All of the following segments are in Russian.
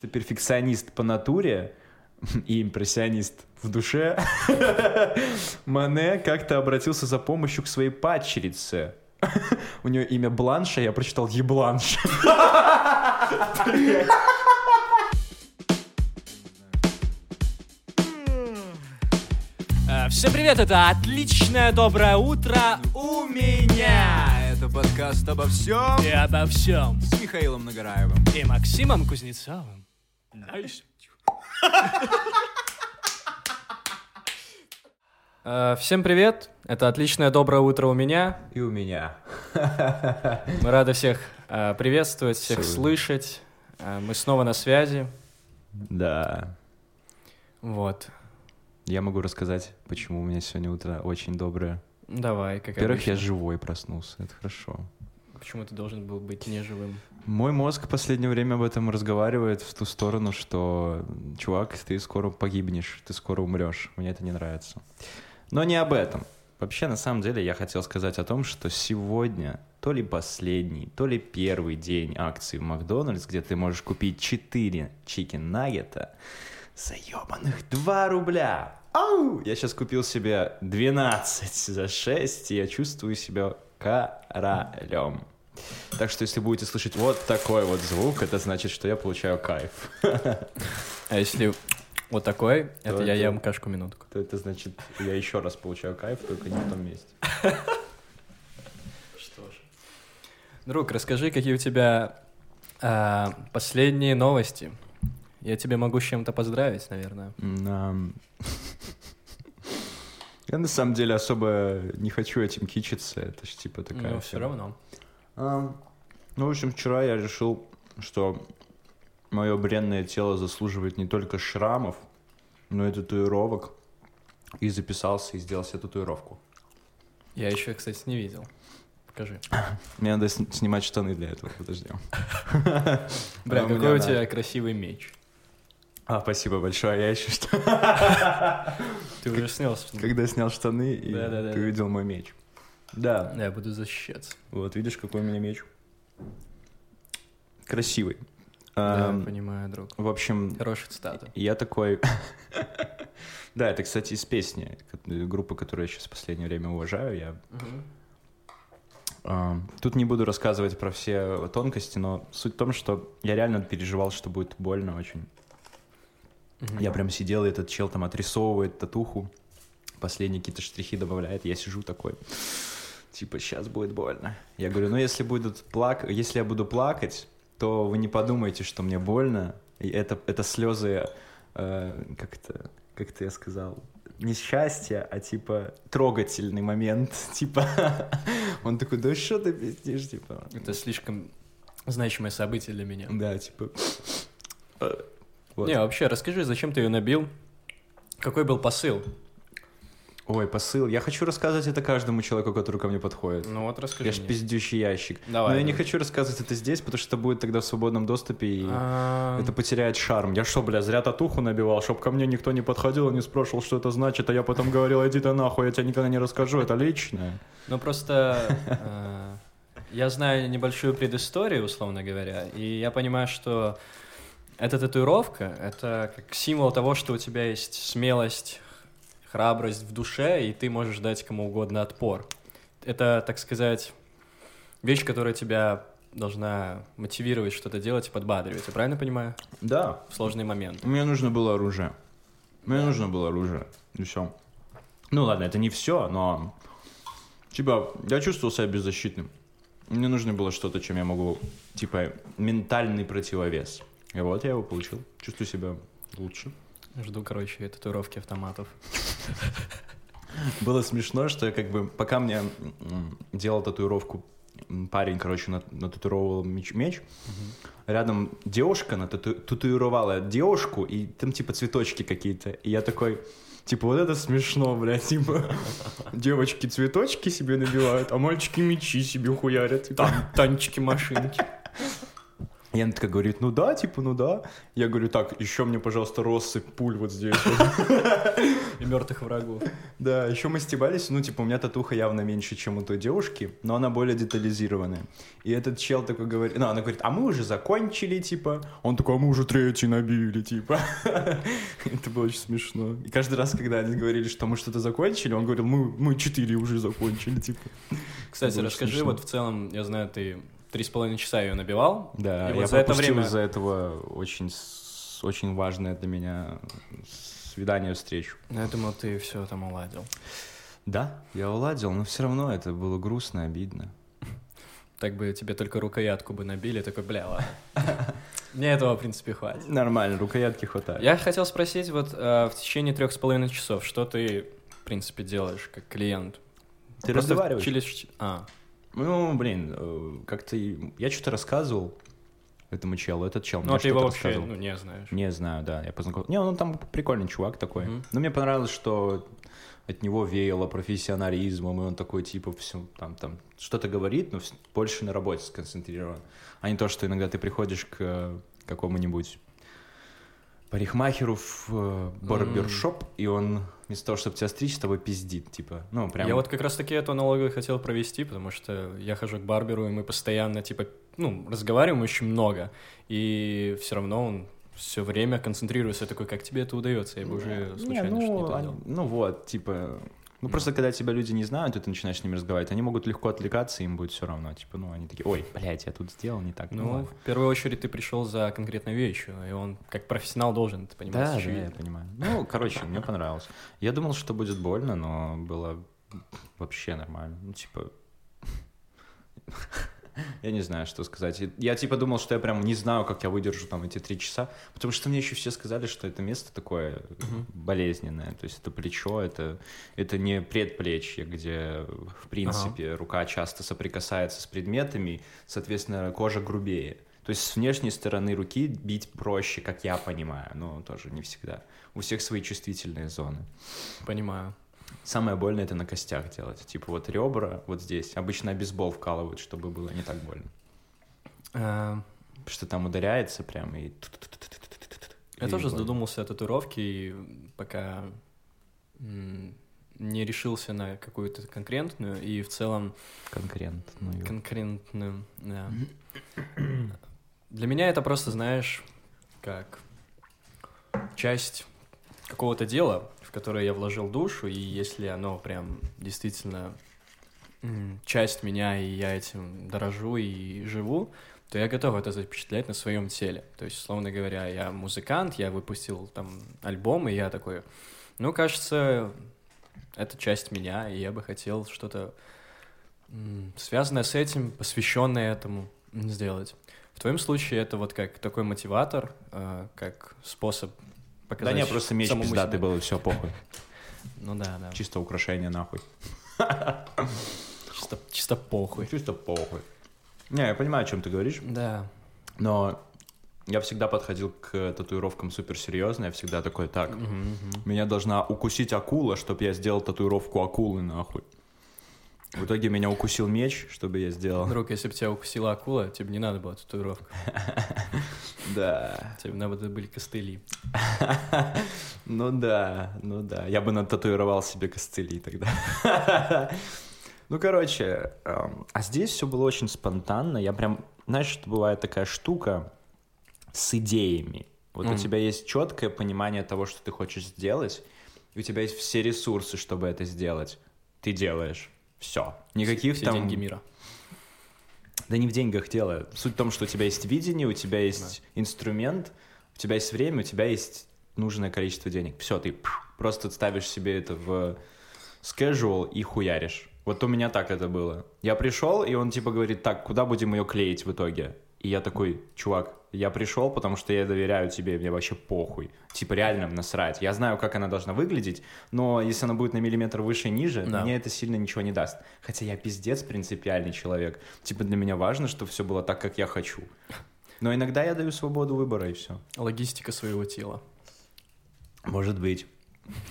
Ты перфекционист по натуре и импрессионист в душе. Мане как-то обратился за помощью к своей падчерице. У нее имя Бланша, я прочитал Ебланш. Э, Всем привет, это отличное доброе утро у меня Это подкаст обо всем и обо всем с Михаилом Нагараевым. и Максимом Кузнецовым. Nice. Э, Всем привет, это отличное доброе утро у меня. И у меня. Мы рады всех э, приветствовать, всех Всё. слышать. Э, Мы снова на связи. Да. Вот. Я могу рассказать, почему у меня сегодня утро очень доброе. Давай, как Во-первых, обычно. я живой проснулся, это хорошо. Почему ты должен был быть неживым? Мой мозг в последнее время об этом разговаривает в ту сторону, что, чувак, ты скоро погибнешь, ты скоро умрешь. Мне это не нравится. Но не об этом. Вообще, на самом деле, я хотел сказать о том, что сегодня то ли последний, то ли первый день акции в Макдональдс, где ты можешь купить 4 чикен-наггета за ебаных 2 рубля. Ау! Я сейчас купил себе 12 за 6, и я чувствую себя королем. Так что если будете слышать вот такой вот звук, это значит, что я получаю кайф. А если вот такой, это я ем кашку минутку. То это значит, я еще раз получаю кайф, только не в том месте. Что ж. Друг, расскажи, какие у тебя а, последние новости. Я тебе могу с чем-то поздравить, наверное. Я на самом деле особо не хочу этим кичиться, это ж типа такая... Но все равно. Ам, Ну, в общем, вчера я решил, что мое бренное тело заслуживает не только шрамов, но и татуировок. И записался и сделал себе татуировку. Я еще, кстати, не видел. Покажи. Мне надо сн- снимать штаны для этого, подожди. Бля, А какой у тебя красивый меч. А, спасибо большое. Я еще что... Ты уже снял что Когда снял штаны, и ты увидел мой меч. Да, Я буду защищаться. вот видишь, какой у меня меч. Красивый. Да, Ам, понимаю, друг. В общем, Хорошая цитата. я такой... Да, это, кстати, из песни группы, которую я сейчас в последнее время уважаю. Я Тут не буду рассказывать про все тонкости, но суть в том, что я реально переживал, что будет больно очень. Мгм. Я прям сидел, и этот чел там отрисовывает татуху, последние какие-то штрихи добавляет, я сижу такой, типа, сейчас будет больно. Я говорю, ну если будут плак... если я буду плакать, то вы не подумайте, что мне больно. И это, это слезы, э, как это, как это я сказал, не счастье, а типа трогательный момент. Типа, он такой, да что ты пиздишь, типа. Это слишком значимое событие для меня. Да, типа. Вот. Не, вообще, расскажи, зачем ты ее набил? Какой был посыл? Ой, посыл. Я хочу рассказывать это каждому человеку, который ко мне подходит. Ну вот расскажи Я ж мне. пиздющий ящик. Давай, Но я не хочу рассказывать это здесь, потому что это будет тогда в свободном доступе, и А, это потеряет шарм. Я что, бля, зря татуху набивал, чтобы ко мне никто не подходил и не спрашивал, что это значит, а я потом говорил, иди ты нахуй, я тебе никогда не расскажу, это личное. Ну просто э, я знаю небольшую предысторию, условно говоря, и я понимаю, что эта татуировка — это как символ того, что у тебя есть смелость, храбрость в душе, и ты можешь дать кому угодно отпор. Это, так сказать, вещь, которая тебя должна мотивировать что-то делать и подбадривать. Я правильно понимаю? Да, В сложный момент. мне нужно было оружие. Мне нужно было оружие, и все. Ну ладно, это не все, но... Типа, я чувствовал себя беззащитным. Мне нужно было что-то, чем я могу, типа, ментальный противовес. И вот я его получил. Чувствую себя лучше. Жду, короче, татуировки автоматов. Было смешно, что я как бы, пока мне делал татуировку парень, короче, на- нататуировал меч, меч, рядом девушка натату- татуировала девушку, и там типа цветочки какие-то. И я такой, типа, вот это смешно, блядь, типа, девочки цветочки себе набивают, а мальчики мечи себе хуярят. Типа. Там танчики, машинки. И она такая говорит, ну да, типа, ну да. Я говорю, так, еще мне, пожалуйста, россыпь пуль вот здесь. вот». И мертвых врагов. Да, еще мы стебались, ну, типа, у меня татуха явно меньше, чем у той девушки, но она более детализированная. И этот чел такой говорит, ну, она говорит, а мы уже закончили, типа. Он такой, а мы уже третий набили, типа. Это было очень смешно. И каждый раз, когда они говорили, что мы что-то закончили, он говорил, мы, мы четыре уже закончили, типа. Кстати, расскажи, вот в целом, я знаю, ты три с половиной часа ее набивал. Да, И я вот за это время- из-за этого очень, очень важное для меня свидание, встречу. Ну, Я думал, ты все там уладил. Да, я уладил, но все равно это было грустно, обидно. Так бы тебе только рукоятку бы набили, такой, бля, ладно. Мне этого, в принципе, хватит. Нормально, рукоятки хватает. Я хотел спросить, вот э, в течение трех с половиной часов, что ты, в принципе, делаешь как клиент? Ты Просто разговариваешь? А, Ну, блин, э, как-то я что-то рассказывал этому челу, этот чел ну а ты его вообще, рассказывал. ну, не знаешь. Не знаю, да, я познакомился. Не, он там прикольный чувак такой. Мгм. Но мне понравилось, что от него веяло профессионализмом, и он такой, типа, все, там, там, что-то говорит, но больше на работе сконцентрирован. А не то, что иногда ты приходишь к какому-нибудь парикмахеру в э, барбершоп, и он вместо того, чтобы тебя стричь, с тобой пиздит, типа, ну, прям... Я вот как раз-таки эту аналогию хотел провести, потому что я хожу к барберу, и мы постоянно, типа, ну, разговариваем очень много, и все равно он все время концентрируется, такой, как тебе это удается, я бы уже Не, случайно ну, что-то они- делал. ну вот, типа... Ну, просто когда тебя люди не знают, и ты начинаешь с ними разговаривать, они могут легко отвлекаться, им будет все равно. Типа, ну, они такие, ой, блядь, я тут сделал не так. Ну, Ну, ладно. в первую очередь ты пришел за конкретной вещью, и он как профессионал должен это понимать. Да, да, я понимаю. Ну, короче, мне понравилось. Я думал, что будет больно, но было вообще нормально. Ну, типа... Я не знаю, что сказать. Я типа думал, что я прям не знаю, как я выдержу там эти три часа, потому что мне еще все сказали, что это место такое Мгм. болезненное. То есть это плечо, это, это не предплечье, где, в принципе, рука часто соприкасается с предметами, соответственно, кожа грубее. То есть с внешней стороны руки бить проще, как я понимаю, но тоже не всегда. У всех свои чувствительные зоны. Понимаю. Самое больное это на костях делать. Типа вот ребра вот здесь. Обычно обезбол вкалывают, чтобы было не так больно. Потому что там ударяется прям и... Я тоже задумался о татуировке, и пока не решился на какую-то конкретную, и в целом Конкурентную. конкретную, да. Для меня это просто, знаешь, как часть какого-то дела, в которое я вложил душу, и если оно прям действительно часть меня, и я этим дорожу и живу, то я готов это запечатлять на своем теле. То есть, условно говоря, я музыкант, я выпустил там альбом, и я такой, ну, кажется, это часть меня, и я бы хотел что-то связанное с этим, посвященное этому сделать. В твоем случае это вот как такой мотиватор, э, как способ Да показать не, просто меч пиздатый себе. был, и все, похуй. Ну да, да. Чисто украшение, нахуй. Чисто, чисто похуй. Чисто похуй. Не, я понимаю, о чем ты говоришь, Да. но я всегда подходил к татуировкам суперсерьезно, я всегда такой, так, Мгм, мгм. меня должна укусить акула, чтобы я сделал татуировку акулы, нахуй. В итоге меня укусил меч, чтобы я сделал. Друг, если бы тебя укусила акула, тебе не надо было татуировка. Да. Тебе надо были костыли. Ну да, ну да. Я бы нататуировал себе костыли тогда. Ну, короче, эм, а здесь все было очень спонтанно. Я прям, знаешь, что бывает такая штука с идеями. Вот у тебя есть четкое понимание того, что ты хочешь сделать, и у тебя есть все ресурсы, чтобы это сделать. Ты делаешь. Все. Никаких Все там... деньги мира. Да не в деньгах дело. Суть в том, что у тебя есть видение, у тебя есть инструмент, у тебя есть время, у тебя есть нужное количество денег. Все, ты просто ставишь себе это в schedule и хуяришь. Вот у меня так это было. Я пришел, и он типа говорит, так, куда будем ее клеить в итоге? И я такой, чувак, я пришел, потому что я доверяю тебе, мне вообще похуй. Типа реально насрать. Я знаю, как она должна выглядеть, но если она будет на миллиметр выше и ниже, Да. мне это сильно ничего не даст. Хотя я пиздец принципиальный человек. Типа для меня важно, чтобы все было так, как я хочу. Но иногда я даю свободу выбора, и все. Логистика своего тела. Может быть.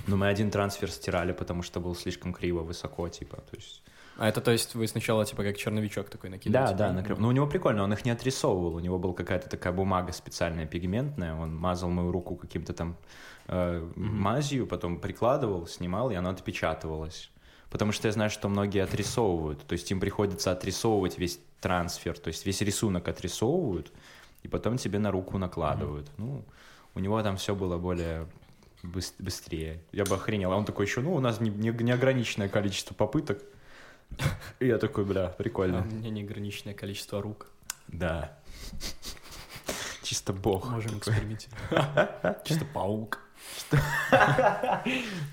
Но мы один трансфер стирали, потому что был слишком криво, высоко, типа. То есть А это, то есть, вы сначала, типа, как черновичок такой Да, накидываете? да, накрыл. Ну, у него прикольно, он их не отрисовывал. У него была какая-то такая бумага специальная, пигментная. Он мазал мою руку каким-то там э, мазью, потом прикладывал, снимал, и оно отпечатывалось. Потому что я знаю, что многие отрисовывают. То есть им приходится отрисовывать весь трансфер, то есть весь рисунок отрисовывают, и потом тебе на руку накладывают. Ну, у него там все было более быс- быстрее. Я бы охренел. А он такой еще, ну, у нас не- не- неограниченное количество попыток. И я такой, бля, прикольно. у меня неограниченное количество рук. Да. Чисто бог. Можем экспериментировать. Чисто паук.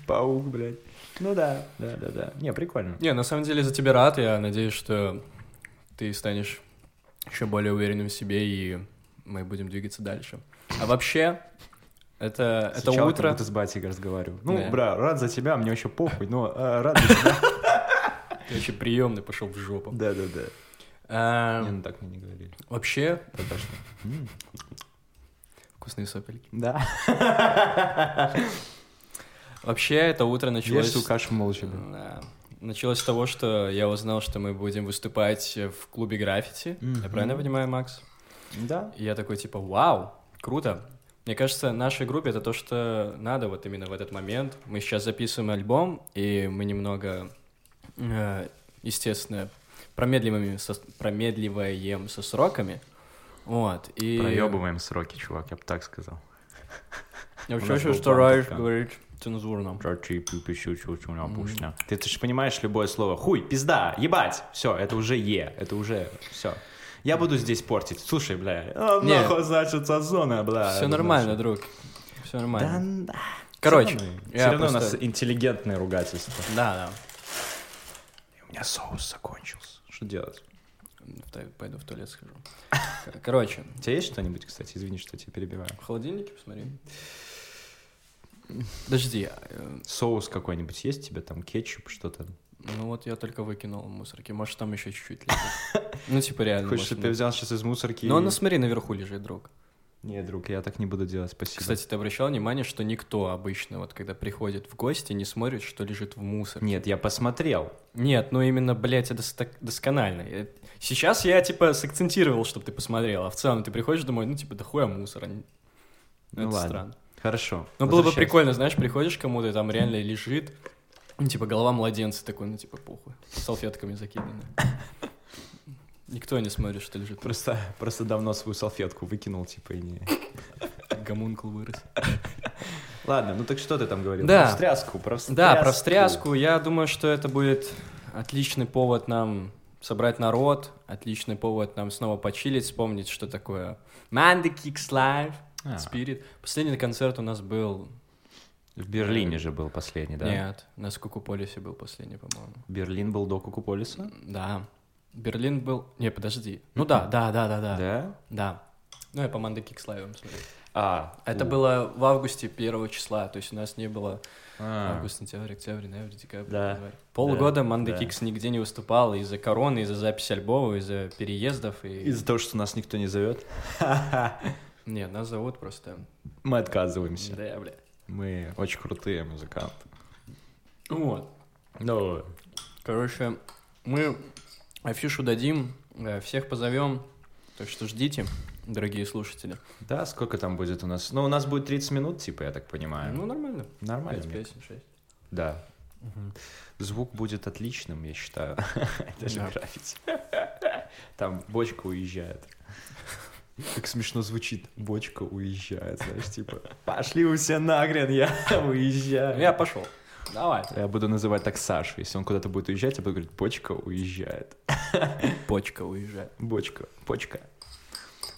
Паук, блядь. Ну да, да, да, да. Не, прикольно. Не, на самом деле за тебя рад. Я надеюсь, что ты станешь еще более уверенным в себе, и мы будем двигаться дальше. А вообще, это, это Сначала утро... будто с батей разговариваю. Ну, бра, рад за тебя, мне вообще похуй, но а, рад за тебя. Вообще приемный пошел в жопу. Да, да, да. А, Не, ну так мне не говорили. вообще, Пока что. М, вкусные сопельки. Да. Вообще, это утро началось... Ешь кашу молча. Да. Началось с того, что я узнал, что мы будем выступать в клубе граффити. Я правильно понимаю, Макс? Да. И я такой, типа, вау, круто. Мне кажется, нашей группе это то, что надо вот именно в этот момент. Мы сейчас записываем альбом, и мы немного, естественно, промедливаем со, промедливаем со сроками. Вот, и... Проебываем сроки, чувак, я бы так сказал. Я вообще был стараюсь говорить цензурно. Ты, ты же понимаешь любое слово. Хуй, пизда, ебать. Все, это уже е, это уже все. Я буду здесь портить. Слушай, бля, а, нахуй, значит, зона, бля. Все нормально, друг. Все нормально. Да, да. Короче, Все равно у нас интеллигентное ругательство. Да, да. Меня соус закончился. Что делать? Пойду в туалет схожу. Кор- Короче, У тебя есть что-нибудь, кстати? Извини, что я тебя перебиваю. в холодильнике посмотри. Подожди, э, Соус какой-нибудь есть тебе там? Кетчуп, что-то? ну вот я только выкинул в мусорке, может там еще чуть-чуть лежит. Ну типа реально. Хочешь, чтобы я взял сейчас из мусорки? Ну, ну смотри, наверху лежит, друг. Нет, друг, я так не буду делать, спасибо. Кстати, ты обращал внимание, что никто обычно, вот когда приходит в гости, не смотрит, что лежит в мусор. Нет, я посмотрел. Нет, ну именно, блядь, это дос- досконально. Э, Сейчас я, типа, сакцентировал, чтобы ты посмотрел, а в целом ты приходишь домой, ну, типа, да хуя мусора. Ну, Ну это ладно. странно. Хорошо. Ну, было бы прикольно, знаешь, приходишь кому-то, и там реально лежит, ну, типа, голова младенца такой, ну, типа, похуй, салфетками закидана. Никто не смотрит, что лежит. Просто Просто, давно свою салфетку выкинул, типа, и не... гомункул вырос. Ладно, ну так что ты там говорил? Да. Про встряску, про встряску. Да, про встряску. Я думаю, что это будет отличный повод нам собрать народ, отличный повод нам снова почилить, вспомнить, что такое Mandy Kicks Live, А, Spirit. Последний концерт у нас был... В Берлине же был последний, да? Нет, на Скукуполисе был последний, по-моему. Берлин был до Кукуполиса? Да. Берлин был... Не, подожди. Ну да, да, да, да, да. Да? Да. Ну, я по Манды Кикс Лайвам смотрел. А, Это у- было в августе первого числа, то есть у нас не было А, август, сентябрь, октябрь, ноябрь, декабрь, Да. январь. Полгода Да, Манды да. Кикс нигде не выступал из-за короны, из-за записи альбома, из-за переездов и... Из-за того, что нас никто не зовет, Нет, нас зовут просто... мы отказываемся. Да, бля. Мы очень крутые музыканты. Вот. Ну, Короче, мы афишу дадим, э, всех позовем, так что ждите, дорогие слушатели. да, сколько там будет у нас? Ну, у нас будет 30 минут, типа, я так понимаю. Ну, нормально. Нормально. Пять мне песен, шесть. Да. Звук будет отличным, я считаю. Это же Да. граффити. Там бочка уезжает. Как смешно звучит. Бочка уезжает, знаешь, типа, пошли вы все нахрен, я уезжаю. Ну, Я пошел. Давай. Я буду называть так Сашу. Если он куда-то будет уезжать, я буду говорить, бочка уезжает. Почка уезжает. Бочка, почка.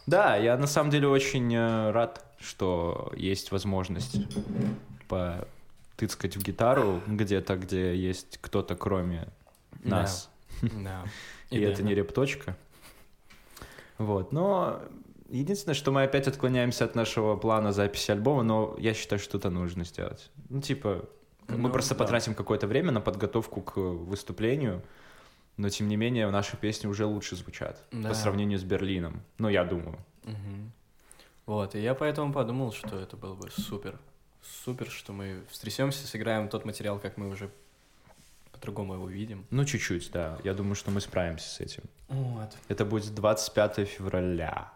Да, я на самом деле очень э, рад, что есть возможность потыцкать в гитару где-то, где есть кто-то кроме нас. Да. И это не репточка. Вот, но единственное, что мы опять отклоняемся от нашего плана записи альбома, но я считаю, что это нужно сделать. Ну, типа, мы Ну, просто да. потратим какое-то время на подготовку к выступлению, но тем не менее наши песни уже лучше звучат Да. по сравнению с Берлином. Ну, я думаю. Мгм. Вот, и я поэтому подумал, что это было бы супер. Супер, что мы встрясемся, сыграем тот материал, как мы уже по-другому его видим. Ну, чуть-чуть, да. Я думаю, что мы справимся с этим. Вот. Это будет 25 февраля.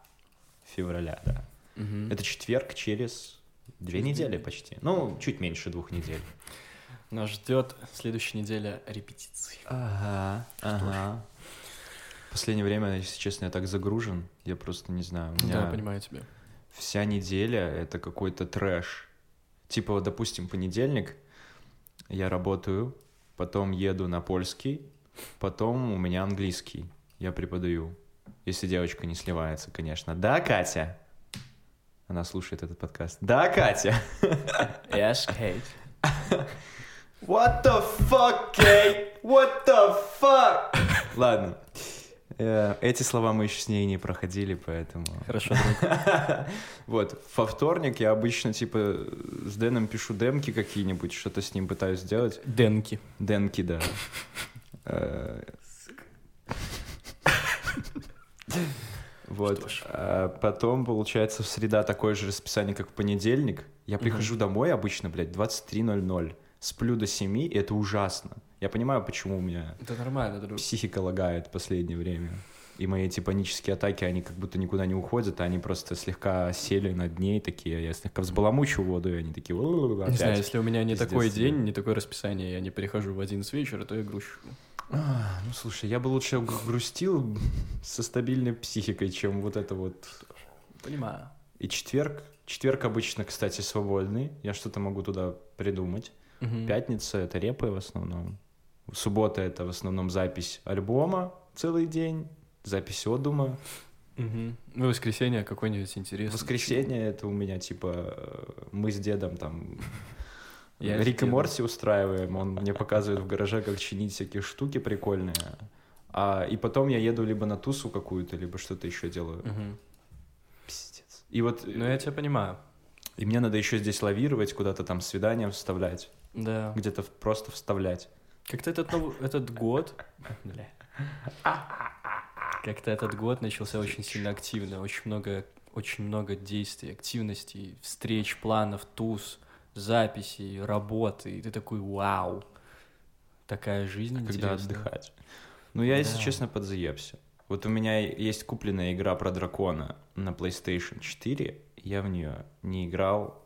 Февраля, да. Мгм. Это четверг через две недели почти. Ну, чуть меньше двух недель. Нас ждет следующая неделя репетиции. Ага, ага. В последнее время, если честно, я так загружен, я просто не знаю. У меня Да, понимаю тебя. вся неделя — это какой-то трэш. Типа, допустим, понедельник я работаю, потом еду на польский, потом у меня английский. Я преподаю. Если девочка не сливается, конечно. Да, Катя? Она слушает этот подкаст. Да, Катя? Yes, Kate. What the fuck, Кей? What the fuck? Ладно. Э, Эти слова мы еще с ней не проходили, поэтому... Хорошо. Вот, во вторник я обычно, типа, с Дэном пишу демки какие-нибудь, что-то с ним пытаюсь сделать. Денки. Денки, да. Вот. А потом, получается, в среда такое же расписание, как в понедельник. Я прихожу домой обычно, блядь, 23.00. Сплю до 7, и это ужасно. Я понимаю, почему у меня Это нормально, друг. психика лагает в последнее время. И мои эти панические атаки, они как будто никуда не уходят, а они просто слегка сели над ней такие. Я слегка взбаламучу воду, и они такие... Не знаю, если у меня не Пиздец такой день, не такое расписание, я не перехожу в 11 вечера, то я грущу. А, ну слушай, я бы лучше грустил со стабильной психикой, чем вот это вот. Понимаю. И четверг. Четверг обычно, кстати, свободный. Я что-то могу туда придумать. Мгм. Пятница — это репы в основном. Суббота — это в основном запись альбома целый день, запись отдума. Мгм. Ну, воскресенье какой-нибудь интересный. Воскресенье — это у меня, типа, э, мы с дедом там Я Рик и. Морти устраиваем, он мне показывает в гараже, как чинить всякие штуки прикольные. А, и потом я еду либо на тусу какую-то, либо что-то еще делаю. Мгм. Пиздец. И вот Ну, я тебя понимаю. и мне надо еще здесь лавировать, куда-то там свидания вставлять, Да. где-то просто вставлять. Как-то этот, нов- этот год... Как-то этот год начался очень сильно активно. Очень много, очень много действий, активностей, встреч, планов, туз, записей, работы. И ты такой, вау. Такая жизнь когда интересная. отдыхать. Ну, я, если Да. честно, подзаебся. Вот у меня есть купленная игра про дракона на PlayStation 4. Я в нее не играл,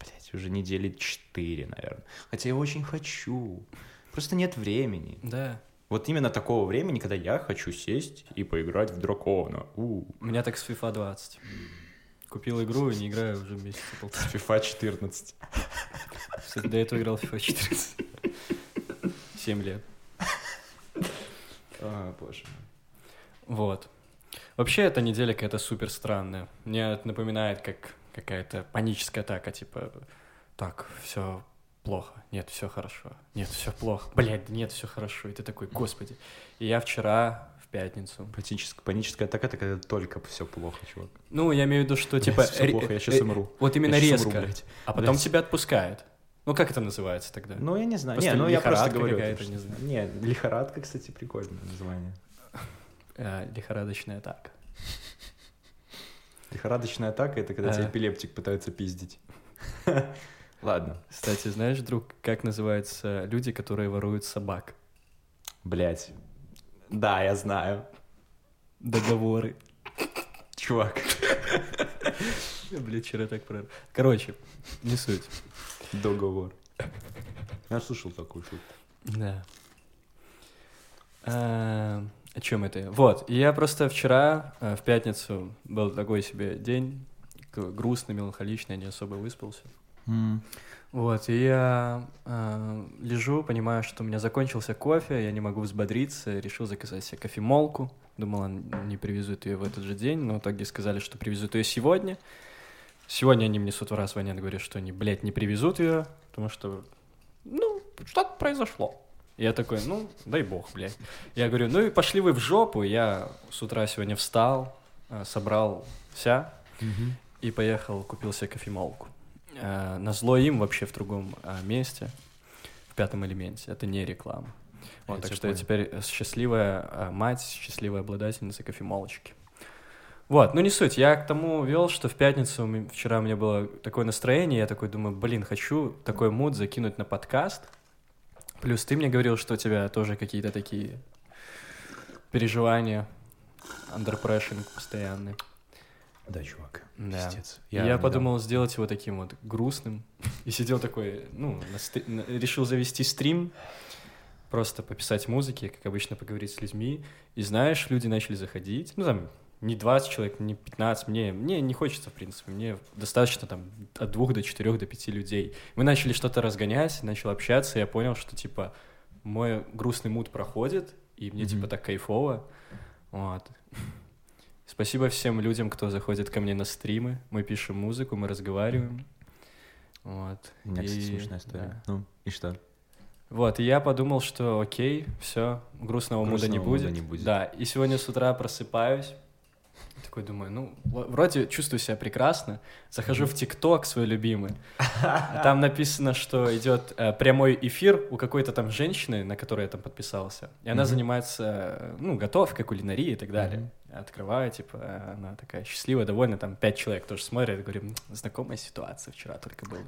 блять, уже недели 4, наверное. Хотя я очень хочу. Просто нет времени. Да. Вот именно такого времени, когда я хочу сесть и поиграть в дракона. У, У меня так с FIFA 20. Купил игру и не играю уже месяца полтора. FIFA 14. Кстати, до этого играл FIFA 14. 7 лет. А, боже мой. Вот. Вообще, эта неделя какая-то супер странная. Мне это напоминает, как какая-то паническая атака, типа, так, все плохо, нет, все хорошо, нет, все плохо, блядь, нет, все хорошо. И ты такой, господи. И я вчера, пятницу, Паническая, паническая атака — это когда только все плохо, чувак. ну, я имею в виду, что, Блядь, типа, всё ре- плохо, я щас э, умру. Вот именно Я щас умру, резко, блядь. а потом Блядь. тебя отпускает. Ну, как это называется тогда? Ну, я не знаю. Просто не, ну я просто говорю. это не знаю. Не, лихорадка, кстати, прикольное название. Э, лихорадочная атака. Лихорадочная атака — это когда тебя А. эпилептик пытается пиздить. Ладно. Кстати, знаешь, друг, как называются люди, которые воруют собак? Блять. Да, я знаю. Договоры. Чувак. Я, блядь, вчера так про... Короче, не суть. Договор. Я слышал такую шутку. Да. А, о чем это? Вот, я просто вчера, э, в пятницу, был такой себе день, грустный, меланхоличный, я не особо выспался. Вот, и я э, лежу, понимаю, что у меня закончился кофе, я не могу взбодриться, решил заказать себе кофемолку. Думал, не привезут ее в этот же день, но в итоге сказали, что привезут ее сегодня. Сегодня они мне с утра звонят, говорят, что они, блядь, не привезут ее, потому что, ну, что-то произошло. Я такой, ну, дай бог, блядь. Я говорю, ну и пошли вы в жопу. Я с утра сегодня встал, э, собрал вся и поехал, купил себе кофемолку. Э, Назло им вообще в другом э, месте, в пятом элементе. Это не реклама. Вот, Я так что я понял. теперь э, счастливая э, мать, счастливая обладательница кофемолочки. Вот, ну не суть. Я к тому вел, что в пятницу вчера у меня было такое настроение, я такой думаю, блин, хочу такой муд закинуть на подкаст. Плюс ты мне говорил, что у тебя тоже какие-то такие переживания, pressure постоянные. Да, чувак. Да. Пиздец. Я, не подумал сделать его таким вот грустным. И сидел такой, ну, на стри- на- решил завести стрим, просто пописать музыки, как обычно, поговорить с людьми. И знаешь, люди начали заходить. Ну, там, не 20 человек, не 15, мне, мне не хочется, в принципе, мне достаточно там от двух до четырех до пяти людей. Мы начали что-то разгонять, начал общаться, и я понял, что, типа, мой грустный мут проходит, и мне, Мгм. типа, так кайфово. Вот. Спасибо всем людям, кто заходит ко мне на стримы. Мы пишем музыку, мы разговариваем. Вот. У меня, кстати, И- смешная история. Ну, и что? Вот, и я подумал, что окей, все, грустного, муда не Грустного муда будет. не будет. Да, и сегодня с утра просыпаюсь, такой думаю, ну, вроде чувствую себя прекрасно, захожу в ТикТок свой любимый, там написано, что идет э, прямой эфир у какой-то там женщины, на которой я там подписался, и она Мгм. занимается, э, ну, готовкой, кулинарией и так далее. Открываю, типа, она такая счастливая, довольна, там пять человек тоже смотрят, я говорю, «М, знакомая ситуация вчера только был.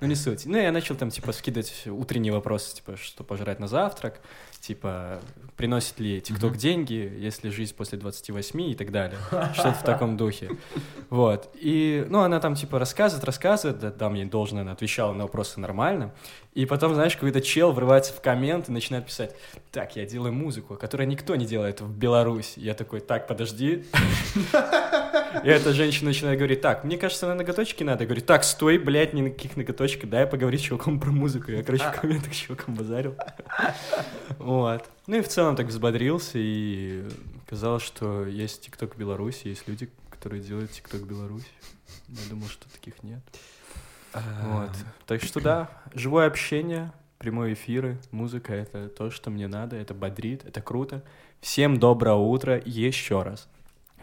Ну, не суть. Ну, я начал там, типа, скидывать утренние вопросы, типа, что пожрать на завтрак, типа, приносит ли ТикТок деньги, если жизнь после 28 и так далее. Что-то в таком духе. Вот. И, ну, она там, типа, рассказывает, рассказывает, да, да, мне должно, она отвечала на вопросы нормально. И потом, знаешь, какой-то чел врывается в коммент и начинает писать, так, я делаю музыку, которую никто не делает в Беларуси. Я такой, так, подожди. И эта женщина начинает говорить, так, мне кажется, на ноготочки надо. Я говорю, так, стой, блядь, ни на каких ноготочках, дай поговорить с чуваком про музыку. Я, короче, в комментах с чуваком базарил. Вот. Ну и в целом так взбодрился, и казалось, что есть ТикТок Беларуси, есть люди, которые делают ТикТок Беларуси. Я думал, что таких нет. Вот. Так что да, живое общение, прямые эфиры, музыка — это то, что мне надо, это бодрит, это круто. Всем доброе утро еще раз.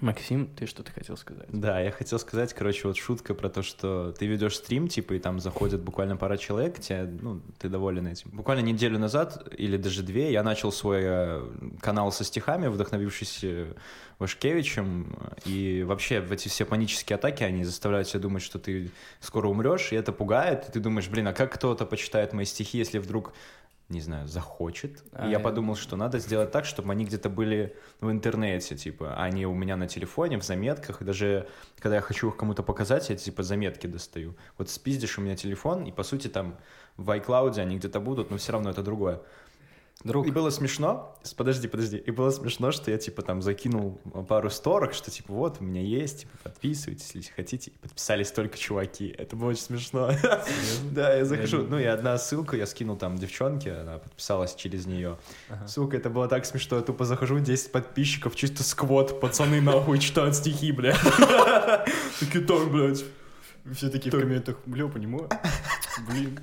Максим, ты что-то хотел сказать? Да, я хотел сказать, короче, вот шутка про то, что ты ведешь стрим, типа, и там заходит буквально пара человек, тебе, ну, ты доволен этим. Буквально неделю назад, или даже две, я начал свой э, канал со стихами, вдохновившись э, Вашкевичем, и вообще в эти все панические атаки, они заставляют тебя думать, что ты скоро умрешь, и это пугает, и ты думаешь, блин, а как кто-то почитает мои стихи, если вдруг не знаю, захочет. А, и я подумал, что надо сделать так, чтобы они где-то были в интернете, типа, а не у меня на телефоне, в заметках. И даже когда я хочу их кому-то показать, я типа заметки достаю. Вот спиздишь у меня телефон, и по сути там в iCloud они где-то будут, но все равно это другое. Друг, И было смешно, подожди, подожди, и было смешно, что я, типа, там закинул пару сторок, что, типа, вот, у меня есть, типа, подписывайтесь, если хотите, и подписались только чуваки, это было очень смешно. Да, я захожу, ну, и одна ссылка я скинул там девчонке, она подписалась через нее. Сука, это было так смешно, я тупо захожу, 10 подписчиков, чисто сквот, пацаны нахуй читают стихи, блядь. Такие, так, блядь. все такие Так. в комментах, бля, понимаю. Блин,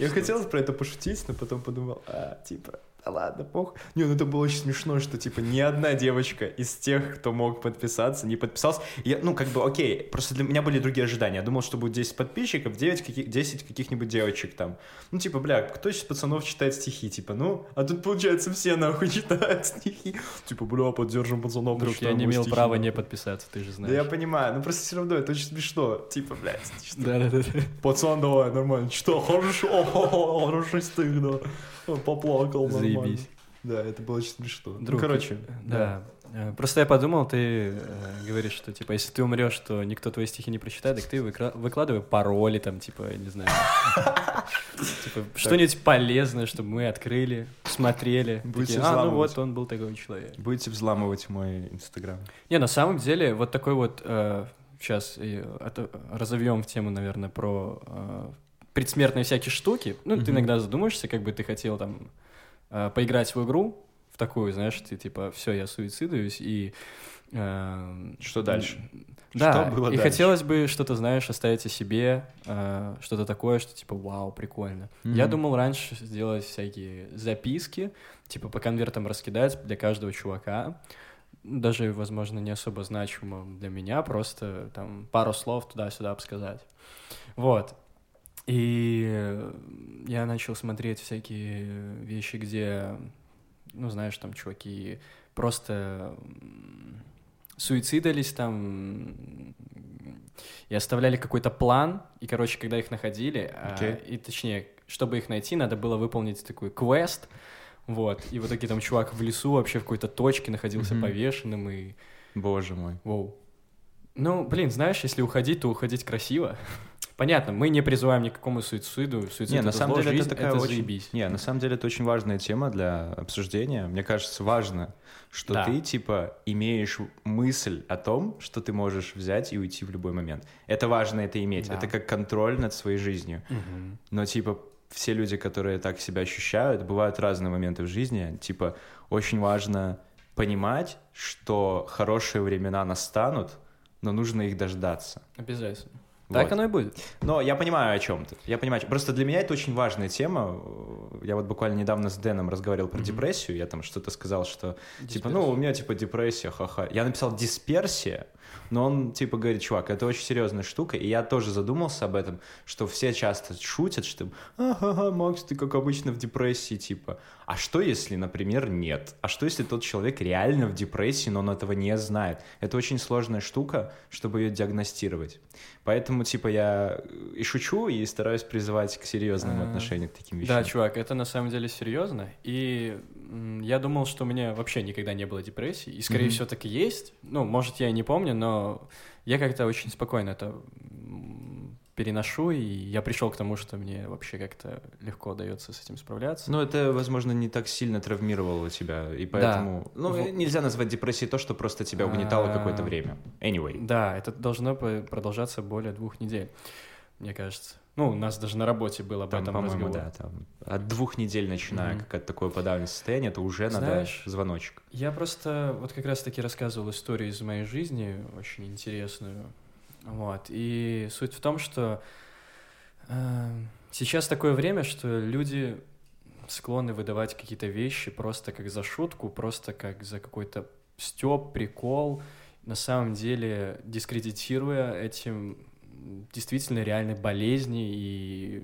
Я хотел про это пошутить, но потом подумал, а, типа, ладно, пох. Не, ну это было очень смешно, что, типа, ни одна девочка из тех, кто мог подписаться, не подписался. Я, ну, как бы, окей, просто для меня были другие ожидания. Я думал, что будет 10 подписчиков, 9 каких, 10 каких-нибудь девочек там. Ну, типа, бля, кто из пацанов читает стихи, типа, ну, а тут, получается, все нахуй читают стихи. Типа, бля, поддержим пацанов. Друг, я не имел стихи, права нахуй». не подписаться, ты же Да я знаешь. понимаю, ну просто все равно это очень смешно. Типа, блядь, Да-да-да. Пацан, давай, нормально. Что, хорошо, хороший стык, да. Поплакал, нормально. Заебись. Да, это было очень смешно. Друг, ну, короче, Да. Э, Просто я подумал, ты э, говоришь, что, типа, если ты умрешь, то никто твои стихи не прочитает, так ты выкладывай пароли, там, типа, не знаю. Типа, что-нибудь полезное, чтобы мы открыли, смотрели. Будете А, ну вот, он был такой человек. Будете взламывать мой инстаграм. Не, на самом деле, вот такой вот... сейчас разовьем в тему, наверное, про э, предсмертные всякие штуки. Ну, ты Мгм. иногда задумаешься, как бы ты хотел там э, поиграть в игру, в такую, знаешь, ты типа, все, я суицидуюсь, и... э, Что дальше? Да, Что было и дальше? хотелось бы что-то, знаешь, оставить о себе, э, что-то такое, что типа, вау, прикольно. Я Мгм. думал раньше сделать всякие записки, типа по конвертам раскидать для каждого чувака, даже, возможно, не особо значимо для меня, просто там пару слов туда-сюда обсказать. Вот. И э, я начал смотреть всякие вещи, где, ну, знаешь, там чуваки просто суицидались там и оставляли какой-то план, и, короче, когда их находили, а, Окей. и точнее, чтобы их найти, надо было выполнить такой квест, вот, и в итоге там чувак в лесу вообще в какой-то точке находился Мгм. повешенным, и Боже мой. Воу. Ну, блин, знаешь, если уходить, то уходить красиво. Понятно, мы не призываем ни к какому суициду. Суицид Не, это на самом зло, деле жизнь это такая очень... заебись. Не, на самом деле это очень важная тема для обсуждения. Мне кажется, важно, что Да. ты, типа, имеешь мысль о том, что ты можешь взять и уйти в любой момент. Это важно это иметь. Да. Это как контроль над своей жизнью. Мгм. Но, типа, все люди, которые так себя ощущают, бывают разные моменты в жизни. Типа, очень важно понимать, что хорошие времена настанут, но нужно их дождаться. Обязательно. Вот. Так оно и будет. Но я понимаю, о чем ты. Я понимаю. Просто для меня это очень важная тема. Я вот буквально недавно с Дэном разговаривал про Мгм. депрессию. Я там что-то сказал, что типа, Дисперсия. ну, у меня типа депрессия, ха-ха. Я написал дисперсия, но он типа говорит, чувак, это очень серьезная штука. И я тоже задумался об этом, что все часто шутят, что ага, Макс, ты как обычно в депрессии, типа. А что если, например, нет? А что если тот человек реально в депрессии, но он этого не знает? Это очень сложная штука, чтобы ее диагностировать. Поэтому, типа, я и шучу, и стараюсь призывать к серьезному отношению к таким вещам. Да, чувак, это на самом деле серьезно. И я думал, что у меня вообще никогда не было депрессии. И, скорее Мгм. всего, так и есть. Ну, может, я и не помню, но я как-то очень спокойно это переношу, и я пришел к тому, что мне вообще как-то легко удается с этим справляться. Ну, это, возможно, не так сильно травмировало тебя, и поэтому... Ну, Во- нельзя назвать депрессией то, что просто тебя угнетало А. какое-то время. Anyway. Да, это должно продолжаться более двух недель, мне кажется. Ну, у нас даже на работе был об Там, этом по-моему, разговор. да, там от двух недель начиная, Мгм. как от такое подавленное состояние, это уже Знаешь, надо звоночек. Я просто вот как раз-таки рассказывал историю из моей жизни, очень интересную. Вот. И суть в том, что э, сейчас такое время, что люди склонны выдавать какие-то вещи просто как за шутку, просто как за какой-то стёб, прикол, на самом деле дискредитируя этим действительно реальные болезни и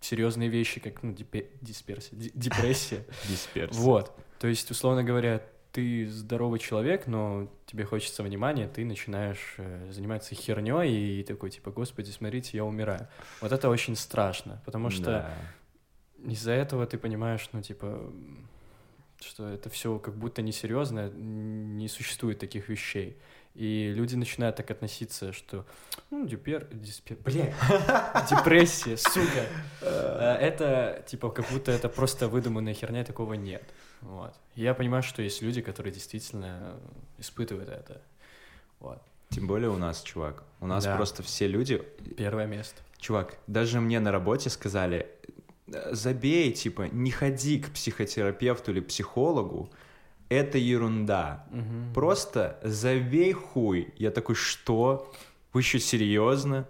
серьезные вещи, как ну, дипе- дисперсия, ди- депрессия. Дисперс. Вот. То есть, условно говоря, ты здоровый человек, но тебе хочется внимания, ты начинаешь э, заниматься херней и такой, типа, господи, смотрите, я умираю. Вот это очень страшно, потому что Да. из-за этого ты понимаешь, ну, типа, что это все как будто несерьезно, не существует таких вещей. И люди начинают так относиться, что, ну, дипер, диспер, бля, депрессия, сука. Э, Это, типа, как будто это просто выдуманная херня, такого нет. Вот. Я понимаю, что есть люди, которые действительно испытывают это. Вот. Тем более у нас, чувак. У нас Да. просто все люди... Первое место. Чувак, даже мне на работе сказали, «Э, забей, типа, не ходи к психотерапевту или психологу, это ерунда. Мгм. Просто забей хуй. Я такой, что? Вы еще серьезно?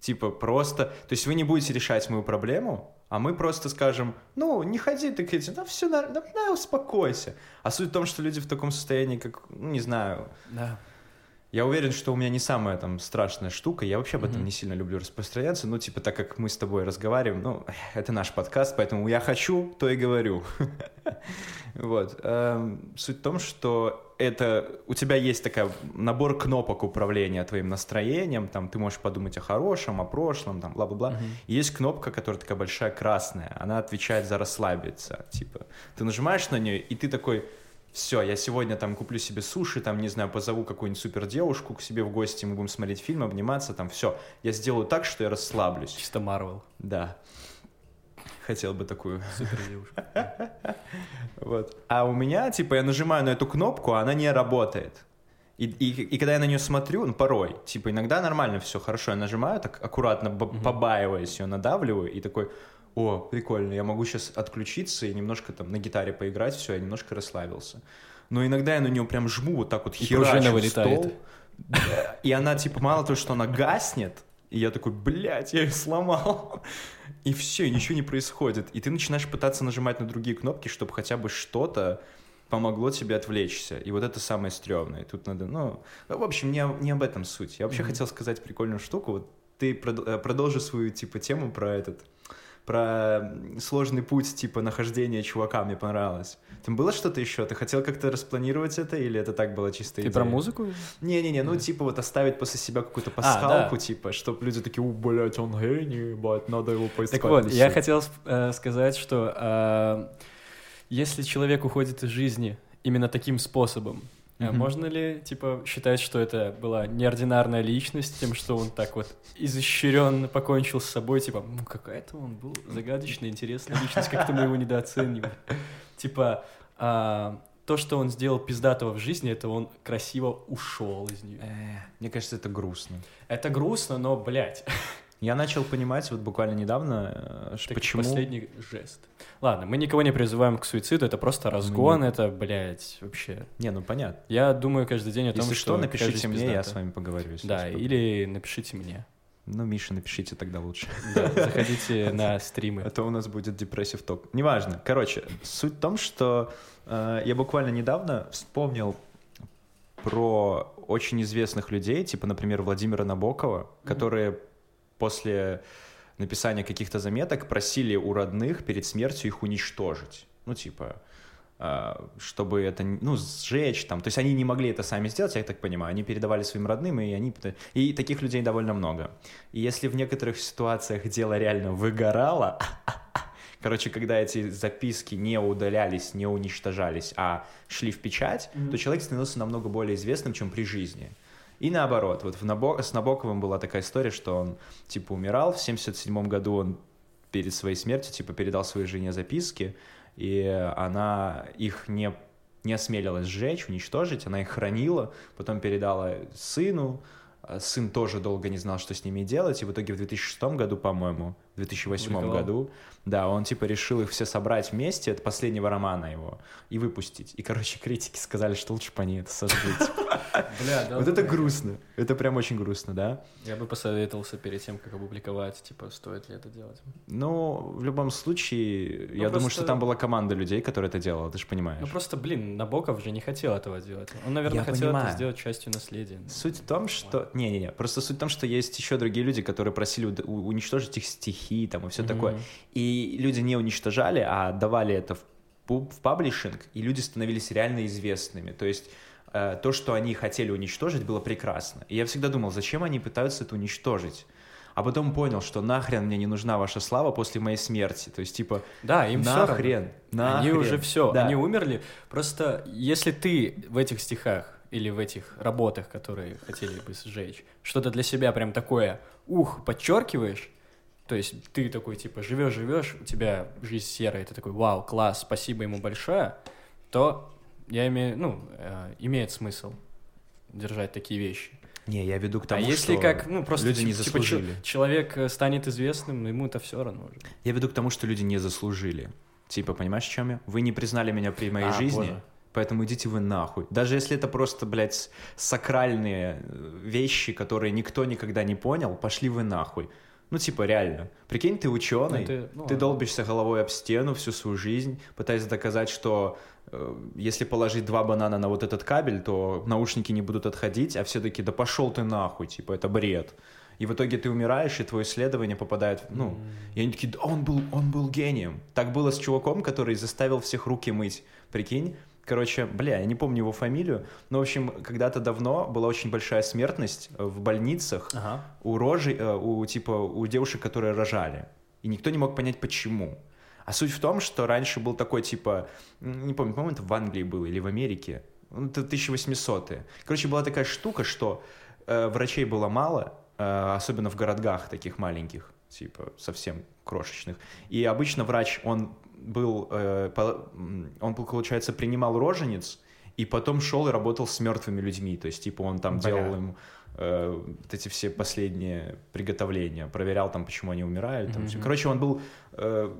Типа, просто... То есть вы не будете решать мою проблему, а мы просто скажем, ну, не ходи ты к этим, да все, да, да, успокойся. А суть в том, что люди в таком состоянии, как, ну, не знаю, Да. Я уверен, что у меня не самая там страшная штука. Я вообще об этом не сильно люблю распространяться. Ну, типа, так как мы с тобой разговариваем, ну, это наш подкаст, поэтому я хочу, то и говорю. Вот. Эм, Суть в том, что это у тебя есть такая набор кнопок управления твоим настроением. Там ты можешь подумать о хорошем, о прошлом, там бла-бла-бла. Есть кнопка, которая такая большая красная. Она отвечает за расслабиться. Типа, ты нажимаешь на нее, и ты такой, все, я сегодня там куплю себе суши, там, не знаю, позову какую-нибудь супер девушку к себе в гости, мы будем смотреть фильм, обниматься, там, все. Я сделаю так, что я расслаблюсь. Чисто Марвел. Да. Хотел бы такую. Супер девушка. Вот. А у меня, типа, я нажимаю на эту кнопку, а она не работает. И, и, и когда я на нее смотрю, ну, порой, типа, иногда нормально все хорошо, я нажимаю, так аккуратно, б- побаиваясь, ее надавливаю, и такой, о, прикольно, я могу сейчас отключиться и немножко там на гитаре поиграть, все, я немножко расслабился. Но иногда я на нее прям жму вот так вот херачу в стол. И она, типа, мало того, что она гаснет, и я такой, блядь, я ее сломал. И все, ничего не происходит. И ты начинаешь пытаться нажимать на другие кнопки, чтобы хотя бы что-то помогло тебе отвлечься. И вот это самое стрёмное. Тут надо, ну... ну, В общем, не, не об этом суть. Я вообще Мгм. хотел сказать прикольную штуку. Вот ты прод- э, продолжи свою, типа, тему про этот... про сложный путь, типа, нахождения чувака мне понравилось. Там было что-то еще? Ты хотел как-то распланировать это, или это так было чисто Ты идея? про музыку? Не-не-не, ну, типа, вот оставить после себя какую-то пасхалку, типа, чтобы люди такие, у, блядь, он гений, бать, надо его поискать. Так вот, я сет». хотел э, сказать, что э, если человек уходит из жизни именно таким способом, э, можно ли, типа, считать, что это была неординарная личность, тем, что он так вот изощренно покончил с собой, типа, ну, какая-то он был загадочная, интересная личность, как-то мы его недооценивали. Типа, а, то, что он сделал пиздатого в жизни, это он красиво ушел из нее. Э, Мне кажется, это грустно. Это грустно, но, блядь, Я начал понимать вот буквально недавно, э, Таки почему... последний жест. Ладно, мы никого не призываем к суициду, это просто разгон, не- это, блядь, вообще. Не, ну понятно. Я думаю каждый день о том, Если что, какая напишите мне, я пиздатая. с вами поговорю. Да, что. или напишите мне. Ну, Миша, напишите тогда лучше. Да, заходите на стримы. А то у нас будет депрессив ток. Неважно. Короче, суть в том, что э, я буквально недавно вспомнил про очень известных людей, типа, например, Владимира Набокова, которые после написания каких-то заметок просили у родных перед смертью их уничтожить. Ну, типа, э, чтобы это, ну, сжечь там. То есть они не могли это сами сделать, я так понимаю. Они передавали своим родным, и они... И таких людей довольно много. И если в некоторых ситуациях дело реально выгорало, короче, когда эти записки не удалялись, не уничтожались, а шли в печать, то человек становился намного более известным, чем при жизни. И наоборот, вот в Набо- с Набоковым была такая история, что он, типа, умирал, в 77 году он перед своей смертью, типа, передал своей жене записки, и она их не, не осмелилась сжечь, уничтожить, она их хранила, потом передала сыну, а сын тоже долго не знал, что с ними делать, и в итоге в 2006 году, по-моему, в 2008 Опубликовал. году, да, он типа решил их все собрать вместе, от последнего романа его, и выпустить. И, короче, критики сказали, что лучше бы они это сожгли. Бля, да. Вот это грустно. Это прям очень грустно, да? Я бы посоветовался перед тем, как опубликовать, типа, стоит ли это делать. Ну, в любом случае, я думаю, что там была команда людей, которая это делала, ты же понимаешь. Ну просто, блин, Набоков же не хотел этого делать. Он, наверное, хотел это сделать частью наследия. Суть в том, что... Не-не-не, просто суть в том, что есть еще другие люди, которые просили уничтожить их стихи там и все такое. Мгм. И люди не уничтожали, а отдавали это в, в паблишинг, и люди становились реально известными. То есть э, то, что они хотели уничтожить, было прекрасно. И я всегда думал, зачем они пытаются это уничтожить? А потом понял, что нахрен мне не нужна ваша слава после моей смерти. То есть, типа, Да, им все нахрен, Они нахрен. уже все, Да. они умерли. Просто если ты в этих стихах или в этих работах, которые хотели бы сжечь, что-то для себя прям такое, ух, подчеркиваешь, то есть ты такой, типа, живешь-живешь, у тебя жизнь серая, ты такой, вау, класс, спасибо ему большое, то я имею, ну, э, имеет смысл держать такие вещи. Не, я веду к тому, а если что как, ну, просто люди не типа, заслужили. чё- человек э, станет известным, но ему это все равно уже. Я веду к тому, что люди не заслужили. Типа, понимаешь, в чем я? Вы не признали меня при моей А, жизни, боже. поэтому идите вы нахуй. Даже если это просто, блядь, сакральные э, вещи, которые никто никогда не понял, пошли вы нахуй. Ну, типа, реально. Прикинь, ты ученый, Ну, ты, ты- ну, ладно. долбишься головой об стену всю свою жизнь, пытаясь доказать, что э, если положить два банана на вот этот кабель, то наушники не будут отходить, а все таки да пошел ты нахуй, типа, это бред. И в итоге ты умираешь, и твое исследование попадает, в- ну, и они такие, да, он был, он был гением. Так было с чуваком, который заставил всех руки мыть. Прикинь? Короче, бля, я не помню его фамилию, но, в общем, когда-то давно была очень большая смертность э, в больницах Ага. у рожи, э, у, типа, у девушек, которые рожали. И никто не мог понять, почему. А суть в том, что раньше был такой, типа, не помню, по-моему, это в Англии было или в Америке. Ну, Это 1800-е. Короче, была такая штука, что э, врачей было мало, э, особенно в городках таких маленьких, типа, совсем крошечных. И обычно врач, он был, э, по- он, получается, принимал рожениц, и потом шел и работал с мертвыми людьми. То есть, типа, он там Бля. делал им э, вот эти все последние приготовления, проверял там, почему они умирают. там всё. Мгм. Короче, он был э,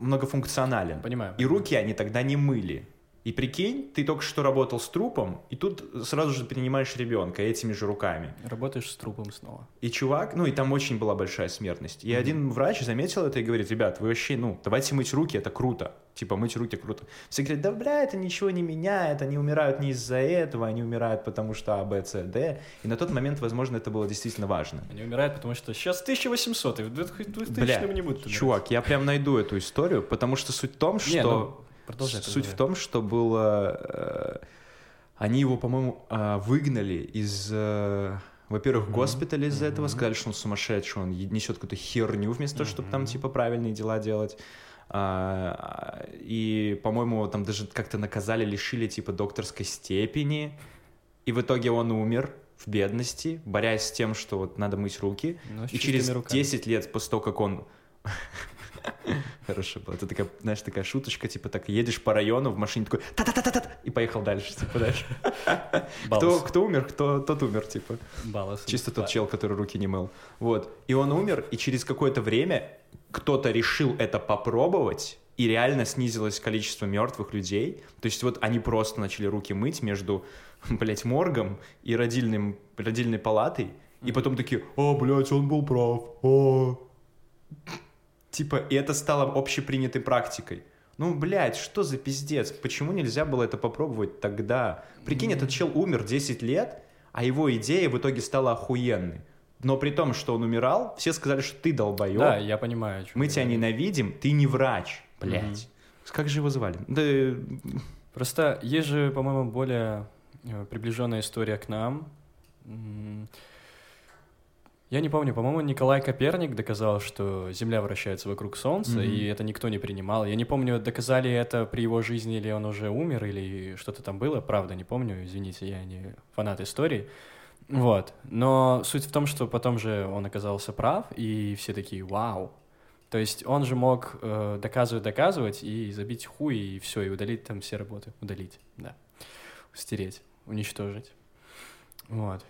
многофункционален. Понимаю. И руки они тогда не мыли. И прикинь, ты только что работал с трупом, и тут сразу же принимаешь ребенка этими же руками. Работаешь с трупом снова. И чувак, ну и там очень была большая смертность. И один врач заметил это и говорит, ребят, вы вообще, ну, давайте мыть руки, это круто. Типа, мыть руки круто. Все говорят, да, бля, это ничего не меняет, они умирают не из-за этого, они умирают потому что А, Б, С, Д. И на тот момент, возможно, это было действительно важно. Они умирают, потому что сейчас 1800, и в 2000 Бля, не будут умирать. чувак, я прям найду эту историю, потому что суть в том, что... Не, ну, продолжай, Суть в продолжай. том, что было... э, Они его, по-моему, а, выгнали из... э, Во-первых, госпиталя из-за этого, сказали, что он сумасшедший, он несет какую-то херню вместо того, чтобы там, типа, правильные дела делать. А, И, по-моему, там даже как-то наказали, лишили, типа, докторской степени. И в итоге он умер в бедности, борясь с тем, что вот надо мыть руки. Но с И через руками. 10 лет после того, как он... Хорошо было. Это такая, знаешь, такая шуточка, типа так едешь по району в машине такой та та та та та и поехал дальше, типа дальше. Кто, кто умер, кто тот умер, типа. Баллас. Чисто тот чел, который руки не мыл. Вот. И он умер, и через какое-то время кто-то решил это попробовать, и реально снизилось количество мертвых людей. То есть вот они просто начали руки мыть между, блядь, моргом и родильным, родильной палатой, и потом такие, а, блядь, он был прав, а». Типа, и это стало общепринятой практикой. Ну, блядь, что за пиздец? Почему нельзя было это попробовать тогда? Прикинь, этот чел умер 10 лет, а его идея в итоге стала охуенной. Но при том, что он умирал, все сказали, что ты долбоеб, Да, я понимаю. мы тебя говоришь. ненавидим, ты не врач, блядь. Как же его звали? Да, э, Просто есть же, по-моему, более э, приближенная история к нам. Я не помню, по-моему, Николай Коперник доказал, что Земля вращается вокруг Солнца, Мгм. и это никто не принимал. Я не помню, доказали это при его жизни, или он уже умер, или что-то там было. Правда, не помню, извините, я не фанат истории. Вот. Но суть в том, что потом же он оказался прав, и все такие «Вау!» То есть он же мог э, доказывать, доказывать и забить хуй, и все, и удалить там все работы. Удалить, да. Стереть, уничтожить. Вот.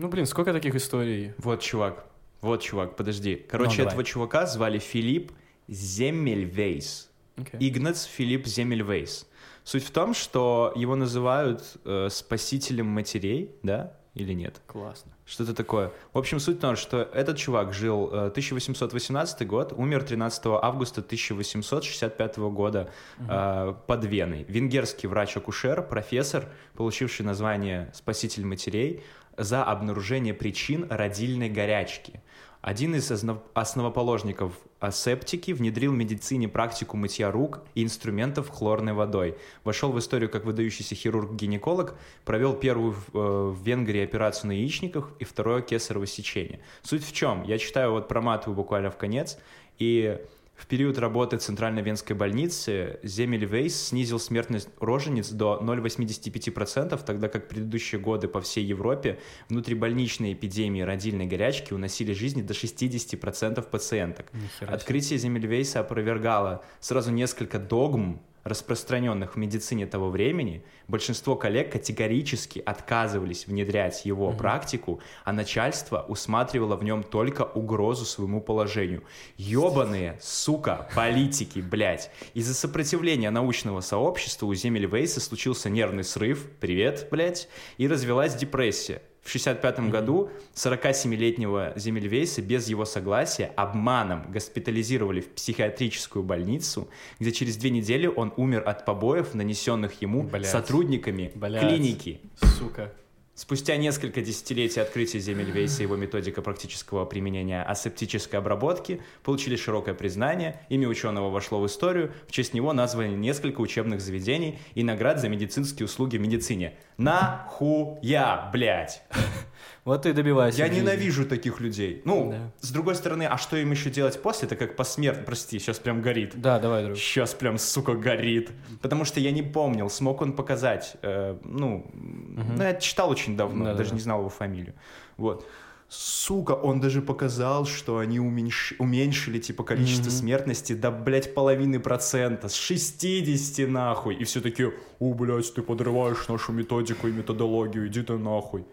Ну, блин, сколько таких историй? вот чувак, вот чувак, подожди. Короче, Ну, давай. этого чувака звали Филипп Земельвейс. Окей. Игнац Филипп Земельвейс. Суть в том, что его называют э, спасителем матерей, да, или нет? Классно. Что-то такое. В общем, суть в том, что этот чувак жил э, 1818 год, умер 13 августа 1865 года э, под Веной. Венгерский врач-акушер, профессор, получивший название «Спаситель матерей» за обнаружение причин родильной горячки. Один из основ- основоположников асептики внедрил в медицине практику мытья рук и инструментов хлорной водой. Вошел в историю как выдающийся хирург-гинеколог, провел первую в, э, Венгрии операцию на яичниках и второе кесарево сечение. Суть в чем? Я читаю, вот проматываю буквально в конец, и в период работы Центральной Венской больницы Земель Вейс снизил смертность рожениц до 0,85%, тогда как предыдущие годы по всей Европе внутрибольничные эпидемии родильной горячки уносили жизни до 60% пациенток. Открытие Земельвейса опровергало сразу несколько догм, распространенных в медицине того времени. Большинство коллег категорически отказывались внедрять его практику, а начальство усматривало в нем только угрозу своему положению. Ёбаные, сука, политики, блядь. Из-за сопротивления научного сообщества у Земельвейса случился нервный срыв, привет, блядь, и развелась депрессия. В 1965 году 47-летнего Земельвейса без его согласия обманом госпитализировали в психиатрическую больницу, где через две недели он умер от побоев, нанесенных ему Блядь. сотрудниками Блядь. клиники. Сука. Спустя несколько десятилетий открытия Земельвейса и его методика практического применения асептической обработки получили широкое признание, имя ученого вошло в историю, в честь него названы несколько учебных заведений и наград за медицинские услуги в медицине. Нахуя, блядь! Вот ты добивайся. Я жизни. ненавижу таких людей. Ну, Да. с другой стороны, а что им еще делать после? Это как посмертно, прости, сейчас прям горит. Да, давай, друг. Сейчас прям, сука, горит. Потому что я не помнил, смог он показать. э, ну, ну, я читал очень давно, Да-да-да. даже не знал его фамилию. Вот. Сука, он даже показал, что они уменьш- уменьшили, типа, количество смертности до, блядь, половины процента. С 60 нахуй. И все таки о, блядь, ты подрываешь нашу методику и методологию, иди ты нахуй.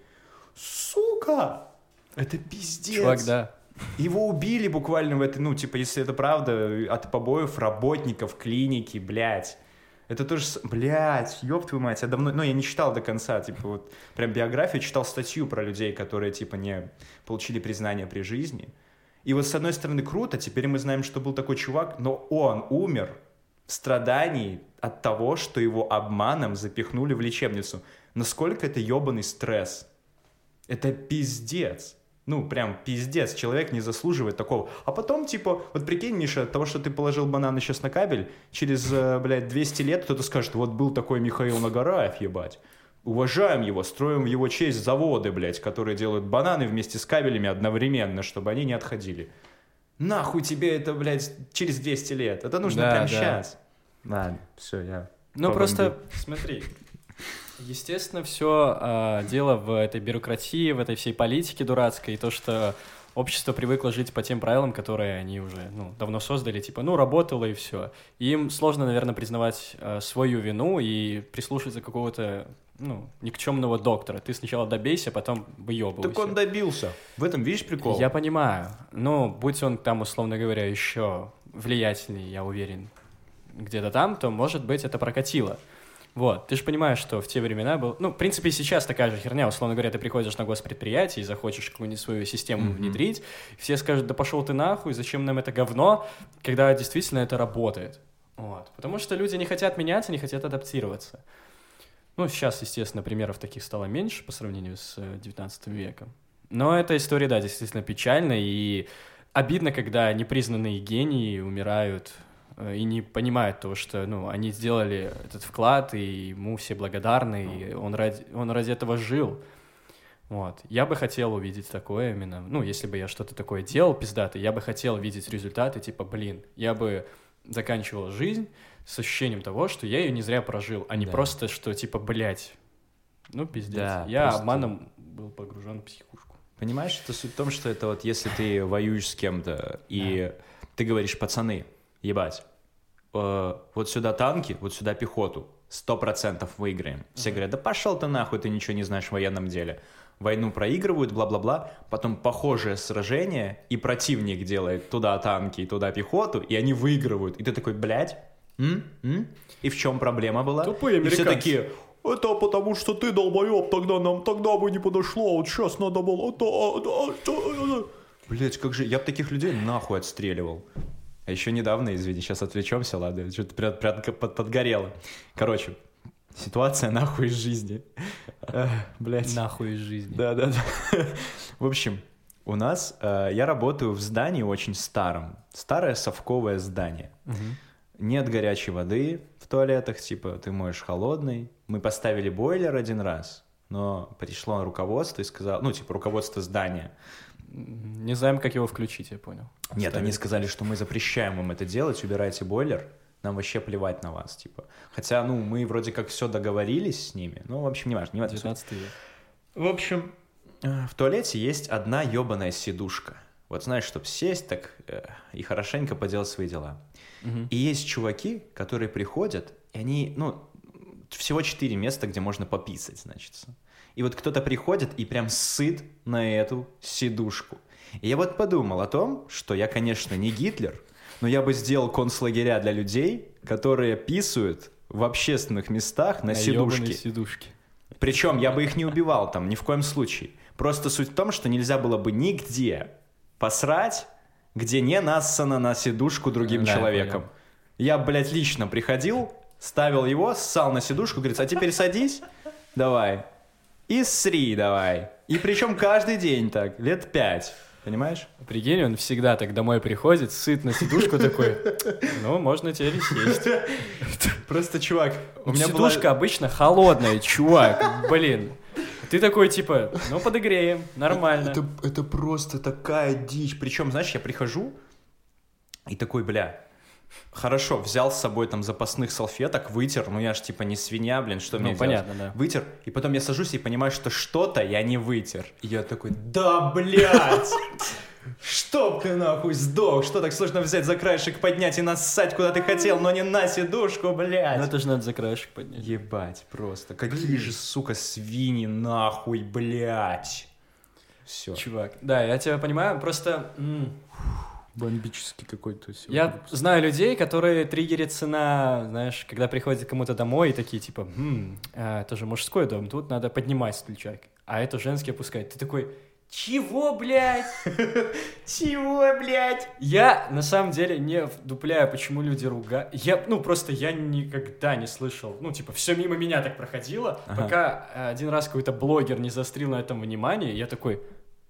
Сука! Это пиздец. Чувак, да. Его убили буквально в этой, ну, типа, если это правда, от побоев работников клиники, блядь. Это тоже, блядь, ёб твою мать, я давно, ну, я не читал до конца, типа, вот, прям биографию, читал статью про людей, которые, типа, не получили признание при жизни. И вот, с одной стороны, круто, теперь мы знаем, что был такой чувак, но он умер в страдании от того, что его обманом запихнули в лечебницу. Насколько это ебаный стресс? Это пиздец. Ну, прям пиздец. Человек не заслуживает такого. А потом, типа, вот прикинь, Миша, от того, что ты положил бананы сейчас на кабель, через, э, блядь, 200 лет кто-то скажет, вот был такой Михаил Нагораев, ебать. Уважаем его, строим в его честь заводы, блядь, которые делают бананы вместе с кабелями одновременно, чтобы они не отходили. Нахуй тебе это, блядь, через 200 лет? Это нужно Да, прям да. сейчас. Ладно, все, я... Ну, побомбил. просто, смотри, естественно, все дело в этой бюрократии, в этой всей политике дурацкой, и то, что общество привыкло жить по тем правилам, которые они уже ну, давно создали, типа, ну, работало и все. Им сложно, наверное, признавать э, свою вину и прислушаться к какого-то, ну, никчемного доктора. Ты сначала добейся, потом выебывайся. Так он добился. В этом, видишь, прикол? Я понимаю. Ну, будь он там, условно говоря, еще влиятельный, я уверен, где-то там, то, может быть, это прокатило. Вот, ты же понимаешь, что в те времена был... Ну, в принципе, сейчас такая же херня. Условно говоря, ты приходишь на госпредприятие и захочешь какую-нибудь свою систему Мгм. внедрить, все скажут, да пошел ты нахуй, зачем нам это говно, когда действительно это работает. Вот. Потому что люди не хотят меняться, не хотят адаптироваться. Ну, сейчас, естественно, примеров таких стало меньше по сравнению с э, 19 веком. Но эта история, да, действительно печальная, и обидно, когда непризнанные гении умирают э, и не понимают того, что, ну, они сделали этот вклад, и ему все благодарны, и он ради, он ради этого жил. Вот. Я бы хотел увидеть такое именно. Ну, если бы я что-то такое делал, пиздатый, я бы хотел видеть результаты, типа, блин, я бы заканчивал жизнь с ощущением того, что я ее не зря прожил, а не Да. просто, что, типа, блядь, ну, пиздец. Да, я просто- обманом был погружен в психушку. Понимаешь, это суть в том, что это вот если ты воюешь с кем-то, и ты говоришь, пацаны, ебать, э, вот сюда танки, вот сюда пехоту, сто процентов выиграем. Все говорят, да пошел ты нахуй, ты ничего не знаешь в военном деле. Войну проигрывают, бла-бла-бла, потом похожее сражение, и противник делает туда танки, и туда пехоту, и они выигрывают. И ты такой, блядь, м? М? И в чем проблема была? Тупые И все американцы. такие, это потому что ты долбоеб, тогда нам тогда бы не подошло, вот сейчас надо было... Блять, как же, я бы таких людей нахуй отстреливал. А еще недавно, извини, сейчас отвлечемся, ладно, что-то прям, прям под- подгорело. Короче, ситуация нахуй из жизни. Блять. Нахуй из жизни. Да, да, да. В общем, у нас, э, я работаю в здании очень старом. Старое совковое здание. Нет горячей воды в туалетах, типа ты моешь холодный. Мы поставили бойлер один раз, но пришло руководство и сказало, ну, типа руководство здания. Не знаем, как его включить, я понял. Нет, Ставили. они сказали, что мы запрещаем им это делать, убирайте бойлер, нам вообще плевать на вас, типа. Хотя, ну, мы вроде как все договорились с ними, ну, в общем, не важно, не важно. 19 век. В общем, э, в туалете есть одна ебаная сидушка. Вот знаешь, чтобы сесть так э, и хорошенько поделать свои дела. Мгм. И есть чуваки, которые приходят, и они, ну, всего четыре места, где можно пописать, значит. И вот кто-то приходит и прям сыт на эту сидушку. И я вот подумал о том, что я, конечно, не Гитлер, но я бы сделал концлагеря для людей, которые писают в общественных местах на На сидушке. сидушке. Причем я бы их не убивал там, ни в коем случае. Просто суть в том, что нельзя было бы нигде посрать, где не нассано на сидушку другим Да, я человеком. понял. Я, блядь, лично приходил, ставил его, ссал на сидушку, говорит, а теперь садись, давай. И сри давай. И причем каждый день так, лет пять. Понимаешь? Прикинь, он всегда так домой приходит, сыт на сидушку такой, ну, можно теперь и сесть. Просто, чувак, у меня Сидушка обычно холодная, чувак, блин. Ты такой, типа, ну, подогреем, нормально. Это, это просто такая дичь. Причем, знаешь, я прихожу и такой, бля, хорошо, взял с собой там запасных салфеток, вытер, ну я ж типа не свинья, блин, что Ну, мне понятно, делать? да. Вытер, и потом я сажусь и понимаю, что что-то я не вытер. И я такой, да, блядь! Чтоб ты нахуй сдох! Что так сложно взять за краешек, поднять и нассать, куда ты хотел, но не на сидушку, блядь! Ну, это же надо за краешек поднять. Ебать, просто. Какие же, сука, свиньи, нахуй, блядь! Все. Чувак, да, я тебя понимаю, просто м, Бомбический какой-то Я знаю людей, которые триггерятся на, знаешь, когда приходят кому-то домой и такие, типа, «Хм, а, это же мужской дом, тут надо поднимать стульчак, а это женский опускать. Ты такой, чего, блядь? Чего, блядь? Я, на самом деле, не вдупляю, почему люди ругают. Я, ну, просто я никогда не слышал. Ну, типа, все мимо меня так проходило, Ага. пока один раз какой-то блогер не застрил на этом внимание, я такой,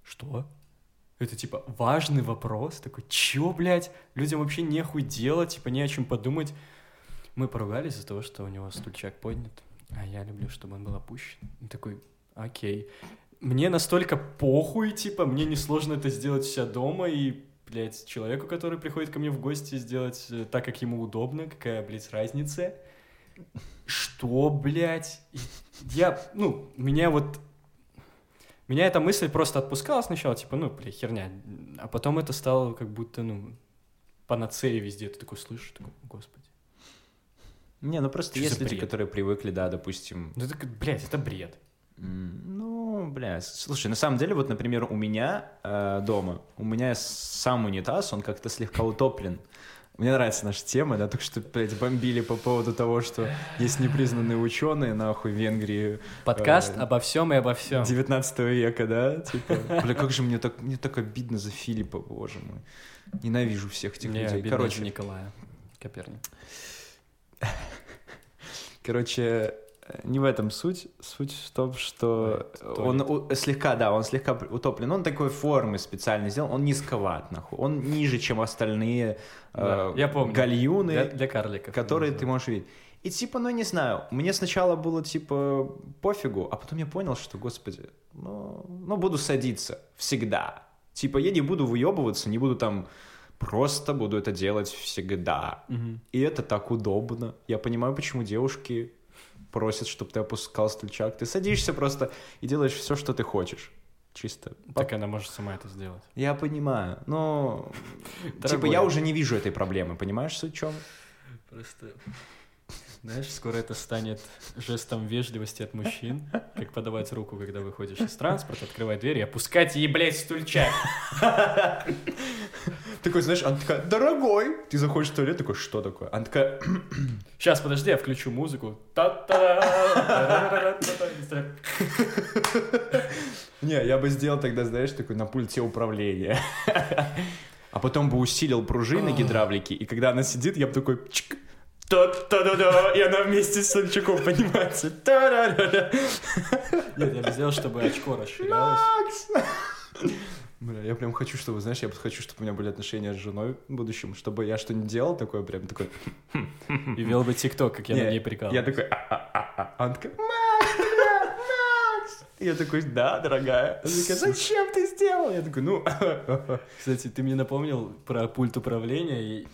что? Это, типа, важный вопрос. Такой, чё, блядь? Людям вообще нехуй делать, типа, не о чем подумать. Мы поругались из-за того, что у него стульчак поднят, а я люблю, чтобы он был опущен. И такой, окей. Мне настолько похуй, типа, мне несложно это сделать себя дома, и, блядь, человеку, который приходит ко мне в гости, сделать э, так, как ему удобно, какая, блядь, разница? Что, блядь? Я, ну, меня вот... Меня эта мысль просто отпускала сначала, типа, ну, бля, херня. А потом это стало как будто, ну, панацея везде. Ты такой слышишь, такой, господи. Не, ну просто Что есть люди, бред? которые привыкли, да, допустим, Ну, это, блядь, это бред. Ну, бля, слушай, на самом деле, вот, например, у меня э, дома, у меня сам унитаз, он как-то слегка утоплен. Мне нравится наша тема, да, только что, блядь, бомбили по поводу того, что есть непризнанные ученые, нахуй, в Венгрии Подкаст Э, обо всем и обо всем. 19 века, да, типа, бля, как же мне так, мне так обидно за Филиппа, боже мой. Ненавижу всех этих Мне людей. обидно Короче, Николая Коперника. Короче, не в этом суть. Суть в том, что Ой, он у- слегка, да, он слегка утоплен. Он такой формы специально сделан. Он низковат, нахуй. Он ниже, чем остальные Да, э, я помню. гальюны, Для, для карликов. которые ты можешь видеть. И типа, ну не знаю, мне сначала было типа пофигу, а потом я понял, что, господи, ну, ну буду садиться всегда. Типа я не буду выебываться, не буду там просто буду это делать всегда. Мгм. И это так удобно. Я понимаю, почему девушки просят, чтобы ты опускал стульчак. Ты садишься просто и делаешь все, что ты хочешь. Чисто. Так она может сама это сделать. Я понимаю, но... Типа я уже не вижу этой проблемы, понимаешь, суть в чем? Просто, знаешь, скоро это станет жестом вежливости от мужчин, как подавать руку, когда выходишь из транспорта, открывать дверь и опускать ей, блядь, стульчак. Такой, знаешь, она такая, дорогой! Ты заходишь в туалет, такой, что такое? Она такая, Сейчас, подожди, я включу музыку. Та-та-да, та-та-да-да-да. не, я бы сделал тогда, знаешь, такой на пульте управления. А потом бы усилил пружины гидравлики, и когда она сидит, я бы такой, чик, та-та-да-да, и она вместе с стульчаком поднимается. Та-да-да-да. Нет, я бы сделал, чтобы очко расширялось. Бля, я прям хочу, чтобы, знаешь, я хочу, чтобы у меня были отношения с женой в будущем, чтобы я что-нибудь делал такое, прям такой... И вел бы тикток, как я над ней прикалываюсь. Я такой... Она такая... «Макс, Макс!» Я такой, да, дорогая. Она такая, зачем ты сделал? Я такой, ну... Кстати, ты мне напомнил про пульт управления.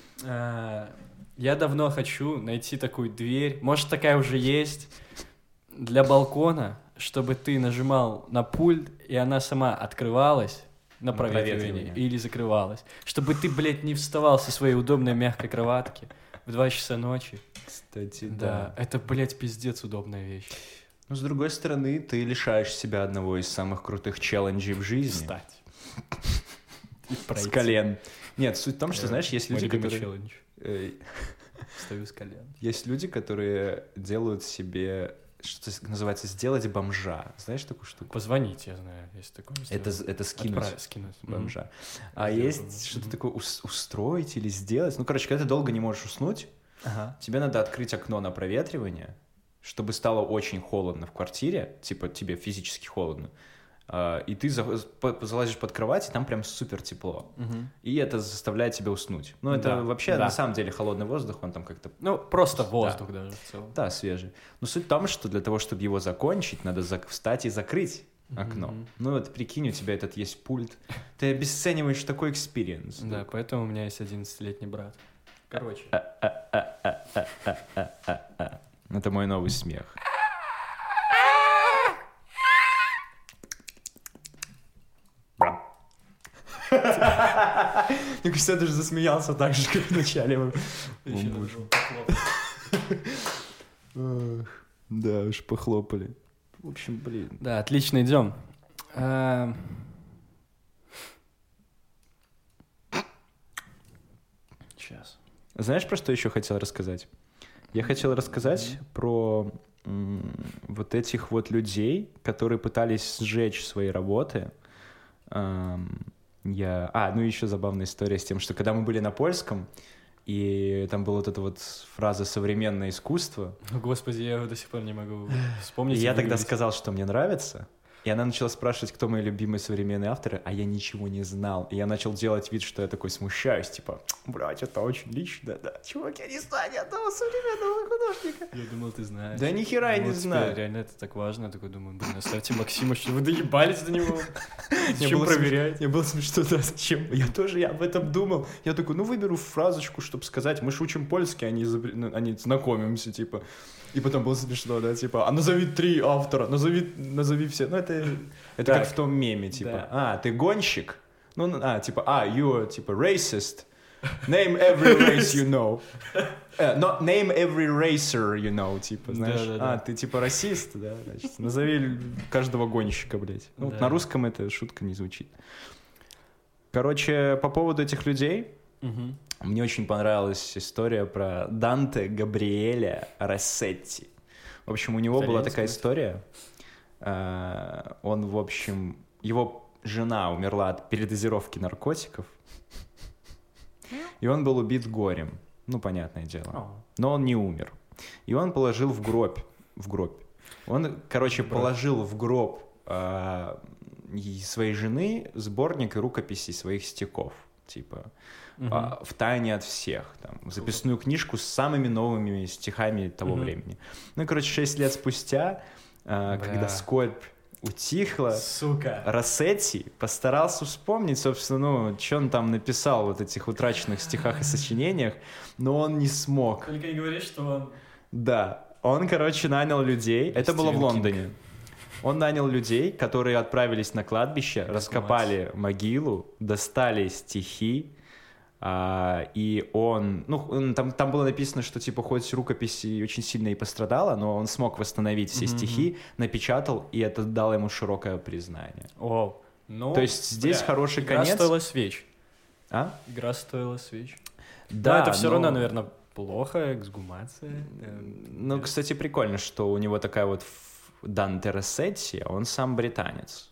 Я давно хочу найти такую дверь. Может, такая уже есть для балкона, чтобы ты нажимал на пульт, и она сама открывалась на проветривание или закрывалась. Чтобы ты, блядь, не вставал со своей удобной мягкой кроватки в 2 часа ночи. Кстати, Да, это, блядь, пиздец удобная вещь. Но с другой стороны, ты лишаешь себя одного из самых крутых челленджей в жизни. Встать. С колен. Нет, суть в том, что, Э, знаешь, есть люди, которые... челлендж. Э, Встаю с колен. Есть люди, которые делают себе, что называется, сделать бомжа. Знаешь такую штуку? Позвонить, я знаю, есть такое. Это, это скинуть Отправить, скинуть. Бомжа. А Сделать есть бомжа. что-то такое ус- устроить или сделать. Ну, короче, когда ты долго не можешь уснуть, Ага. тебе надо открыть окно на проветривание, чтобы стало очень холодно в квартире, типа тебе физически холодно. А, И ты за- залазишь под кровать, и там прям супер тепло. Мгм. И это заставляет тебя уснуть. Ну, это Да, вообще, да. на самом деле, холодный воздух, он там как-то Ну, просто воздух даже в целом. Да, свежий. Но суть в том, что для того, чтобы его закончить, надо зак- встать и закрыть окно. Мгм. Ну вот прикинь, у тебя этот есть пульт. Ты обесцениваешь такой experience. Да, поэтому у меня есть 11-летний брат. Короче. Это мой новый смех. Мне кажется, я даже засмеялся так же, как в начале. О, боже. Ах, Да, уж похлопали. В общем, блин. Да, отлично идем. А, сейчас. Знаешь, про что еще хотел рассказать? Я хотел рассказать про вот этих вот людей, которые пытались сжечь свои работы. Ам, я... А, ну еще забавная история с тем, что когда мы были на польском, и там была вот эта вот фраза «современное искусство», господи, я до сих пор не могу вспомнить. и я тогда сказал, что мне нравится, и она начала спрашивать, кто мои любимые современные авторы, а я ничего не знал. И я начал делать вид, что я такой смущаюсь, типа, блядь, это очень лично, да. Чувак, я не знаю ни одного современного художника. Я думал, ты знаешь. Да ни хера я Думал, не знаю. Реально это так важно. Я такой думаю, блин, оставьте Максима, что вы доебались до него. Зачем проверять? Мне было смешно, да, зачем? Я тоже я об этом думал. Я такой, ну выберу фразочку, чтобы сказать, мы же учим польский, они, изобр- ну, они знакомимся, типа. И потом было смешно, да, типа, а назови три автора, назови, назови все. Ну это, это Так. как в том меме, типа, Да. а, ты гонщик? Ну, а, типа, а, you, типа, racist. Name every race you know. Э, not name every racer you know, типа, знаешь. Да-да-да. А, ты типа расист, да, значит, назови каждого гонщика, блядь. Ну, вот Да. на русском эта шутка не звучит. Короче, по поводу этих людей, Мгм. мне очень понравилась история про Данте Габриэля Рассетти. В общем, у него была Итальянец, такая может? история. А, Он, в общем, его жена умерла от передозировки наркотиков, и он был убит горем. Ну, понятное дело. Но он не умер. И он положил в гроб, в гроб. Он, короче, положил в гроб и своей жены сборник рукописей своих стихов, типа мгм. а, в тайне от всех, там, записную книжку с самыми новыми стихами того Мгм. времени. Ну, короче, шесть лет спустя, а, Бля. когда скорбь утихла, Сука. Рассетти постарался вспомнить, собственно, ну, что он там написал в вот этих утраченных стихах и сочинениях, но он не смог. Только не говори, что он... Да, он, короче, нанял людей. Это было в Лондоне. Он нанял людей, которые отправились на кладбище, раскопали могилу, достали стихи, а, и он, ну, он- там, там было написано, что, типа, хоть рукопись и очень сильно и пострадала, но он смог восстановить все Мгм, стихи, напечатал, и это дало ему широкое признание. О, ну... То есть здесь бля, хороший игра конец. стоила свеч. А? Игра стоила свеч. Да, Да, это все но- равно, наверное, плохо, эксгумация. Ну, кстати, прикольно, что у него такая вот Данте Рассетти, он сам британец.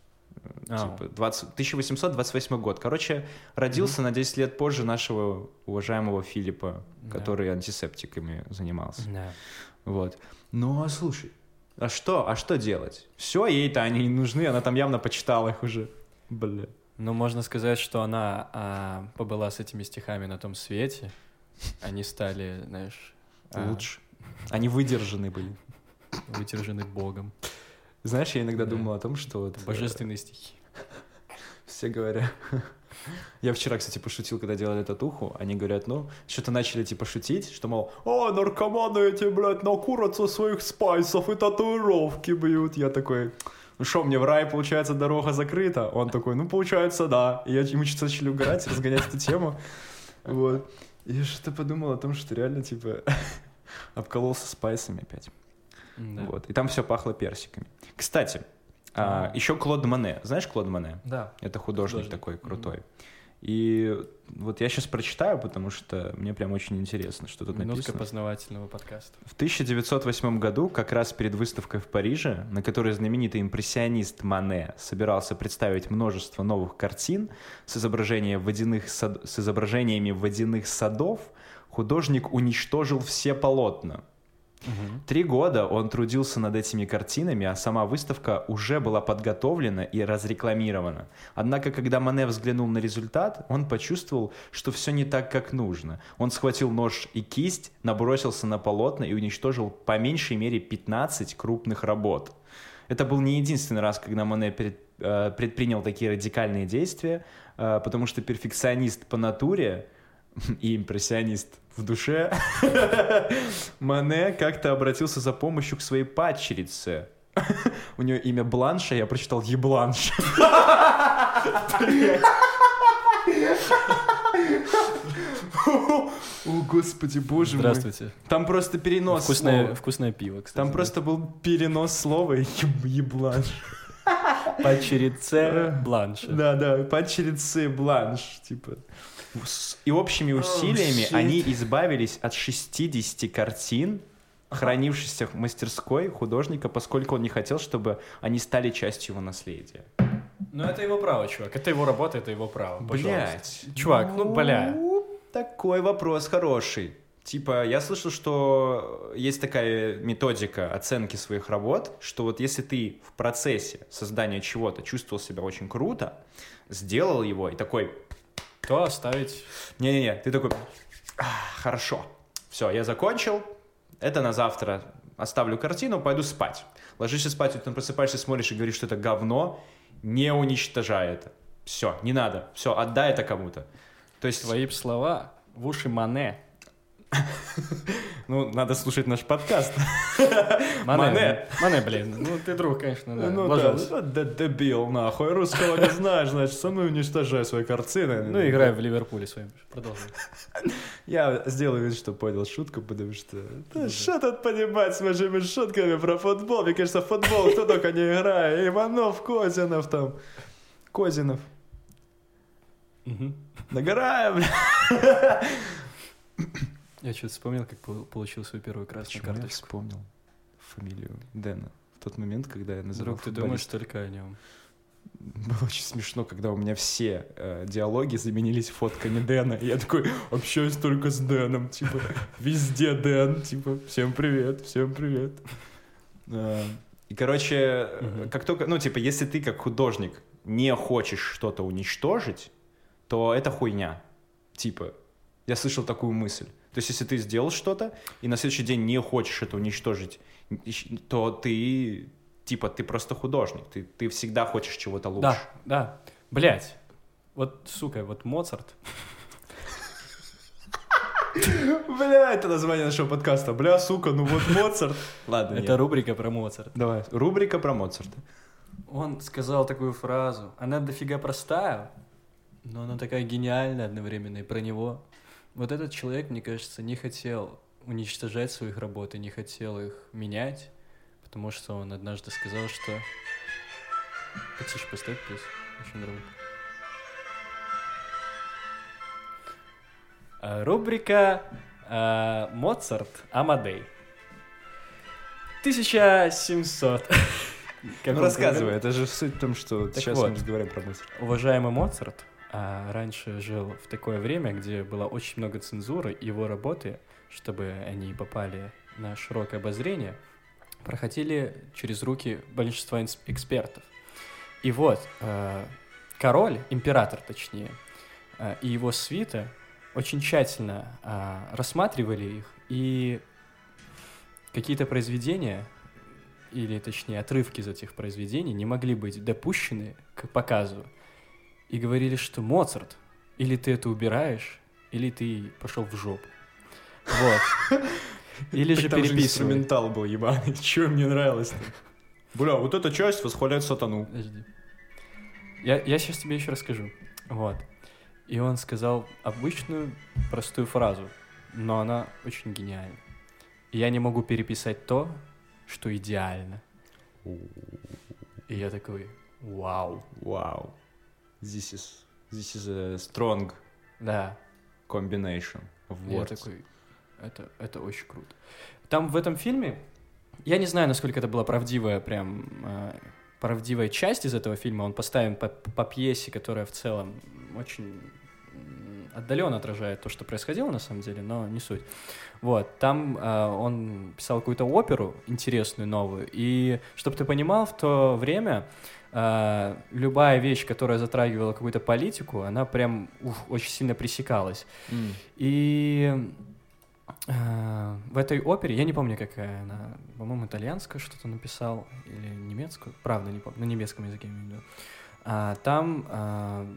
А. Типа 20 1828 год. Короче, родился на 10 лет позже нашего уважаемого Филиппа, который антисептиками занимался. Да. Вот. Ну, а слушай, а что, а что делать? Все, ей-то они не нужны, она там явно почитала их уже. Бля. Ну, можно сказать, что она а, побыла с этими стихами на том свете. Они стали, знаешь, а, Лучше. Они выдержаны были. выдержаны Богом. Знаешь, я иногда Да. думал о том, что Это божественные стихи. Все говорят. Я вчера, кстати, пошутил, когда делали татуху. Они говорят, ну, что-то начали, типа, шутить, что, мол, о, наркоманы эти, блядь, накурятся своих спайсов и татуировки бьют. Я такой, ну что, мне в рай, получается, дорога закрыта? Он такой, ну, получается, да. И я, мы что-то начали угорать, разгонять эту тему. Вот. Я что-то подумал о том, что реально, типа, обкололся спайсами опять. Да. Вот. И там все пахло персиками. Кстати, А. еще Клод Моне. Знаешь Клод Моне? Да. Это художник, Художник. такой крутой. И вот я сейчас прочитаю, потому что мне прям очень интересно, что тут Минутка написано. познавательного подкаста. В 1908 году, как раз перед выставкой в Париже, на которой знаменитый импрессионист Мане собирался представить множество новых картин с, изображения водяных сад- с изображениями водяных садов, художник уничтожил все полотна. Три года он трудился над этими картинами, а сама выставка уже была подготовлена и разрекламирована. Однако, когда Мане взглянул на результат, он почувствовал, что все не так, как нужно. Он схватил нож и кисть, набросился на полотна и уничтожил по меньшей мере 15 крупных работ. Это был не единственный раз, когда Мане перед- э, предпринял такие радикальные действия, э, потому что перфекционист по натуре и импрессионист в душе, Мане как-то обратился за помощью к своей падчерице. У нее имя Бланша, я прочитал Ебланш. О, господи, боже мой. Здравствуйте. Там просто перенос Вкусное, слова. вкусное пиво, кстати. Там да. просто был перенос слова ебланш. Пачерице бланш. Да, да, падчерицы Бланш, типа. И общими усилиями shit. они избавились от 60 картин, хранившихся в мастерской художника, поскольку он не хотел, чтобы они стали частью его наследия. Ну, это его право, чувак. Это его работа, это его право. Блять. Чувак, ну, бля. Такой вопрос хороший. Типа, я слышал, что есть такая методика оценки своих работ, что вот если ты в процессе создания чего-то чувствовал себя очень круто, сделал его и такой, То оставить... не-не-не, ты такой, «А, хорошо, все, я закончил, это на завтра оставлю картину, пойду спать. Ложишься спать, утром просыпаешься, смотришь и говоришь, что это говно, не уничтожай это. Все, не надо, все, отдай это кому-то. То есть, Твои слова в уши Мане. ну, надо слушать наш подкаст. Мане. Мане. Блин. Ну, ты друг, конечно, да. Ну Пожалуйста. да, да, дебил, нахуй, русского не знаешь, значит, самой уничтожай свои картины. Ну, играй в Ливерпуле своим. Продолжай. Я сделаю вид, что понял шутку, потому что... Да что тут понимать с вашими шутками про футбол? Мне кажется, футбол кто только не играет. Иванов, Козинов там. Козинов. Мгм. Нагораем. Я что-то вспомнил, как пол- получил свою первую красную Почему я карточку. вспомнил фамилию Дэна? В тот момент, когда я называл Друг, ты думаешь только о нем. Было очень смешно, когда у меня все э, диалоги заменились фотками Дэна. И я такой, общаюсь только с Дэном, типа, везде Дэн, типа, всем привет, всем привет. Э, И, короче, Мгм. как только, ну, типа, если ты как художник не хочешь что-то уничтожить, то это хуйня. Типа, я слышал такую мысль. То есть, если ты сделал что-то, и на следующий день не хочешь это уничтожить, то ты, типа, ты просто художник. Ты, ты всегда хочешь чего-то лучше. Да, да. Блять. Вот, сука, вот Моцарт. Бля, это название нашего подкаста. Бля, сука, ну вот Моцарт. Ладно, Это рубрика про Моцарт. Давай, рубрика про Моцарта. Он сказал такую фразу. Она дофига простая, но она такая гениальная одновременно и про него. Вот этот человек, мне кажется, не хотел уничтожать своих работ и не хотел их менять, потому что он однажды сказал, что... Потише поставь, плюс. Очень громко. А, Рубрика а, Моцарт Амадей. 1700. Как Ну, рассказывай, это же суть в том, что Так сейчас вот. мы разговариваем про Моцарта. Уважаемый Моцарт а, раньше жил в такое время, где было очень много цензуры, его работы, чтобы они попали на широкое обозрение, проходили через руки большинства инс- экспертов. И вот, э, король, император точнее, э, и его свита очень тщательно а, рассматривали их, и какие-то произведения, или точнее отрывки из этих произведений, не могли быть допущены к показу. И говорили, что Моцарт, или ты это убираешь, или ты пошел в жопу. Вот. Или же переписывай. инструментал был ебаный. Чего мне нравилось-то? Бля, вот эта часть восхваляет сатану. Подожди. Я, я сейчас тебе еще расскажу. Вот. И он сказал обычную простую фразу, но она очень гениальна. Я не могу переписать то, что идеально. И я такой, вау. Вау. This is, this is a strong Да. combination of И Я words. такой, это, это очень круто. Там в этом фильме, я не знаю, насколько это была правдивая прям э, правдивая часть из этого фильма. Он поставлен по, по пьесе, которая в целом очень отдаленно отражает то, что происходило на самом деле, но не суть. Вот, там э, он писал какую-то оперу интересную, новую, и, чтобы ты понимал, в то время э, любая вещь, которая затрагивала какую-то политику, она прям ух, очень сильно пресекалась. М. И э, в этой опере, я не помню, какая она, по-моему, итальянская что-то написал, или немецкую, правда, не помню, на немецком языке имею в виду. А, там а,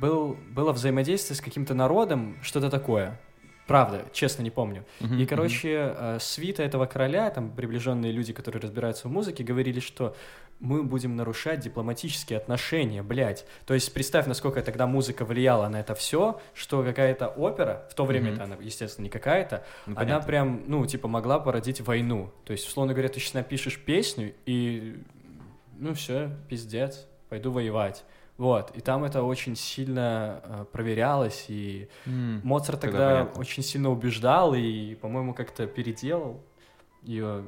был, было взаимодействие с каким-то народом, что-то такое. Правда, честно не помню. Мгм, И, короче, э, свита этого короля, там приближенные люди, которые разбираются в музыке, говорили, что мы будем нарушать дипломатические отношения, блядь. То есть представь, насколько тогда музыка влияла на это все, что какая-то опера, в то время Мгм. это она, естественно, не какая-то, Ну, она понятно. прям, ну, типа, могла породить войну. То есть, условно говоря, ты сейчас напишешь песню, и, ну, все, пиздец, пойду воевать. Вот, и там это очень сильно э, проверялось, и М, Моцарт Тогда тогда очень сильно убеждал и, по-моему, как-то переделал ее.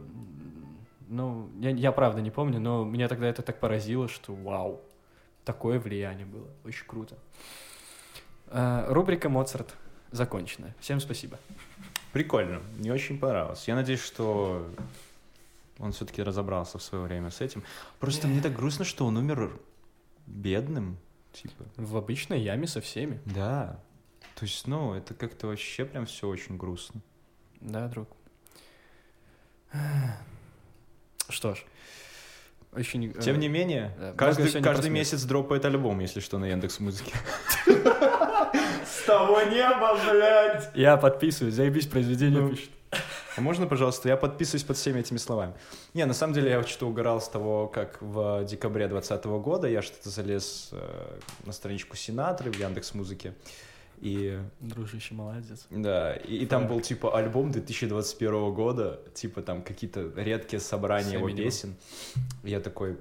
Ну, я, я правда не помню, но меня тогда это так поразило, что вау, такое влияние было. Очень круто. Э, рубрика Моцарт закончена. Всем спасибо. Прикольно, мне очень понравилось. Я надеюсь, что он все-таки разобрался в свое время с этим. Просто мне так грустно, что он умер бедным, типа. В обычной яме со всеми. Да. То есть, ну, это как-то вообще прям все очень грустно. Да, друг. Что ж. Очень, э, Тем не менее, да, каждый, каждый месяц дропает альбом, если что, на Яндекс Музыке. С того неба, блядь! Я подписываюсь, заебись, произведение Ну, пишет. А можно, пожалуйста, я подписываюсь под всеми этими словами. Не, на самом деле я что-то угорал с того, как в декабре 2020 года я что-то залез э, на страничку Синатры в Яндекс Музыке. И Дружище, молодец. да, и, и там был типа альбом 2021 года, типа там какие-то редкие собрания С его Эминемом. песен. И я такой,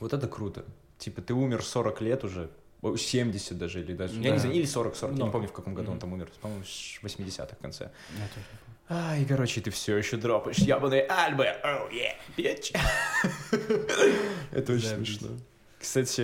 вот это круто. Типа ты умер 40 лет уже, о, 70 даже, или даже, я Да. не знаю, или 40-40, я не помню, в каком году он Мгм. там умер, по-моему, в 80-х в конце. Я тоже. А, и, короче, ты все еще дропаешь ебаные альбы. Oh, yeah, bitch. Это очень смешно. Кстати,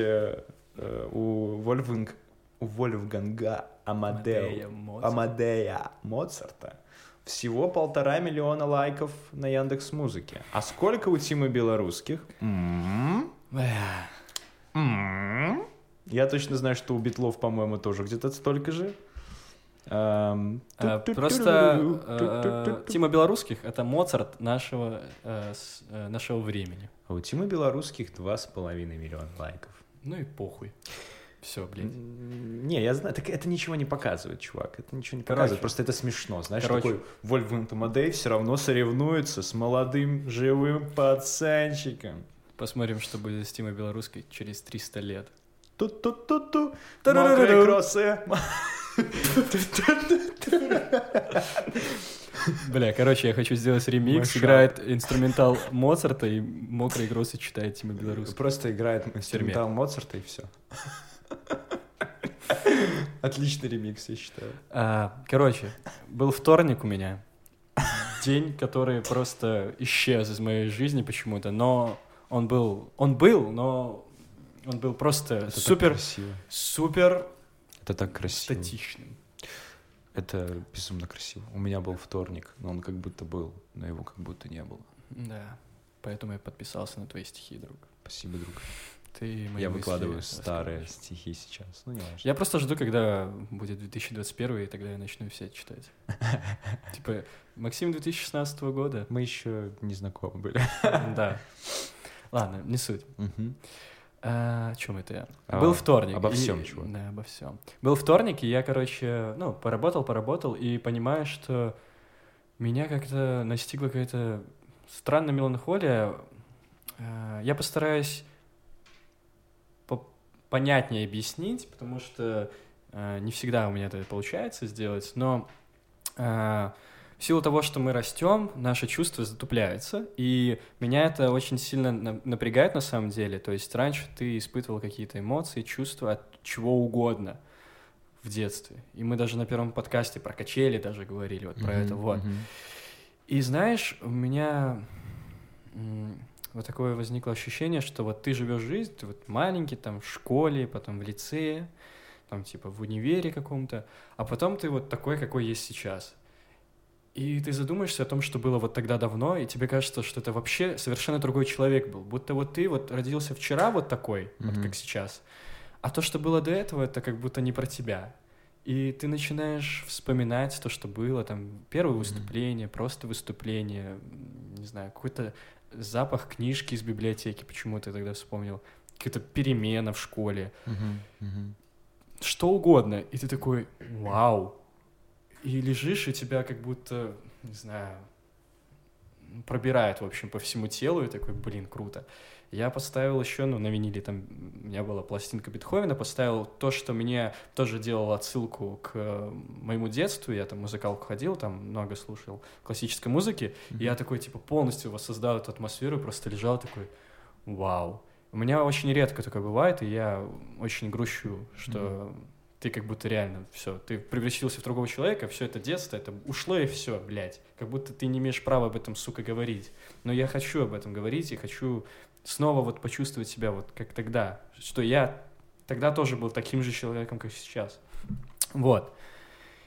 э, у Вольфганг, у Вольфганга Амадея Моцарт. Амадея Моцарта всего полтора миллиона лайков на Яндекс Музыке. А сколько у Тимы Белорусских? М, Бля. м. Я точно знаю, что у Битлов, по-моему, тоже где-то столько же. Эм, А, Просто э, Тима Белорусских — это Моцарт нашего, э, с- э, нашего времени. А у Тимы Белорусских два с половиной миллиона лайков. Ну и похуй. Все, блин. Не, я знаю, так это ничего не показывает, чувак. Это ничего не Короче. показывает, просто это смешно. Знаешь, Короче. такой Вольфганг Амадей все равно соревнуется с молодым живым пацанчиком. Посмотрим, что будет с Тимой Белорусской через 300 лет. Ту-ту-ту-ту, мокрые кроссы. Бля, короче, я хочу сделать ремикс. Маша. Играет инструментал Моцарта и мокрые гросы читает Тима Белорусской. Просто играет инструментал Моцарта и все. Отличный ремикс, я считаю. А, короче, был вторник у меня. День, который просто исчез из моей жизни почему-то, но он был, он был, но он был просто Это супер, супер Это так красиво. статичным. Это безумно красиво. У меня был вторник, но он как будто был, но его как будто не было. Да, поэтому я подписался на твои стихи, друг. Спасибо, друг. Ты мои Я мысли выкладываю старые раскрываешь. стихи сейчас. Ну, не важно. Я просто жду, когда будет 2021, и тогда я начну все читать. Типа, Максим 2016 года. Мы еще не знакомы были. Да. Ладно, не суть. А, о чем это я? А, Был вторник. обо и- всем, чувак. Да, обо всем. Был вторник, и я, короче, ну, поработал, поработал, и понимаю, что меня как-то настигла какая-то странная меланхолия. А, Я постараюсь по- понятнее объяснить, потому что а, не всегда у меня это получается сделать, но а, в силу того, что мы растем, наши чувства затупляются, и меня это очень сильно на- напрягает на самом деле. То есть раньше ты испытывал какие-то эмоции, чувства от чего угодно в детстве. И мы даже на первом подкасте про качели даже говорили вот про Мгм, это. Вот. мгм. И знаешь, у меня вот такое возникло ощущение, что вот ты живешь жизнь, ты вот маленький, там, в школе, потом в лицее, там, типа, в универе каком-то, а потом ты вот такой, какой есть сейчас. И ты задумаешься о том, что было вот тогда давно, и тебе кажется, что это вообще совершенно другой человек был. Будто вот ты вот родился вчера вот такой, вот Мгм. как сейчас, а то, что было до этого, это как будто не про тебя. И ты начинаешь вспоминать то, что было, там, первое выступление, просто выступление, не знаю, какой-то запах книжки из библиотеки, почему ты тогда вспомнил, какая-то перемена в школе, что угодно, и ты такой, вау, и лежишь, и тебя как будто, не знаю, пробирает, в общем, по всему телу, и такой, блин, круто. Я поставил еще, ну, на виниле там у меня была пластинка Бетховена, поставил то, что мне тоже делало отсылку к моему детству, я там музыкалку ходил, там много слушал классической музыки, и я такой, типа, полностью воссоздал эту атмосферу, просто лежал такой, вау. У меня очень редко такое бывает, и я очень грущу, что ты как будто реально все, ты превратился в другого человека, все это детство, это ушло и все, блядь. Как будто ты не имеешь права об этом, сука, говорить. Но я хочу об этом говорить и хочу снова вот почувствовать себя вот как тогда, что я тогда тоже был таким же человеком, как сейчас. Вот.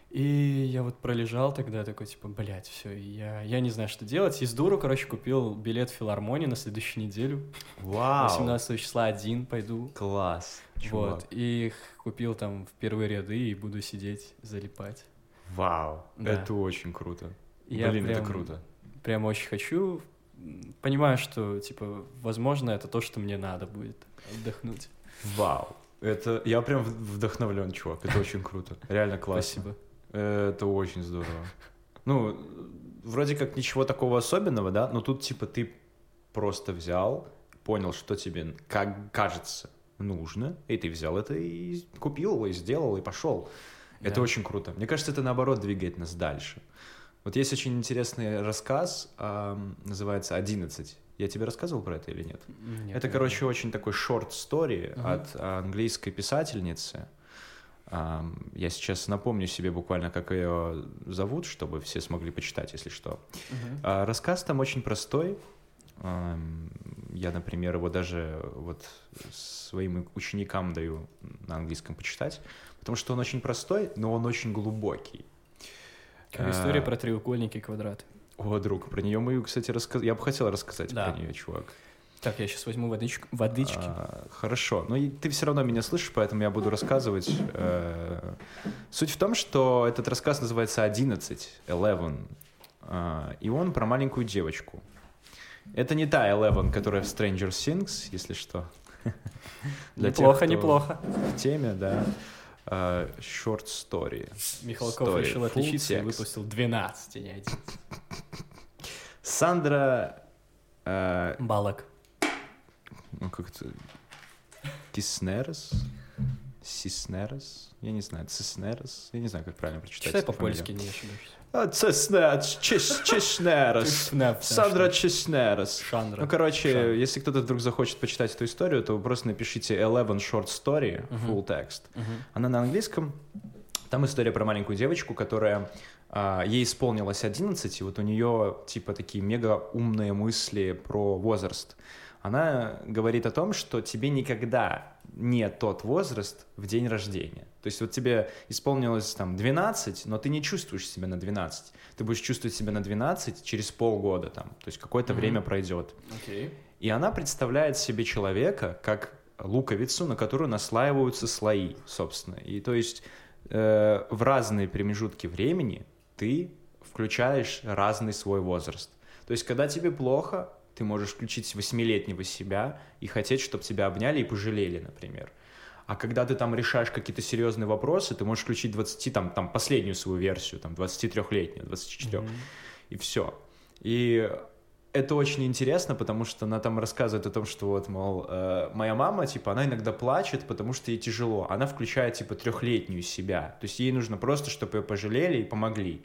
И я вот пролежал тогда такой, типа, блядь, все, я, я не знаю, что делать. И с дуру, короче, купил билет в филармонию на следующую неделю. Вау! 18 числа один пойду. Класс, чувак. Вот. И купил там в первые ряды и буду сидеть, залипать. Вау, Да. это очень круто. Я Блин, это прям- круто. Прям очень хочу. Понимаю, что, типа, возможно, это то, что мне надо будет отдохнуть. Вау. Это я прям вдохновлен, чувак. Это очень круто. Реально классно. Спасибо. Это очень здорово. Ну, вроде как ничего такого особенного, да, но тут типа ты просто взял, понял, что тебе как кажется нужно, и ты взял это и купил, и сделал, и пошел. Это Да. очень круто. Мне кажется, это наоборот двигает нас дальше. Вот есть очень интересный рассказ, называется «11». Я тебе рассказывал про это или нет? Нет, Это, я- короче, очень такой short story Мгм. от английской писательницы. Я сейчас напомню себе буквально, как ее зовут, чтобы все смогли почитать, если что. А, Рассказ там очень простой. Я, например, его даже вот своим ученикам даю на английском почитать, потому что он очень простой, но он очень глубокий. Как А, история про треугольники и квадраты. О, друг, про нее мы, кстати, рассказать. Я бы хотел рассказать Да. про нее, чувак. Так, я сейчас возьму водичку, водички. А, хорошо. Но и ты все равно меня слышишь, поэтому я буду рассказывать. Э, Суть в том, что этот рассказ называется «11», «Eleven», А, и он про маленькую девочку. Это не та Eleven, которая в Stranger Things, если что. Для тех, неплохо, кто неплохо. В теме, да. А, Short story. Михалков Story, решил отличиться и выпустил 12, а не один. Сандра... э, Балок. ну, как-то... Киснерос? Сиснерос? Я не знаю, Циснерос? Я не знаю, как правильно прочитать. Читай по-польски, не ошибаюсь. А, Чис- Чиснерос. Чиснерос, Сандра. Шандра. Ну, короче, Шандра. если кто-то вдруг захочет почитать эту историю, то вы просто напишите 11 short story, full text. Мгм. Она на английском. Там история про маленькую девочку, которая а, ей исполнилось 11, и вот у нее типа такие мега умные мысли про возраст. Она говорит о том, что тебе никогда не тот возраст в день рождения. То есть вот тебе исполнилось там 12, но ты не чувствуешь себя на 12. Ты будешь чувствовать себя на 12 через полгода там. То есть какое-то Мгм. время пройдет. Окей. И она представляет себе человека как луковицу, на которую наслаиваются слои, собственно. И то есть э, в разные промежутки времени ты включаешь разный свой возраст. То есть когда тебе плохо, ты можешь включить восьмилетнего себя и хотеть, чтобы тебя обняли и пожалели, например. А когда ты там решаешь какие-то серьезные вопросы, ты можешь включить 20, там, там последнюю свою версию, там 23-летнюю, 24 Мгм. и все. И это очень интересно, потому что она там рассказывает о том, что вот, мол, э, моя мама, типа, она иногда плачет, потому что ей тяжело. Она включает, типа, трехлетнюю себя. То есть ей нужно просто, чтобы ее пожалели и помогли.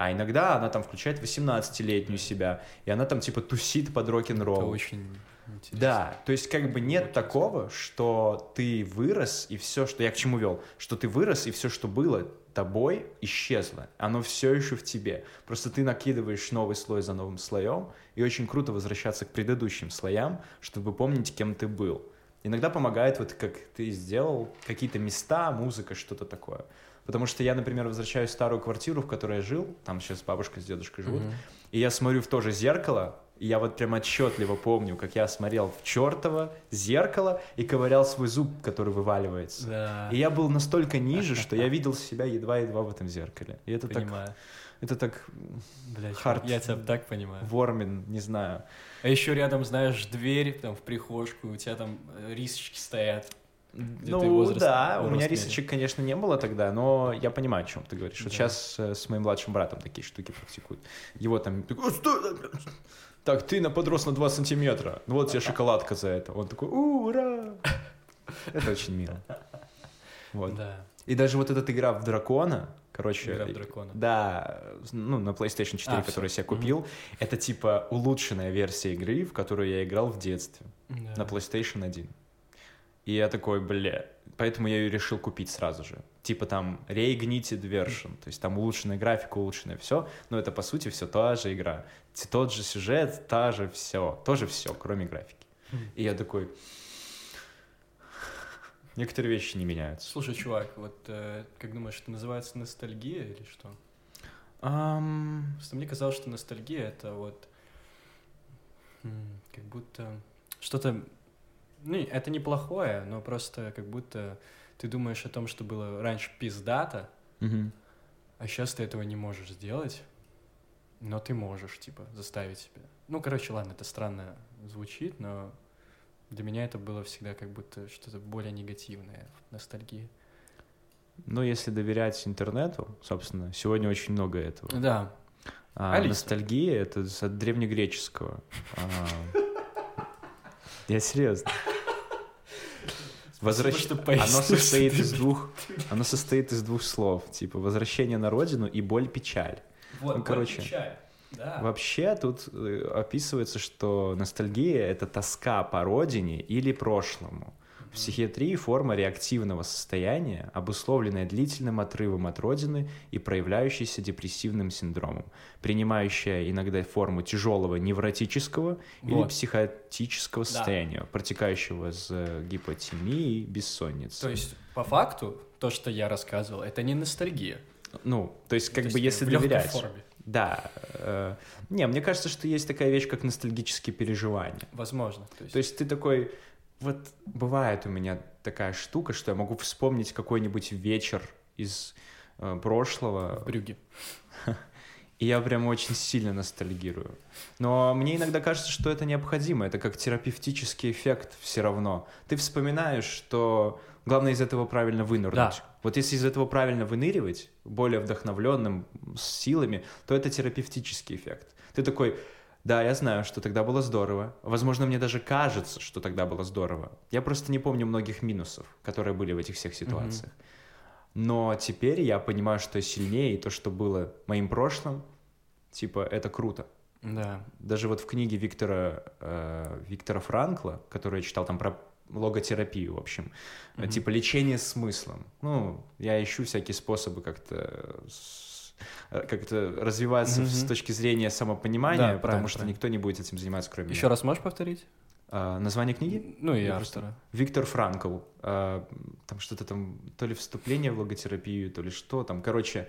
А иногда она там включает 18-летнюю себя, и она там, типа, тусит под Это рок-н-ролл. очень интересно. Да, то есть как бы нет такого, что ты вырос и все, что я к чему вел, что ты вырос и все, что было тобой, исчезло. Оно все еще в тебе. Просто ты накидываешь новый слой за новым слоем, и очень круто возвращаться к предыдущим слоям, чтобы помнить, кем ты был. Иногда помогает, вот как ты сделал, какие-то места, музыка, что-то такое. Потому что я, например, возвращаюсь в старую квартиру, в которой я жил, там сейчас бабушка с дедушкой живут, Мгм. и я смотрю в то же зеркало, и я вот прям отчетливо помню, как я смотрел в чертово зеркало и ковырял свой зуб, который вываливается. Да, И я был настолько ниже, что я видел себя едва-едва в этом зеркале. И это так, понимаю. это так Блядь, хард- я тебя так понимаю. Вормин, не знаю. А еще рядом, знаешь, дверь там в прихожку, у тебя там э, рисочки стоят. Где ну возраст- да, у возраст меня меряешь. рисочек, конечно, не было тогда, но я понимаю, о чем ты говоришь. Вот Да. сейчас э, с моим младшим братом такие штуки практикуют. Его там... Так, ты на подрос на 2 сантиметра. Ну вот тебе шоколадка за это. Он такой, «У, ура! Это очень мило. Вот. Да, И даже вот эта игра в дракона, короче... игра в дракона. Да, ну, на PlayStation 4, А, которую я всё. себе купил, это типа улучшенная версия игры, в которую я играл в детстве. Да. на PlayStation 1. И я такой, бля, поэтому я ее решил купить сразу же. Типа там Reignited version, то есть там улучшенная графика, улучшенное все, но это по сути все та же игра. Тот же сюжет, та же все, тоже все, кроме графики. Хм. И я такой, некоторые вещи не меняются. Слушай, чувак, вот э, как думаешь, это называется ностальгия или что? Ам, Просто мне казалось, что ностальгия это вот как будто что-то. Ну, это неплохое, но просто как будто ты думаешь о том, что было раньше пиздато, мгм. а сейчас ты этого не можешь сделать, но ты можешь, типа, заставить себя. Ну, короче, ладно, это странно звучит, но для меня это было всегда как будто что-то более негативное в ностальгии. Ну, если доверять интернету, собственно, сегодня очень много этого. Да. А Алиса. ностальгия это от древнегреческого. А, Я серьезно. Возвращ- Оно состоит из двух, оно состоит из двух слов, типа возвращение на родину и боль печаль. Вот, Ну, короче, печаль. Да. Вообще тут э, описывается, что ностальгия это тоска по родине или прошлому. В психиатрии форма реактивного состояния, обусловленная длительным отрывом от родины и проявляющаяся депрессивным синдромом, принимающая иногда форму тяжелого невротического или Вот. психотического Да. состояния, протекающего с э, гипотемией и бессонницей. То есть, по факту, то, что я рассказывал, это не ностальгия. ну, то есть как То бы есть если доверять. форме. Да. э, не, мне кажется, что есть такая вещь, как ностальгические переживания. Возможно. То есть, То есть ты такой, вот бывает у меня такая штука, что я могу вспомнить какой-нибудь вечер из э, прошлого, в брюге. и я прям очень сильно ностальгирую. Но мне иногда кажется, что это необходимо, это как терапевтический эффект все равно. Ты вспоминаешь, что главное из этого правильно вынырнуть. Да. Вот если из этого правильно выныривать, более вдохновленным, с силами, то это терапевтический эффект. Ты такой, да, я знаю, что тогда было здорово. Возможно, мне даже кажется, что тогда было здорово. Я просто не помню многих минусов, которые были в этих всех ситуациях. Но теперь я понимаю, что я сильнее, и то, что было моим прошлым, типа, это круто. Да. Даже вот в книге Виктора, э, Виктора Франкла, которую я читал там про логотерапию, в общем, Мгм. типа лечение смыслом. Ну, я ищу всякие способы как-то с- э, как-то развиваться с Мгм. точки зрения самопонимания, Да, потому что правильно. никто не будет этим заниматься, кроме Еще меня. раз можешь повторить? А, название книги? Ну и Я просто- автора. Виктор Франкл. а, там что-то там, то ли вступление в логотерапию, то ли что там. Короче,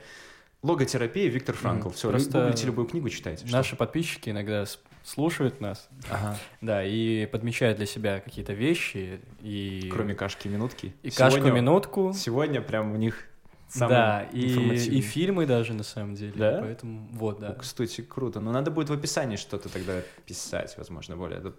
логотерапия Виктор Франкл. Мгм. Все, Просто гуглите любую книгу, читайте. Что? Наши подписчики иногда с- слушают нас, Ага. да, и подмечают для себя какие-то вещи, и... Кроме кашки и минутки. И Сегодня- кашку-минутку. Сегодня прям у них самый Да, и, и фильмы даже, на самом деле. Да? Поэтому, вот, да. Кстати, круто. Но надо будет в описании что-то тогда писать, возможно, более.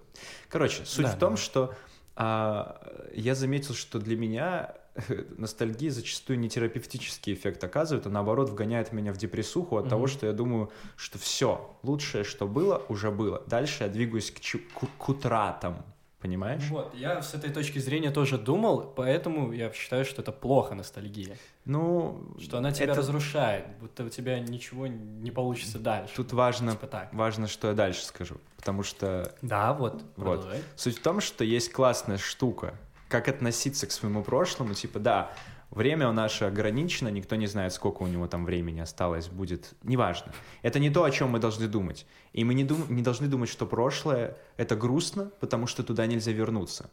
Короче, суть Да, в том, да. что а, я заметил, что для меня ностальгия зачастую не терапевтический эффект оказывает, а наоборот вгоняет меня в депрессуху от Мгм. того, что я думаю, что все, лучшее, что было, уже было. Дальше я двигаюсь к, чу- к- к утратам. Понимаешь? Вот, я с этой точки зрения тоже думал, поэтому я считаю, что это плохо ностальгия. Ну, Что она тебя это- разрушает, будто у тебя ничего не получится дальше. Тут важно, Типа так. важно, что я дальше скажу. Потому что Да, вот, Вот. продолжай. Суть в том, что есть классная штука, как относиться к своему прошлому. Типа, да, время у наше ограничено, никто не знает, сколько у него там времени осталось, будет, неважно. Это не то, о чем мы должны думать. И мы не, дум- не должны думать, что прошлое — это грустно, потому что туда нельзя вернуться.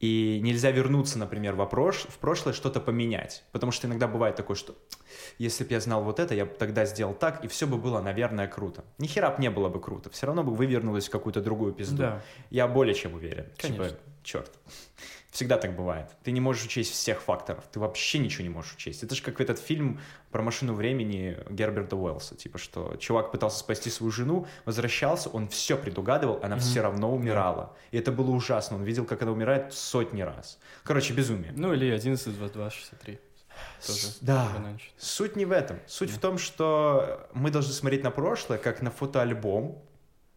И нельзя вернуться, например, в, прош... в прошлое, что-то поменять. Потому что иногда бывает такое, что если бы я знал вот это, я бы тогда сделал так, и все бы было, наверное, круто. Ни хера б не было бы круто. Все равно бы вывернулось в какую-то другую пизду. Да. Я более чем уверен. Конечно. Типа, черт. Всегда так бывает. Ты не можешь учесть всех факторов. Ты вообще ничего не можешь учесть. Это же как этот фильм про машину времени Герберта Уэллса. Типа, что чувак пытался спасти свою жену, возвращался, он все предугадывал, она Мгм. все равно умирала. И это было ужасно. Он видел, как она умирает сотни раз. Короче, безумие. Ну или 11, 22, 63. Тоже. Да. Суть не в этом. Суть в том, что мы должны смотреть на прошлое как на фотоальбом,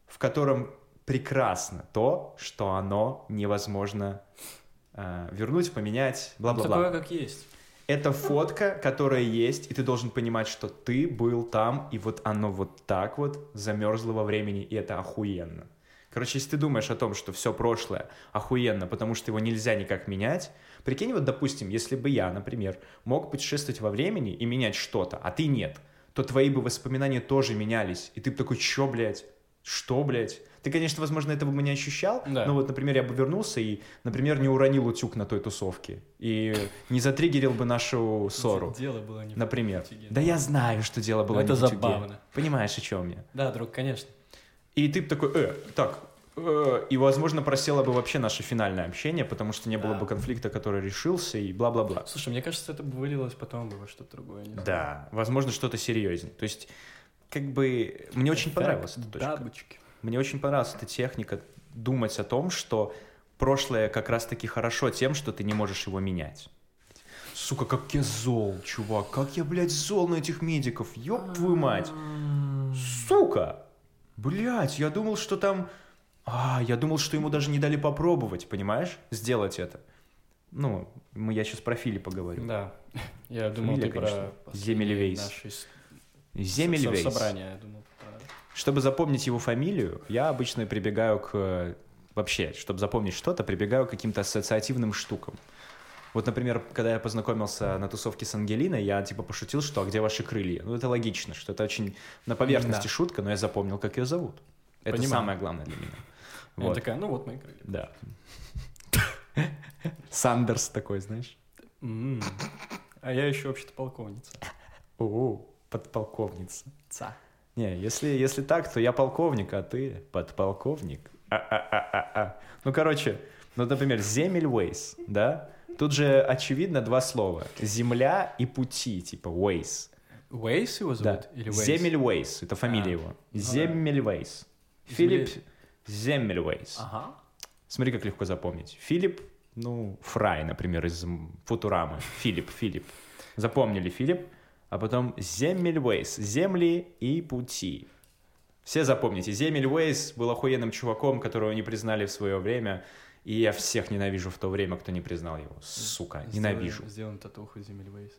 в котором прекрасно то, что оно невозможно э, вернуть, поменять, бла-бла-бла. Ну, Такое, как есть. Это фотка, которая есть, и ты должен понимать, что ты был там, и вот оно вот так вот замерзло во времени, и это охуенно. Короче, если ты думаешь о том, что все прошлое охуенно, потому что его нельзя никак менять, прикинь, вот, допустим, если бы я, например, мог путешествовать во времени и менять что-то, а ты нет, то твои бы воспоминания тоже менялись. И ты бы такой, чё, блядь? Что, блядь? Ты, конечно, возможно, этого бы не ощущал, Да. но вот, например, я бы вернулся и, например, не уронил утюг на той тусовке и не затриггерил бы нашу ссору. Дело было не Например. Да я знаю, что дело было Это не утюге. забавно. Понимаешь, о чем я? Да, друг, конечно. И ты б такой, э, так, э, и, возможно, просело бы вообще наше финальное общение, потому что не было Да. бы конфликта, который решился, и бла-бла-бла. Слушай, мне кажется, это бы вылилось потом бы во что-то другое. не знаю. Да, возможно, что-то серьезнее. То есть, как бы, мне очень Эффект понравилась эта точка. Бабочки. Мне очень понравилась эта техника думать о том, что прошлое как раз-таки хорошо тем, что ты не можешь его менять. Сука, как я зол, чувак, как я, блядь, зол на этих медиков, ёб твою мать. Сука! Блядь, я думал, что там... А, я думал, что ему даже не дали попробовать, понимаешь, сделать это. Ну, мы, я сейчас про Филиппа говорю. Да. Я думал, Фамилия, ты конечно. про Земельвейс. наше с- Земельвейс. со- собрание, я думал. Чтобы запомнить его фамилию, я обычно прибегаю к... Вообще, чтобы запомнить что-то, прибегаю к каким-то ассоциативным штукам. Вот, например, когда я познакомился на тусовке с Ангелиной, я типа пошутил, что «А где ваши крылья?» Ну, это логично, что это очень на поверхности Да. шутка, но я запомнил, как ее зовут. Это Понимаю. самое главное для меня. Она Вот. такая, ну вот мои крылья. Да. Сандерс такой, знаешь. А я еще вообще-то полковница. О, подполковница. Ца. Не, если, если так, то я полковник, а ты подполковник. А-а-а-а-а. Ну, короче, ну, например, Земельвейс, да? Тут же очевидно два слова. Земля и пути, типа Ways. Уэйс его Да. зовут? Или Уэйс? Земельвейс, это фамилия А, его. ну да. Земельвейс. Филипп Земельвейс. Ага. Смотри, как легко запомнить. Филипп, ну, Фрай, например, из Футурамы. Филипп, Филипп. Запомнили Филипп, а потом Земельвейс. Земли и пути. Все запомните, Земельвейс был охуенным чуваком, которого не признали в свое время, и я всех ненавижу в то время, кто не признал его. Сука, ненавижу. Сделаем, татуху Земельвейс.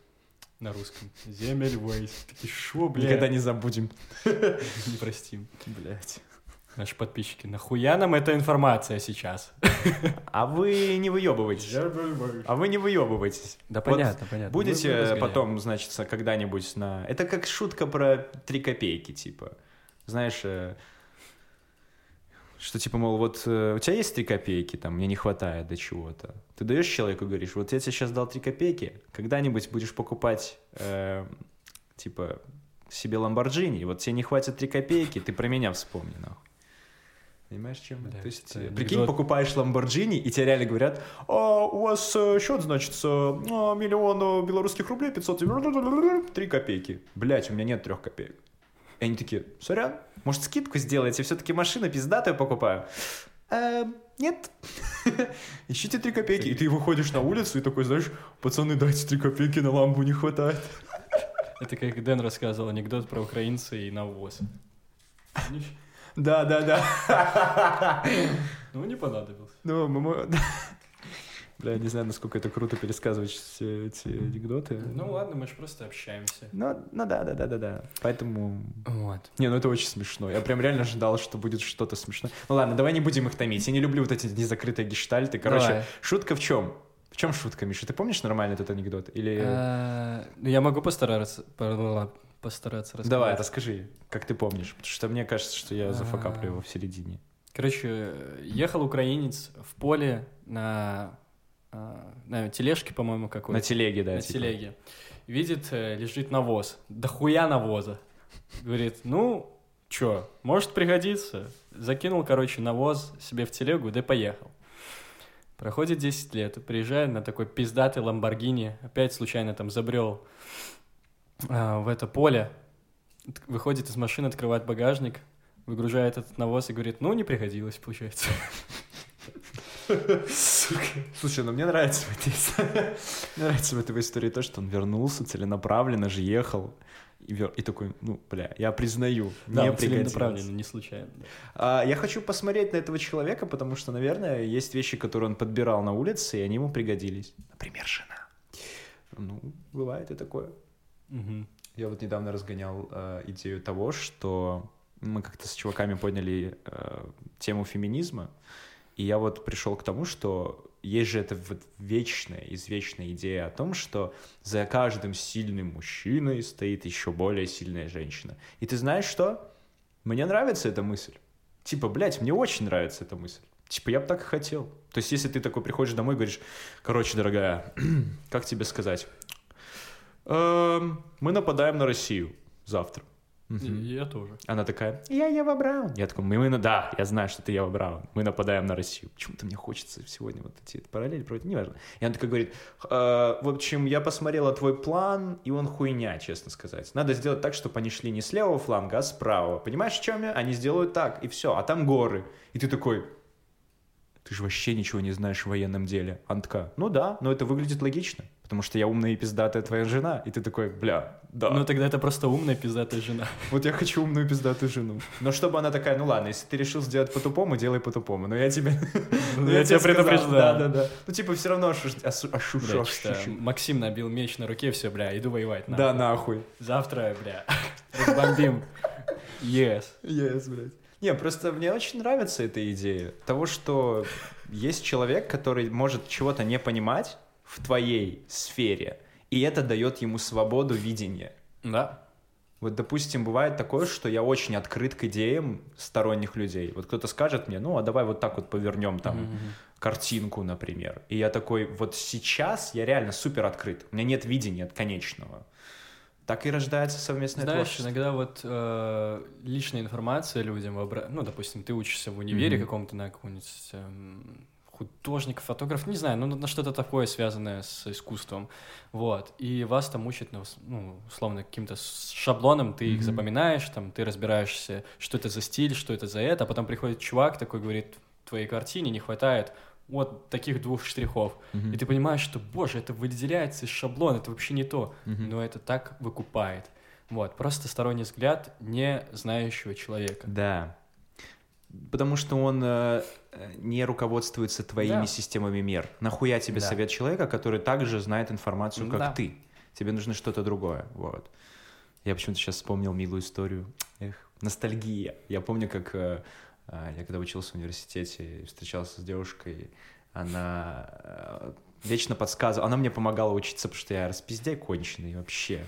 На русском. Земельвейс. Такие, шо, бля? Никогда не забудем. не простим. Блять. Наши подписчики, нахуя нам эта информация сейчас? А вы не выебываетесь. А вы не выебываетесь. Да Вот понятно, понятно. Будете разгоняем. потом, значит, когда-нибудь на... Это как шутка про три копейки, типа. Знаешь, э, что типа, мол, вот э, у тебя есть три копейки, там, мне не хватает до чего-то. Ты даешь человеку, говоришь, вот я тебе сейчас дал три копейки, когда-нибудь будешь покупать, э, типа, себе Ламборджини, вот тебе не хватит три копейки, ты про меня вспомни, нахуй. Понимаешь, чем? я? Блядь, То есть, э, анекдот. прикинь, покупаешь Ламборджини, и тебе реально говорят, а, у вас э, счет, значит, а, миллион э, белорусских рублей, 500, три копейки. Блять, у меня нет трех копеек. И они такие, сорян, может, скидку сделаете, все-таки машина пиздатая покупаю. «Эм, нет. Ищите три копейки. И ты выходишь на улицу и такой, знаешь, пацаны, дайте три копейки, на лампу не хватает. Это как Дэн рассказывал анекдот про украинца и навоз. Да, да, да. Ну, не понадобился. Ну, мы... Бля, не знаю, насколько это круто пересказывать все эти анекдоты. Ну ладно, мы же просто общаемся. Ну, ну да, да, да, да, да. Поэтому... Вот. Не, ну это очень смешно. Я прям реально ожидал, что будет что-то смешное. Ну ладно, давай не будем их томить. Я не люблю вот эти незакрытые гештальты. Короче, Давай. шутка в чем? В чем шутка, Миша? Ты помнишь нормально этот анекдот? Или... А, ну, Я могу постараться, постараться рассказать. Давай, расскажи, как ты помнишь. Потому что мне кажется, что я А. зафакаплю его в середине. Короче, ехал украинец в поле на, а, на тележке, по-моему, какой-то. На телеге, да. на типа. телеге. Видит, э, лежит навоз. Да хуя навоза. Говорит, ну, чё, может пригодиться. Закинул, короче, навоз себе в телегу, да и поехал. Проходит 10 лет, приезжает на такой пиздатый Ламборгини, опять случайно там забрел а, в это поле, выходит из машины, открывает багажник, выгружает этот навоз и говорит, ну, не пригодилось, получается. Слушай, ну мне нравится в этой истории, мне нравится в этой истории то, что он вернулся целенаправленно же ехал и, вер- и такой, ну, бля, я признаю, Да, не он целенаправленно, не случайно. да. А, я хочу посмотреть на этого человека, потому что, наверное, есть вещи, которые он подбирал на улице, и они ему пригодились. Например, жена. Ну, бывает и такое. Мгм. Я вот недавно разгонял э, идею того, что мы как-то с чуваками подняли э, тему феминизма, и я вот пришел к тому, что есть же эта вот вечная, извечная идея о том, что за каждым сильным мужчиной стоит еще более сильная женщина. И ты знаешь что? Мне нравится эта мысль. Типа, блядь, мне очень нравится эта мысль. Типа, я бы так и хотел. То есть, если ты такой приходишь домой и говоришь, короче, дорогая, как тебе сказать? «Эм, мы нападаем на Россию завтра. Я тоже. Она такая, я Ева Браун. Я такой, мы, мы на- да, я знаю, что ты Ева Браун. Мы нападаем на Россию. Почему-то мне хочется сегодня вот эти параллели проводить, неважно. И она такая говорит, «Э, в общем, я посмотрела твой план, и он хуйня, честно сказать. Надо сделать так, чтобы они шли не с левого фланга, а с правого. Понимаешь, в чем я? Они сделают так, и все. А там горы. И ты такой, ты же вообще ничего не знаешь в военном деле. Она такая, ну да, но это выглядит логично, потому что я умная и пиздатая твоя жена. И ты такой, бля, да. Ну тогда это просто умная пиздатая жена. Вот я хочу умную пиздатую жену. Но чтобы она такая, ну ладно, если ты решил сделать по-тупому, делай по-тупому. Но я тебе... Ну, ну, я тебя сказал. предупреждал. Да, да, да. Ну типа все равно ошуш- осу- ошуш- Бля, ошуш- что-то Максим набил меч на руке, все, бля, иду воевать. Да, нахуй. нахуй. Завтра, бля, бомбим. Yes. Yes, блядь. Не, просто мне очень нравится эта идея того, что есть человек, который может чего-то не понимать в твоей сфере, и это дает ему свободу видения. Да. Вот, допустим, бывает такое, что я очень открыт к идеям сторонних людей. Вот кто-то скажет мне, ну, а давай вот так вот повернем там картинку, например. И я такой, вот сейчас я реально супер открыт. У меня нет видения конечного. Так и рождается совместное Знаешь, творчество. иногда вот э, личная информация людям, ну, допустим, ты учишься в универе Мгм. каком-то на какого-нибудь эм, художник, фотограф, не знаю, ну, на что-то такое, связанное с искусством, вот, и вас там учат, ну, ну, условно, каким-то шаблоном, ты их Мгм. запоминаешь, там, ты разбираешься, что это за стиль, что это за это, а потом приходит чувак такой, говорит, твоей картине не хватает вот таких двух штрихов, Мгм. и ты понимаешь, что, боже, это выделяется из шаблона, это вообще не то, Мгм. но это так выкупает. Вот, просто сторонний взгляд не знающего человека. Да. Потому что он э, э, не руководствуется твоими Да. системами мер. Нахуя тебе Да. совет человека, который также знает информацию, как Да. ты? Тебе нужно что-то другое. Вот. Я почему-то сейчас вспомнил милую историю. Эх, ностальгия. Я помню, как э, э, я когда учился в университете встречался с девушкой, она э, вечно подсказывала. Она мне помогала учиться, потому что я распиздяй конченый вообще.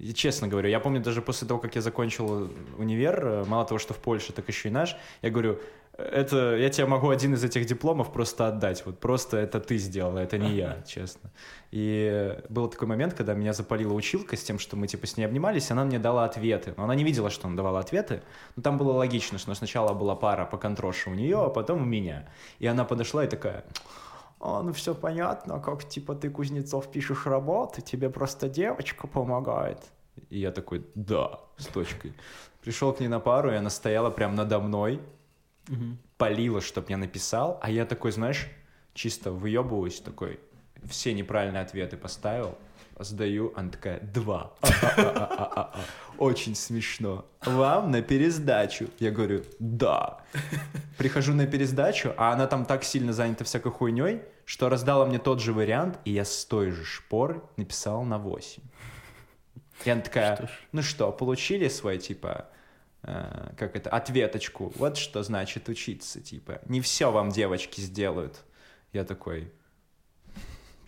И честно говорю, я помню даже после того, как я закончил универ, э, мало того, что в Польше, так еще и наш, я говорю, это я тебе могу один из этих дипломов просто отдать. Вот просто это ты сделала, это не я, честно. И был такой момент, когда меня запалила училка с тем, что мы типа с ней обнимались, она мне дала ответы. Но она не видела, что она давала ответы. Но там было логично, что сначала была пара по контроше у нее, а потом у меня. И она подошла и такая, а, ну все понятно, как типа ты, Кузнецов, пишешь работы, тебе просто девочка помогает. И я такой, да, с точкой. Пришел к ней на пару, и она стояла прям надо мной, полила, чтоб я написал, а я такой, знаешь, чисто выебываюсь такой, все неправильные ответы поставил, сдаю, она такая, два. Очень смешно. Вам на пересдачу? Я говорю, да. Прихожу на пересдачу, а она там так сильно занята всякой хуйней, что раздала мне тот же вариант, и я с той же шпоры написал на 8. И она такая, Что ну что, получили свой, типа, э, как это, ответочку. Вот что значит учиться, типа. Не все вам девочки сделают. Я такой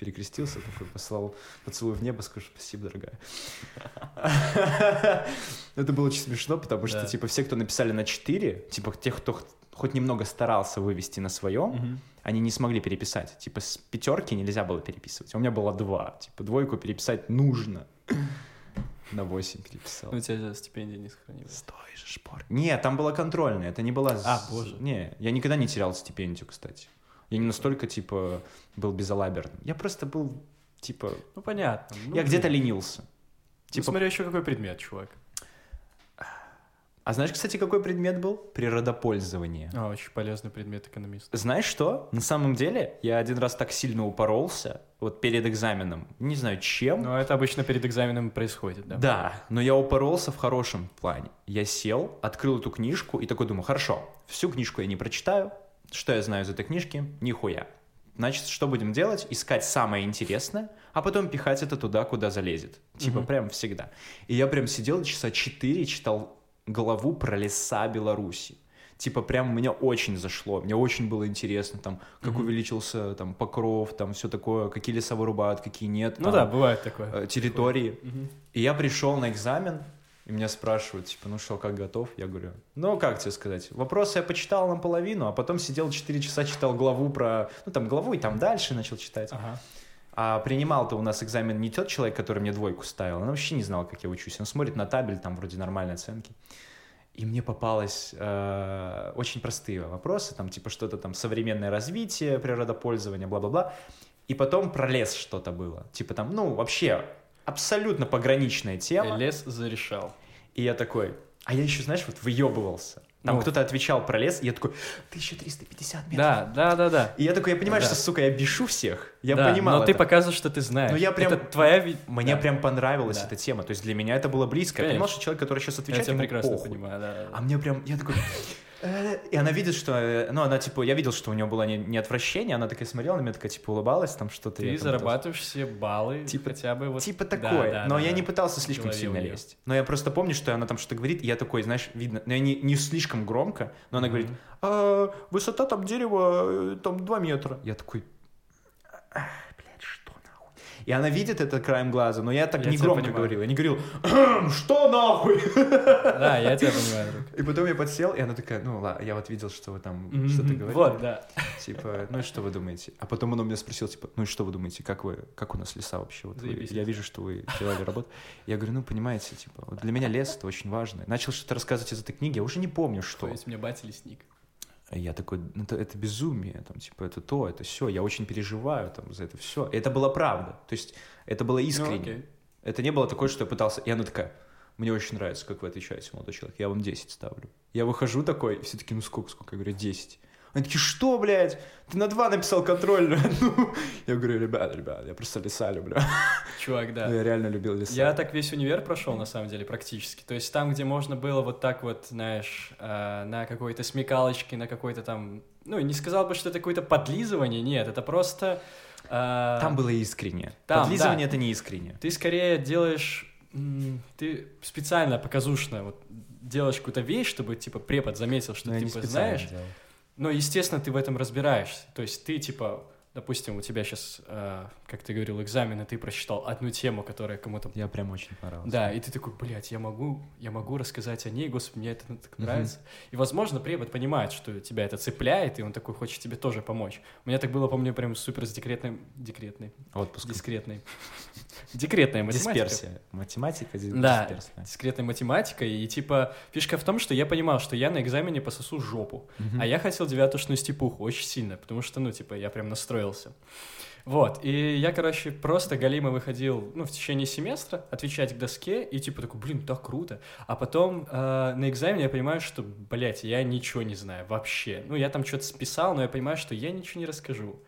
перекрестился, такой послал поцелуй в небо, скажу спасибо, дорогая. Это было очень смешно, потому что, типа, все, кто написали на 4, типа, тех, кто хоть немного старался вывести на своем, они не смогли переписать. Типа, с пятерки нельзя было переписывать. У меня было два. Типа, двойку переписать нужно. На 8 переписал. Ну, у тебя стипендия не сохранилась. Стой же, шпор. Не, там была контрольная, это не была... А, боже. Не, я никогда не терял стипендию, кстати. Я не настолько, типа, был безалаберным. Я просто был, типа... Ну, понятно. Ну, я где-то ленился. Ну, Типа, смотря еще какой предмет, чувак. а знаешь, кстати, какой предмет был? Природопользование. А, очень полезный предмет экономист. Знаешь что? На самом деле, я один раз так сильно упоролся, вот перед экзаменом, не знаю чем. Но это обычно перед экзаменом происходит, да? Да, но я упоролся в хорошем плане. Я сел, открыл эту книжку и такой думаю, хорошо, всю книжку я не прочитаю, что я знаю из этой книжки? Нихуя. Значит, что будем делать? Искать самое интересное, а потом пихать это туда, куда залезет. Типа Мгм. прям всегда. И я прям сидел часа четыре, читал главу про леса Беларуси. Типа прям мне очень зашло, мне очень было интересно, там, как Мгм. увеличился там покров, там все такое, какие леса вырубают, какие нет, Ну там, да, бывает такое. э, территории. Мгм. И я пришел на экзамен, и меня спрашивают, типа, ну что, как готов? Я говорю, ну как тебе сказать? Вопросы я почитал наполовину, а потом сидел 4 часа, читал главу про, ну там главу и там дальше начал читать. Ага. А принимал-то у нас экзамен не тот человек, который мне двойку ставил, он вообще не знал, как я учусь. Он смотрит на табель, там вроде нормальные оценки. И мне попалось э, очень простые вопросы, там типа что-то там современное развитие, природопользование, бла-бла-бла. И потом про лес что-то было. Типа там, ну, вообще абсолютно пограничная тема. Лес зарешал. И я такой, а я еще, знаешь, вот выебывался. Там Ну. кто-то отвечал про лес, и я такой, 1350 метров. Да, да, да, да. И я такой, я понимаю, Да. что, сука, я бешу всех. Я Да, понимал Но ты это. показываешь, что ты знаешь. Ну, я прям- Это твоя... Мне да. прям понравилась Да. эта тема. То есть для меня это было близко. Я Конечно. понимал, что человек, который сейчас Я отвечает, тебя ему прекрасно понимаю, да, да, да. А мне прям, я такой... И она видит, что, э, ну, она, типа, я видел, что у нее было не, не отвращение, она такая смотрела на меня, такая, типа, улыбалась, там что-то. Ты там зарабатываешь все баллы, Типа- хотя бы вот... Типа Да, такое. да, но да, я да. не пытался слишком голове сильно лезть. Но я просто помню, что она там что-то говорит, и я такой, знаешь, видно, но я не, не слишком громко, но она говорит, Мгм. «А, высота там дерева, э, там 2 метра. Я такой, «Ах, блядь, что нахуй? И она видит это краем глаза, но я так Я не громко понимаю. говорил. Я не говорил, «Ахм, что нахуй? Да, я тебя понимаю, друг. И потом я подсел, и она такая, ну ладно, я вот видел, что вы там Мгм. что-то говорили. Вот, да. Типа, ну и что вы думаете? А потом он у меня спросил, типа, ну и что вы думаете, как вы, как у нас леса вообще? Вот вы- я вижу, что вы делали работу. Я говорю, ну понимаете, типа, вот для меня лес это очень важно. Начал что-то рассказывать из этой книги, я уже не помню, что. То есть мне батя лесник. Я такой, ну это, это безумие, там, типа, это то, это все, я очень переживаю там за это все. Это была правда, то есть это было Ну, искренне. окей. Это не было такое, что я пытался... И она такая, мне очень нравится, как вы отвечаете, молодой человек, я вам 10 ставлю. Я выхожу такой, все таки ну сколько, сколько? Я говорю, 10. Они такие, что, блядь? Ты на 2 написал контрольную. Ну, я говорю, ребята, ребята, я просто леса люблю. Чувак, да. Ну, Я реально любил леса. Я так весь универ прошел, на самом деле, практически. То есть там, где можно было вот так вот, знаешь, э, на какой-то смекалочке, на какой-то там... Ну, не сказал бы, что это какое-то подлизывание, нет, это просто... э, Там было искренне. Там, Подлизывание да. это не искренне. Ты скорее делаешь... Ты специально показушно вот делаешь какую-то вещь, чтобы, типа, препод заметил, что Но ты, типа, знаешь. делал. Но, естественно, ты в этом разбираешься. То есть ты, типа, допустим, у тебя сейчас, как ты говорил, экзамен, и ты прочитал одну тему, которая кому-то Я прям очень понравился. Да, и ты такой, блядь, я могу, я могу рассказать о ней, господи, мне это так нравится. И, возможно, препод понимает, что тебя это цепляет, и он такой хочет тебе тоже помочь. У меня так было, помню, прям супер с декретной, декретной, Отпуск. дискретной, декретная математика. Дисперсия. Математика, Да, дисперсная. дискретной математикой, и типа фишка в том, что я понимал, что я на экзамене пососу жопу, а я хотел девятушную степуху очень сильно, потому что, ну, типа, я прям настроился. Вот, и я, короче, просто галимо выходил, ну, в течение семестра отвечать к доске, и типа такой, блин, так круто. А потом э, на экзамене я понимаю, что, блядь, я ничего не знаю вообще. Ну, я там что-то списал, но я понимаю, что я ничего не расскажу.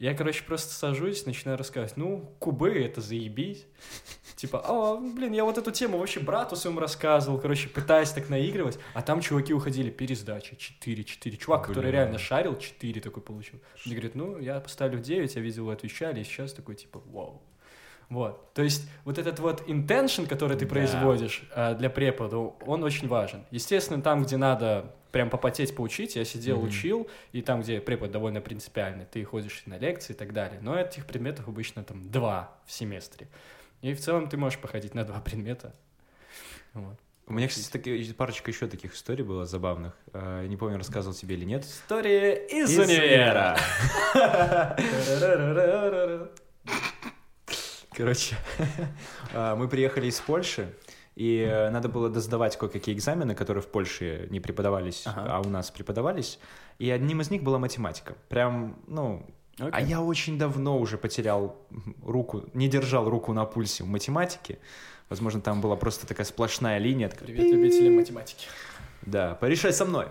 Я, короче, просто сажусь, начинаю рассказывать. Ну, кубы — это заебись. Типа, а, блин, я вот эту тему вообще брату своему рассказывал, короче, пытаясь так наигрывать, а там чуваки уходили, пересдача, 4, 4. Чувак, который Бля. реально шарил, 4 такой получил. И говорит, ну, я поставлю 9, я видел, вы отвечали, и сейчас такой, типа, вау. Вот, то есть вот этот вот intention, который ты Да. производишь э, для препода, он очень важен. Естественно, там, где надо прям попотеть, поучить, я сидел, Мгм. учил, и там, где препод довольно принципиальный, ты ходишь на лекции и так далее. Но этих предметов обычно там два в семестре. И в целом ты можешь походить на два предмета. Вот. У меня, кстати, таки- парочка еще таких историй было забавных. Э, Не помню, рассказывал тебе или нет. История из, Из универа. Короче, а, мы приехали из Польши, и э, надо было досдавать кое-какие экзамены, которые в Польше не преподавались, Ага. а у нас преподавались. И одним из них была математика. Прям, ну... А Окей. я очень давно уже потерял руку, не держал руку на пульсе в математике. Возможно, там была просто такая сплошная линия. такая, Привет, любители математики. Да, порешай со мной.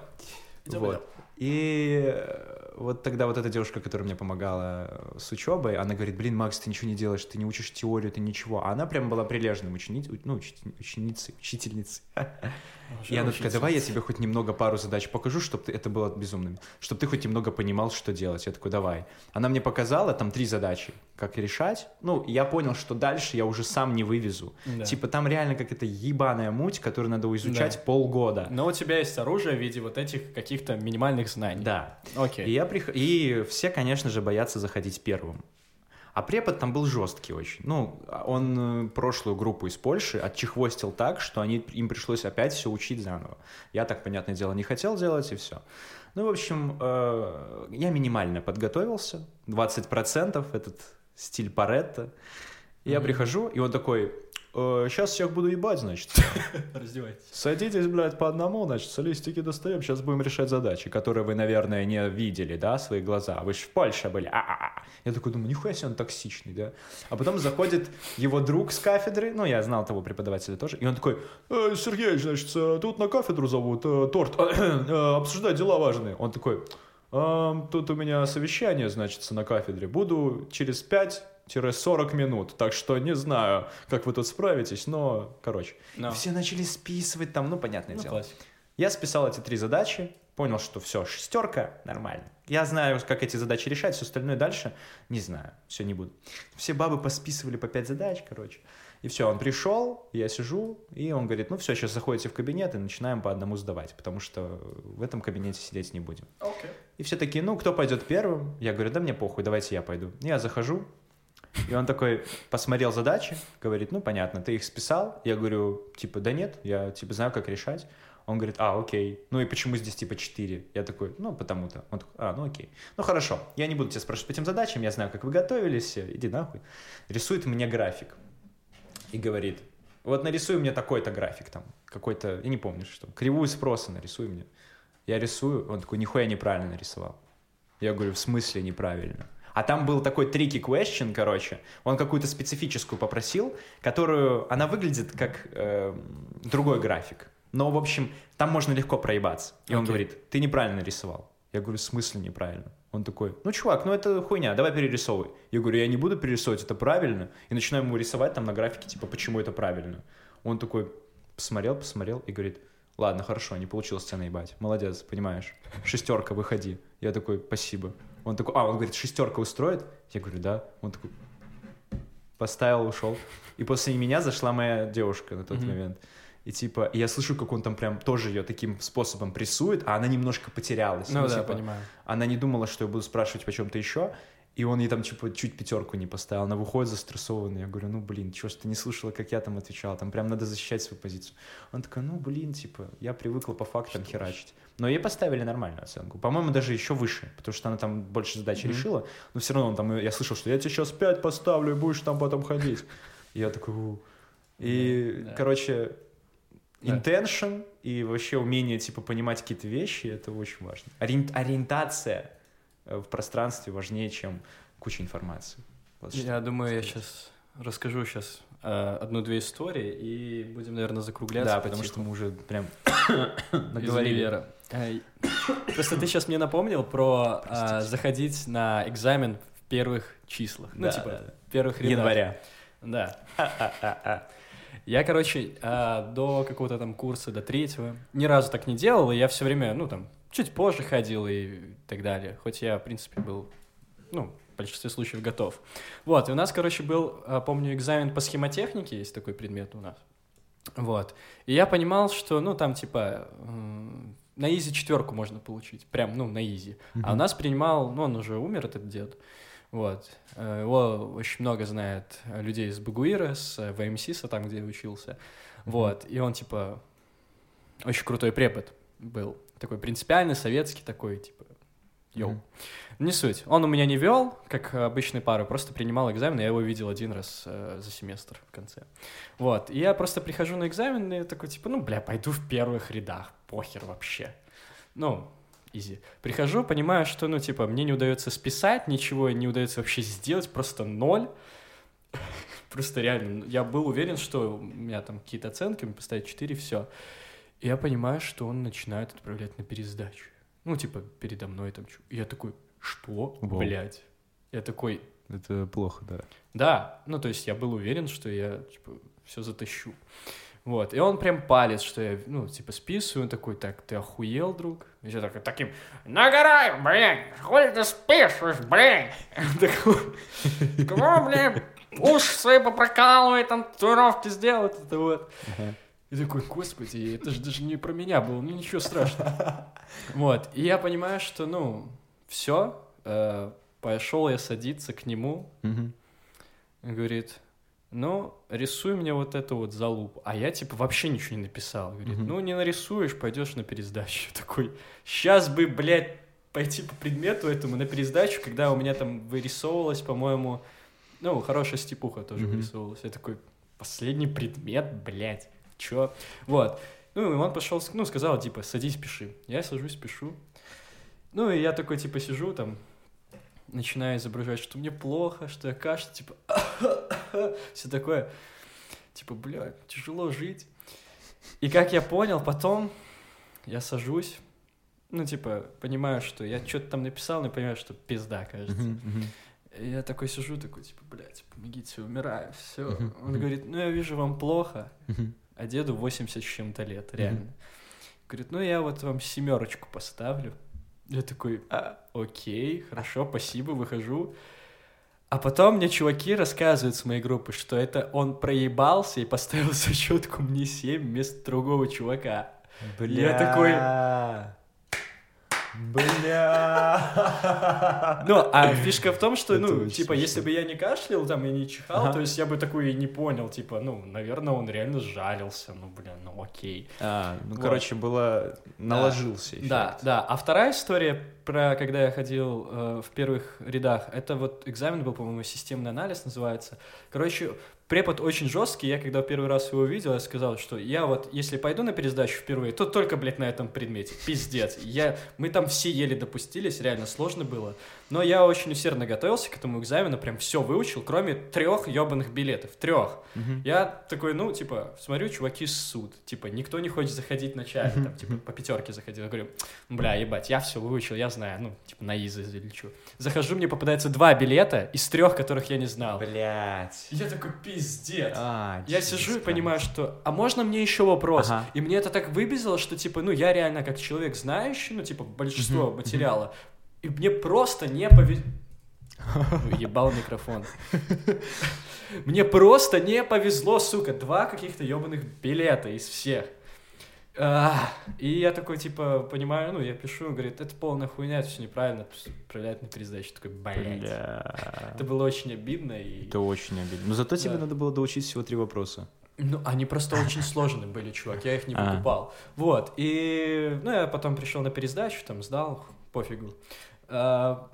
Идем, Вот. идем. И э, вот тогда вот эта девушка, которая мне помогала э, с учебой, она говорит, блин, Макс, ты ничего не делаешь, ты не учишь теорию, ты ничего. А она прям была прилежной ученицей, ну, ученицей, учительницей. И она такая, давай я тебе хоть немного пару задач покажу, чтобы это было безумным, чтобы ты хоть немного понимал, что делать. Я такой, давай. Она мне показала там три задачи, как решать. Ну, я понял, что дальше я уже сам не вывезу. Да. Типа там реально какая-то ебаная муть, которую надо изучать Да. полгода. Но у тебя есть оружие в виде вот этих каких-то минимальных знаний. Да. Окей. И, я прих... и все, конечно же, боятся заходить первым. А препод там был жесткий очень. Ну, он э, прошлую группу из Польши отчехвостил так, что они, им пришлось опять все учить заново. Я так, понятное дело, не хотел делать, и все. Ну, в общем, э, я минимально подготовился. 20% этот стиль Паретта. Я Мгм. прихожу, и он такой, сейчас всех буду ебать, значит. Раздевайтесь. Садитесь, блядь, по одному, значит, с листики достаем, сейчас будем решать задачи, которые вы, наверное, не видели, да, свои глаза. Вы же в Польше были. А-а-а. Я такой думаю, нихуя себе он токсичный, да. А потом заходит его друг с кафедры, ну, я знал того преподавателя тоже, и он такой, «Э, Сергей, значит, э, тут на кафедру зовут, э, торт, э, обсуждать дела важные. Он такой, «Ам, тут у меня совещание, значит, на кафедре, буду через 5-40 минут, так что не знаю, как вы тут справитесь, но, короче. No. Все начали списывать там, ну, понятное Ну, дело. классика. Я списал эти три задачи, понял, что все, шестерка, нормально. Я знаю, как эти задачи решать, все остальное дальше не знаю, все не буду. Все бабы посписывали по пять задач, короче. И все, он пришел, я сижу, и он говорит, ну все, сейчас заходите в кабинет и начинаем по одному сдавать, потому что в этом кабинете сидеть не будем. Окей. И все такие, ну, кто пойдет первым? Я говорю, да мне похуй, давайте я пойду. Я захожу, и он такой посмотрел задачи, говорит, ну, понятно, ты их списал? Я говорю, типа, да нет, я, типа, знаю, как решать. Он говорит, а, окей. Ну и почему здесь типа 4? Я такой, ну, потому-то. Он такой, а, ну окей. Ну хорошо, я не буду тебя спрашивать по этим задачам, я знаю, как вы готовились, все, иди нахуй. Рисует мне график и говорит, вот нарисуй мне такой-то график там, какой-то, я не помню что, кривую спроса нарисуй мне. Я рисую, он такой, нихуя неправильно нарисовал. Я говорю, в смысле неправильно? А там был такой tricky question, короче. Он какую-то специфическую попросил, которую... Она выглядит как э, другой график. Но, в общем, там можно легко проебаться. И он Окей. говорит, ты неправильно рисовал. Я говорю, в смысле неправильно? Он такой, ну, чувак, ну это хуйня, давай перерисовывай. Я говорю, я не буду перерисовывать, это правильно. И начинаю ему рисовать там на графике, типа, почему это правильно. Он такой посмотрел, посмотрел и говорит, ладно, хорошо, не получилось тебя наебать. Молодец, понимаешь. Шестерка, выходи. Я такой, спасибо. Он такой, а, он говорит, шестерка устроит? Я говорю, да. Он такой, поставил, ушел. И после меня зашла моя девушка на тот Мгм. момент. И типа, и я слышу, как он там прям тоже ее таким способом прессует, а она немножко потерялась. Ну да, типа, понимаю. она не думала, что я буду спрашивать по чем-то еще, и он ей там, типа, чуть пятерку не поставил. Она выходит застрессованная. Я говорю, ну, блин, чего ж ты не слушала, как я там отвечал? Там прям надо защищать свою позицию. Он такой, ну, блин, типа, я привыкла по фактам херачить. Но ей поставили нормальную оценку. По-моему, даже еще выше, потому что она там больше задач Мгм. решила. Но все равно он там, я слышал, что я тебе сейчас пять поставлю, и будешь там потом ходить. И я такой, «У». И, Да. короче, intention и вообще умение, типа, понимать какие-то вещи, это очень важно. Ориен- Ориентация э, в пространстве важнее, чем куча информации. Вот что Я думаю, я сказать. сейчас расскажу сейчас одну-две истории и будем, наверное, закругляться. Да, потому что мы уже прям наговорили. Ай. Просто ты сейчас мне напомнил про а, заходить на экзамен в первых числах. Ну, Да, типа, да, да. в первых рядах. Января. Да. Я, короче, а, до какого-то там курса, до третьего, ни разу так не делал, и я все время, ну, там, чуть позже ходил и так далее. Хоть я, в принципе, был, ну, в большинстве случаев готов. Вот, и у нас, короче, был, а, помню, экзамен по схемотехнике, есть такой предмет у нас. Вот. И я понимал, что, ну, там, типа, на easy четверку можно получить. Прям, ну, на easy. А у нас принимал, ну, он уже умер, этот дед. Вот. Э, Его очень много знает людей из БГУИРа, с э, ВМСИСа, там, где я учился. Вот. И он, типа, очень крутой препод был. Такой принципиальный, советский такой, типа, yo. Мгм. Не суть. Он у меня не вел, как обычный пары, просто принимал экзамен, я его видел один раз э, за семестр в конце. Вот. И я просто прихожу на экзамен и такой, типа, ну, бля, пойду в первых рядах, похер вообще. Ну, изи. Прихожу, понимаю, что, ну, типа, мне не удается списать, ничего не удается вообще сделать, просто ноль. Просто реально, я был уверен, что у меня там какие-то оценки, мне поставить 4, все. Я понимаю, что он начинает отправлять на пересдачу. Ну, типа, передо мной там. я такой, что, Вау. блядь? Я такой, Это плохо, да. да, ну, то есть я был уверен, что я, типа, все затащу. Вот, и он прям палец, что я, ну, типа, списываю, он такой, так, ты охуел, друг? И я такой, таким, нагорай, блядь, хули ты списываешь, блядь? Такой, кого, блядь, уши свои попрокалывай, там, татуировки сделать, это вот. И такой, господи, это же даже не про меня было, ну ничего страшного. Вот, и я понимаю, что, ну, все, пошел я садиться к нему, говорит, ну, рисуй мне вот эту вот залупу. А я, типа, вообще ничего не написал. Говорит, ну, не нарисуешь, пойдешь на пересдачу. Такой, сейчас бы, блядь, пойти по предмету этому на пересдачу, когда у меня там вырисовывалась, по-моему, ну, хорошая степуха тоже Мгм. вырисовывалась. Я такой, последний предмет, блядь, чё? Вот. Ну, и он пошел, ну, сказал, типа, садись, пиши. Я сажусь, пишу. Ну, и я такой, типа, сижу там, начинаю изображать, что мне плохо, что я кашляю, типа, все такое. Типа, бля, тяжело жить. И как я понял, потом я сажусь, ну, типа, понимаю, что я что-то там написал, но понимаю, что пизда, кажется. И я такой сижу, такой, типа, блядь, помогите, умираю, все. Он говорит, ну, я вижу, вам плохо. А деду 80 с чем-то лет, реально. Говорит, ну, я вот вам семерочку поставлю. Я такой, «А, окей, хорошо, спасибо, выхожу. А потом мне чуваки рассказывают с моей группы, что это он проебался и поставил зачетку мне 7 вместо другого чувака. Я такой- Бля. Ну, а фишка в том, что, Это ну, типа, смешно. если бы я не кашлял там и не чихал, Ага. то есть я бы такой и не понял, типа, ну, наверное, он реально жалился, ну, блин, ну, окей. А, ну, Вот. короче, было... Наложился эффект. Да, да. А вторая история про когда я ходил э, в первых рядах, это вот экзамен был, по-моему, системный анализ называется. Короче, препод очень жесткий. Я когда первый раз его увидел, я сказал, что я вот, если пойду на пересдачу впервые, то только, блядь, на этом предмете. Пиздец. Я, мы там все еле допустились, реально сложно было. Но я очень усердно готовился к этому экзамену, прям все выучил, кроме трех ебаных билетов. Трех. Мгм. Я такой, ну, типа, смотрю, чуваки ссут. Типа, никто не хочет заходить на чай, там, типа, по пятерке заходил. Я говорю, бля, ебать, я все выучил, я знаю, ну, типа, на изы залечу. Захожу, мне попадается два билета из трех, которых я не знал. Блять. Я такой, пиздец. А, Я сижу и понимаю, что, а можно мне еще вопрос? Ага. И мне это так выбезило, что, типа, ну, я реально как человек знающий, ну, типа, большинство Мгм, материала, и мне просто не повезло. Ебал микрофон. Мне просто не повезло, сука, два каких-то ебаных билета из всех. А, И я такой, типа, понимаю, ну, я пишу, говорит, это полная хуйня, это все неправильно, отправляют на пересдачу. Такой, блядь. Бля. Это было очень обидно. И... Это очень обидно. Но зато тебе надо было доучить всего три вопроса. Ну, они просто очень сложные были, чувак, я их не А. покупал. Вот, и, ну, я потом пришел на пересдачу, там, сдал, пофигу. А,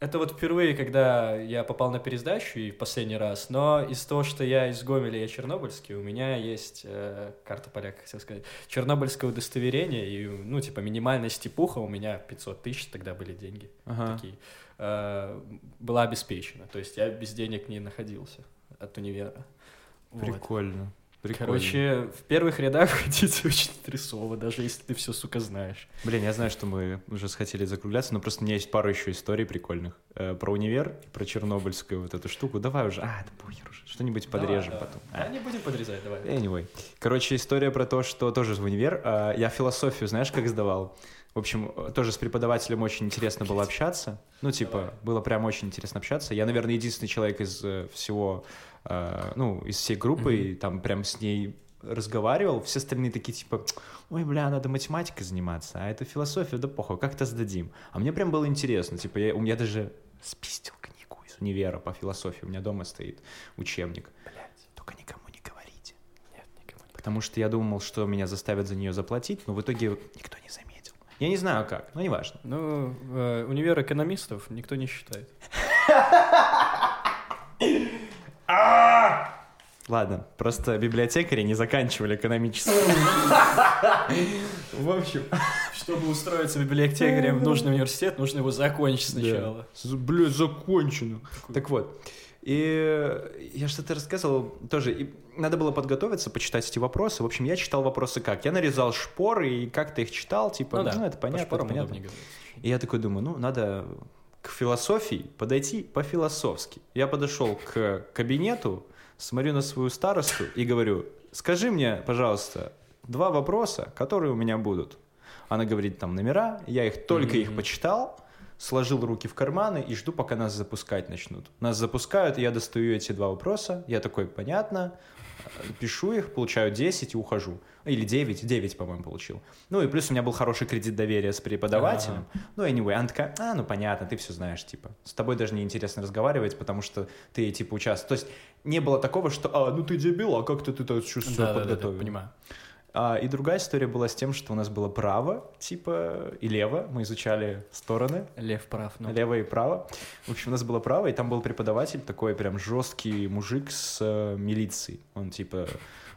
Это вот впервые, когда я попал на пересдачу и в последний раз, но из того, что я из Гомеля, я чернобыльский, у меня есть э, карта поляка, хотел сказать, чернобыльское удостоверение, и, ну, типа, минимальная степуха у меня 500 тысяч, тогда были деньги Ага. такие, э, была обеспечена, то есть я без денег не находился от универа. Вот. Прикольно. Короче, в первых рядах ходить очень стрессово, даже если ты все, сука, знаешь. Блин, я знаю, что мы уже хотели закругляться, но просто у меня есть пару еще историй прикольных. Э, про универ, про чернобыльскую вот эту штуку. Давай уже. А, да похер уже. Что-нибудь подрежем Давай, потом. давай. А. Да, не будем подрезать, давай. Anyway. Короче, история про то, что тоже в универ. а, Я философию, знаешь, как сдавал? В общем, э, тоже с преподавателем очень интересно было общаться. Ну, типа, было прям очень интересно общаться. Я, наверное, единственный человек из э, всего, э, ну, из всей группы, и там прям с ней разговаривал. Все остальные такие, типа, ой, бля, надо математикой заниматься, а это философия, да похуй, как-то сдадим. А мне прям было интересно. Типа, я, у меня даже спиздил книгу из универа по философии. У меня дома стоит учебник. Только никому не говорите. Нет, никому не Потому что я думал, что меня заставят за нее заплатить, но в итоге никто не заметил. Я не знаю как, но неважно. Ну, э, универ экономистов никто не считает. Ладно, просто библиотекари не заканчивали экономический. В общем, Чтобы устроиться библиотекарем в нужный университет, нужно его закончить сначала. Бля, закончено. Так вот, и я что-то рассказывал тоже, и надо было подготовиться, почитать эти вопросы. В общем, я читал вопросы как? Я нарезал шпоры и как-то их читал, типа, ну, да, это по понятно, это понятно. И я такой думаю, ну, надо к философии подойти по-философски. Я подошел к кабинету, смотрю на свою старосту и говорю, скажи мне, пожалуйста, два вопроса, которые у меня будут. Она говорит там номера, я их только их Мгм. почитал, сложил руки в карманы и жду, пока нас запускать начнут. Нас запускают, я достаю эти два вопроса, я такой, понятно, пишу их, получаю 10 и ухожу. Или 9, 9, по-моему, получил. Ну и плюс у меня был хороший кредит доверия с преподавателем. Ну, anyway, она такая, а, ну понятно, ты все знаешь, типа. С тобой даже неинтересно разговаривать, потому что ты, типа, участвуешь. То есть не было такого, что, а, ну ты дебил, а как ты ты так чувствуешь Да, да, да, да, подготовил? понимаю. А, и другая история была с тем, что у нас было право, типа, и лево. Мы изучали стороны, Лев прав, ну. лево и право. В общем, у нас было право, и там был преподаватель, такой прям жесткий мужик с э, милицией. Он, типа,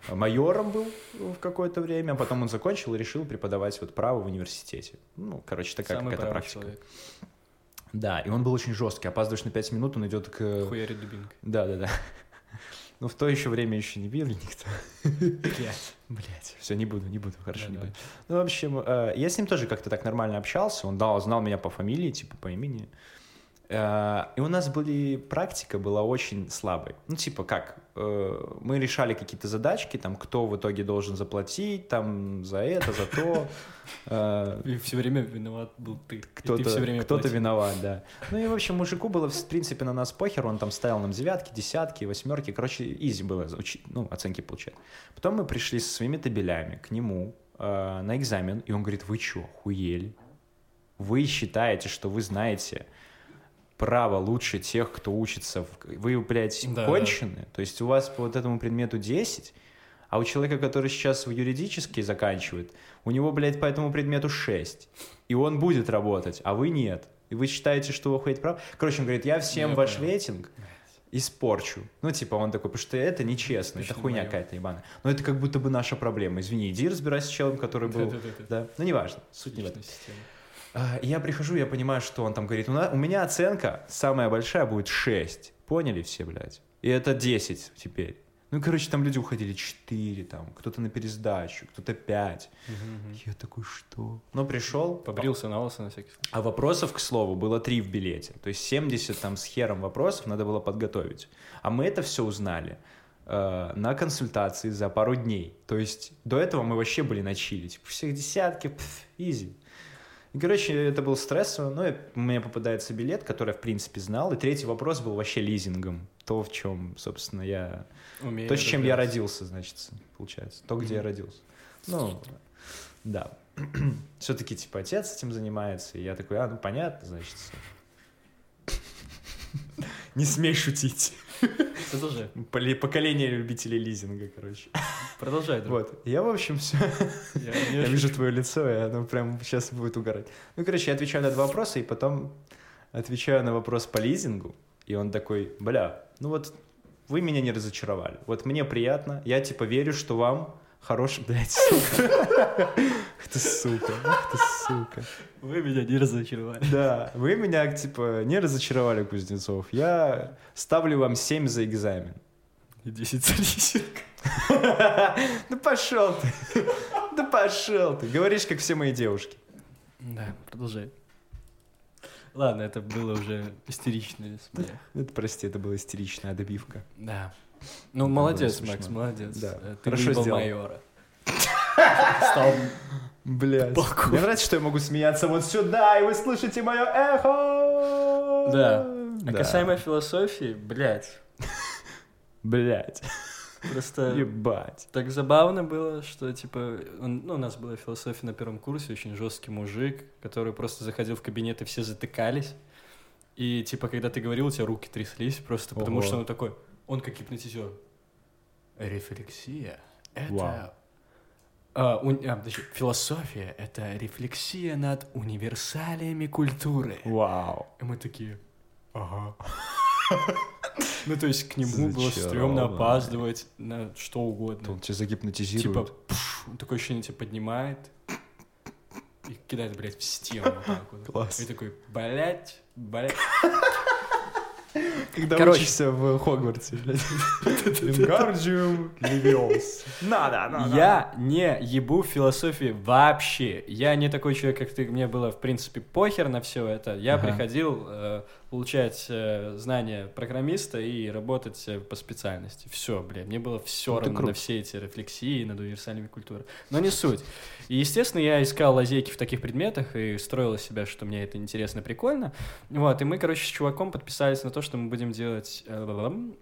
майором был в какое-то время, а потом он закончил и решил преподавать вот право в университете. Ну, короче, такая Самый какая-то практика. человек. Да, и он был очень жесткий. Опаздываешь на 5 минут, он идет к... Хуярит дубинкой. Да, да, да. Ну, в то еще время еще не били никто. Блядь. Блять, все, не буду, не буду, хорошо, Да, не буду. Ну, в общем, э, я с ним тоже как-то так нормально общался, он дал, знал меня по фамилии, типа по имени. Э, И у нас были, практика была очень слабой. Ну, типа как, мы решали какие-то задачки, там, кто в итоге должен заплатить, там, за это, за то. Э, И все время виноват был ты. Кто-то, все время кто-то платил. виноват, да. Ну и, в общем, мужику было, в принципе, на нас похер, он там ставил нам девятки, десятки, восьмерки, короче, изи было ну, оценки получать. Потом мы пришли со своими табелями к нему э, на экзамен, и он говорит, вы чё, хуели? Вы считаете, что вы знаете право лучше тех, кто учится, в... вы, блядь, Да. кончены? То есть у вас по вот этому предмету 10, а у человека, который сейчас в юридический заканчивает, у него, блядь, по этому предмету 6. И он будет работать, а вы нет. И вы считаете, что вы ходите прав? Короче, он говорит, я всем Я ваш понял. рейтинг испорчу. Ну, типа, он такой, потому что это нечестно, это Точно хуйня какая-то ебаная. Но это как будто бы наша проблема. Извини, иди разбирайся с челом, который был... Да-да-да. Да, ну неважно, суть не в этом. Система. А, и я прихожу, я понимаю, что он там говорит, у, меня оценка самая большая будет 6. Поняли все, блядь? И это 10 теперь. Ну, короче, там люди уходили 4, там, кто-то на пересдачу, кто-то 5. Мгм. Я такой, что? Ну, пришел, Побрился на волосы на всякий случай. а вопросов, к слову, было 3 в билете. То есть 70 там с хером вопросов надо было подготовить. А мы это все узнали э, на консультации за пару дней. То есть до этого мы вообще были на чили. Типа всех десятки, пф, изи. И, короче, это был стрессово. Но и у меня попадается билет, который я, в принципе, знал. И третий вопрос был вообще лизингом. То, в чем, собственно, я... Умею То, с чем я родился, значит, получается. То, где я Мгм. родился. Ну, да. Все-таки, типа, отец этим занимается. И я такой, а, ну, понятно, значит. Не смей шутить. Продолжай. Поколение любителей лизинга, короче. Продолжай, друг. Вот. Я, в общем, все. Я- Я вижу твое лицо, и оно прям сейчас будет угорать. Ну, короче, я отвечаю на два вопроса, и потом отвечаю на вопрос по лизингу. И он такой, бля, ну вот вы меня не разочаровали. Вот мне приятно, я типа верю, что вам хороший... Блядь, сука. Ты сука, ты сука. Вы меня не разочаровали. Да, вы меня, типа, не разочаровали, Кузнецов. Я ставлю вам 7 за экзамен. И 10 за лизинг. Да пошел ты. Да пошел ты. Говоришь, как все мои девушки. Да, продолжай. Ладно, это было уже истеричный смех. Это, прости, это была истеричная добивка. Да. Ну, молодец, Макс, смешно. молодец. Да. Э, Ты Хорошо сделал. майора. Стал. Полковник. Мне нравится, что я могу смеяться вот сюда, и вы слышите мое эхо. Да. А касаемо философии, блядь, Блядь. просто Ебать. так забавно было, что, типа, он- ну, у нас была философия на первом курсе, очень жесткий мужик, который просто заходил в кабинет, и все затыкались. И, типа, когда ты говорил, у тебя руки тряслись, просто потому Ого. что он такой, он как гипнотизер. Рефлексия — это... Вау. А, у- а, подожди, философия — это рефлексия над универсалиями культуры. Вау. И мы такие, ага. Ну, то есть к нему было стрёмно опаздывать на что угодно. Он тебя Типа, загипнотизирует. пш, он такое ощущение тебя поднимает и кидает, блядь, в стену. Класс. И такой, блядь, блядь. Когда Короче. учишься в Хогвартсе, блядь. Wingardium Leviosa. Надо, надо. Я не ебу в философии вообще. Я не такой человек, как ты. Мне было, в принципе, похер на все это. Я Ага. приходил э, получать э, знания программиста и работать э, по специальности. Все, блядь. Мне было все Ну, равно на все эти рефлексии над универсальными культурами. Но не суть. И, естественно, я искал лазейки в таких предметах и строил из себя, что мне это интересно, прикольно. Вот, и мы, короче, с чуваком подписались на то, что мы будем делать, э,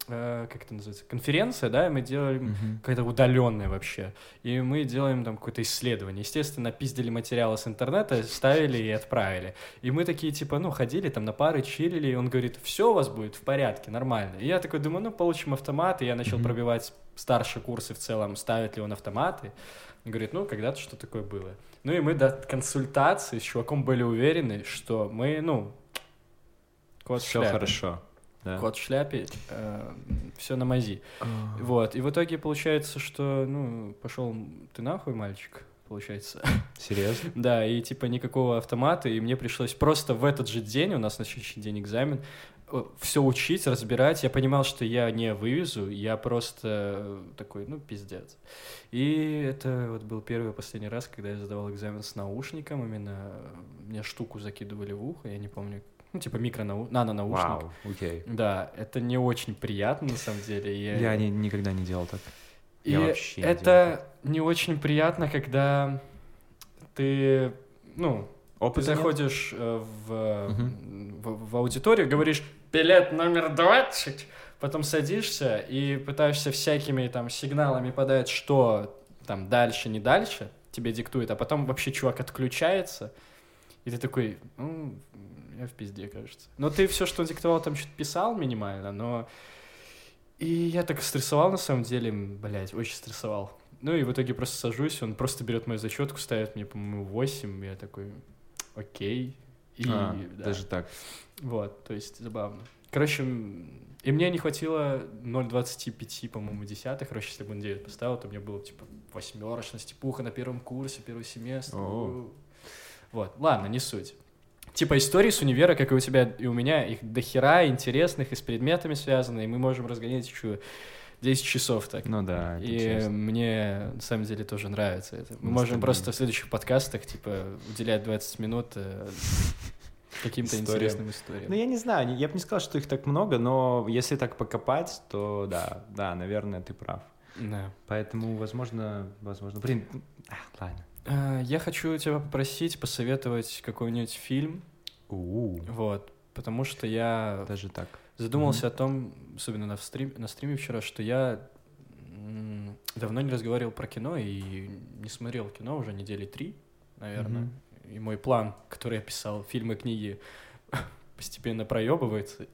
э, как это называется, конференция, да, и мы делали Мгм. какая-то удаленная вообще. И мы делаем там какое-то исследование. Естественно, пиздили материалы с интернета, ставили и отправили. И мы такие, типа, ну, ходили там на пары, чилили, и он говорит, все у вас будет в порядке, нормально. И я такой думаю, ну, получим автомат, и я начал Мгм. пробивать старшие курсы в целом, ставит ли он автоматы. Он говорит, ну, когда-то что такое было. Ну, и мы до консультации с чуваком были уверены, что мы, ну, кот Все шляпе. хорошо. Да. Кот в шляпе, все на мази. Вот, и в итоге получается, что, ну, пошел ты нахуй, мальчик, получается. Серьезно? да, и типа никакого автомата, и мне пришлось просто в этот же день, у нас на следующий день экзамен, все учить, разбирать. Я понимал, что я не вывезу, я просто такой, ну, пиздец. И это вот был первый и последний раз, когда я задавал экзамен с наушником, именно мне штуку закидывали в ухо, я не помню, ну, типа микронау... нано-наушник. Вау, окей. Да, это не очень приятно, на самом деле. Я, Я ни- никогда не делал так. И я вообще не это не очень приятно, когда ты, ну, Опыта нет? заходишь э, в, в, в аудиторию, говоришь «билет номер 20», потом садишься и пытаешься всякими там сигналами подать, что там дальше, не дальше, тебе диктует, а потом вообще чувак отключается, и ты такой, ну, я в пизде, кажется. Но ты все, что он диктовал, там что-то писал минимально, но... И я так стрессовал, на самом деле, блядь, очень стрессовал. Ну и в итоге просто сажусь, он просто берет мою зачетку, ставит мне, по-моему, 8, я такой, окей. И, А, да. Даже так. Вот, то есть забавно. Короче, и мне не хватило 0,25, по-моему, десятых. Короче, если бы он 9 поставил, то мне было, типа, восьмерочная степуха на первом курсе, первый семестр. О. Вот, ладно, не суть. Типа истории с универа, как и у тебя, и у меня, их до хера интересных, и с предметами связаны, и мы можем разгонять еще 10 часов так. Ну да, И честно. мне на самом деле тоже нравится это. Мы можем просто в следующих подкастах, типа, уделять 20 минут э, каким-то интересным историям. Ну, я не знаю, я бы не сказал, что их так много, но если так покопать, то да, да, наверное, ты прав. Да. Поэтому, возможно, возможно... Блин, а, ладно. А, Я хочу тебя попросить посоветовать какой-нибудь фильм, вот, потому что я даже так. Задумался о том, особенно на, стрим, на стриме вчера, что я давно не разговаривал про кино и не смотрел кино уже недели три, наверное. Мгм. И мой план, который я писал, фильмы, книги, постепенно проебывается.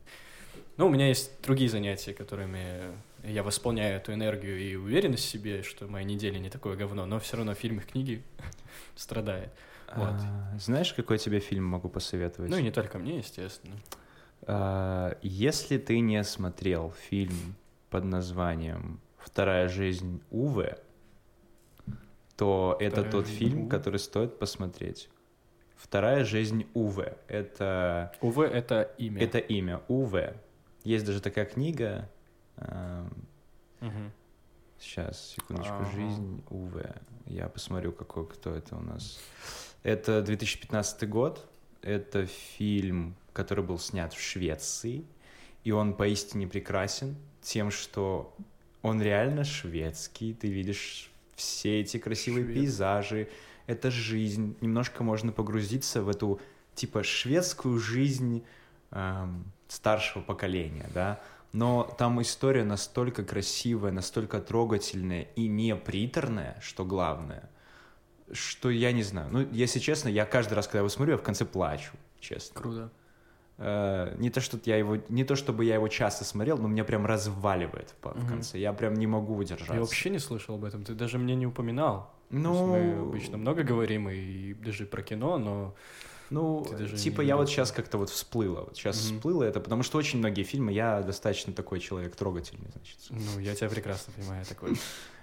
Но у меня есть другие занятия, которыми я восполняю эту энергию и уверенность в себе, что моя неделя не такое говно, но все равно фильмы, книги страдает. Вот. А, знаешь, какой тебе фильм могу посоветовать? Ну и не только мне, естественно. А, Если ты не смотрел фильм под названием «Вторая жизнь Уве», то это «Вторая тот фильм, Уве»? который стоит посмотреть. «Вторая жизнь Уве» — это, Увы, это имя. это имя Уве. Есть даже такая книга. Мгм. Сейчас, секундочку. Ага. Жизнь Уве. Я посмотрю, какой, кто это у нас. Это 2015 год. Это фильм, который был снят в Швеции. И он поистине прекрасен тем, что он реально шведский. Ты видишь все эти красивые Швед. пейзажи. Это жизнь. Немножко можно погрузиться в эту, типа, шведскую жизнь эм, старшего поколения, да. Но там история настолько красивая, настолько трогательная и не приторная, что главное, что я не знаю. Ну, если честно, я каждый раз, когда его смотрю, я в конце плачу, честно. Круто. Э, не то, что я его, не то, чтобы я его часто смотрел, но меня прям разваливает в, в конце. Я прям не могу удержаться. Я вообще не слышал об этом, ты даже мне не упоминал. Ну, Мы обычно много говорим и даже про кино, но Ну, типа я вот сейчас как-то вот всплыло. Вот сейчас Мгм. всплыло это, потому что очень многие фильмы, я достаточно такой человек трогательный, значит. ну, я тебя прекрасно понимаю такой.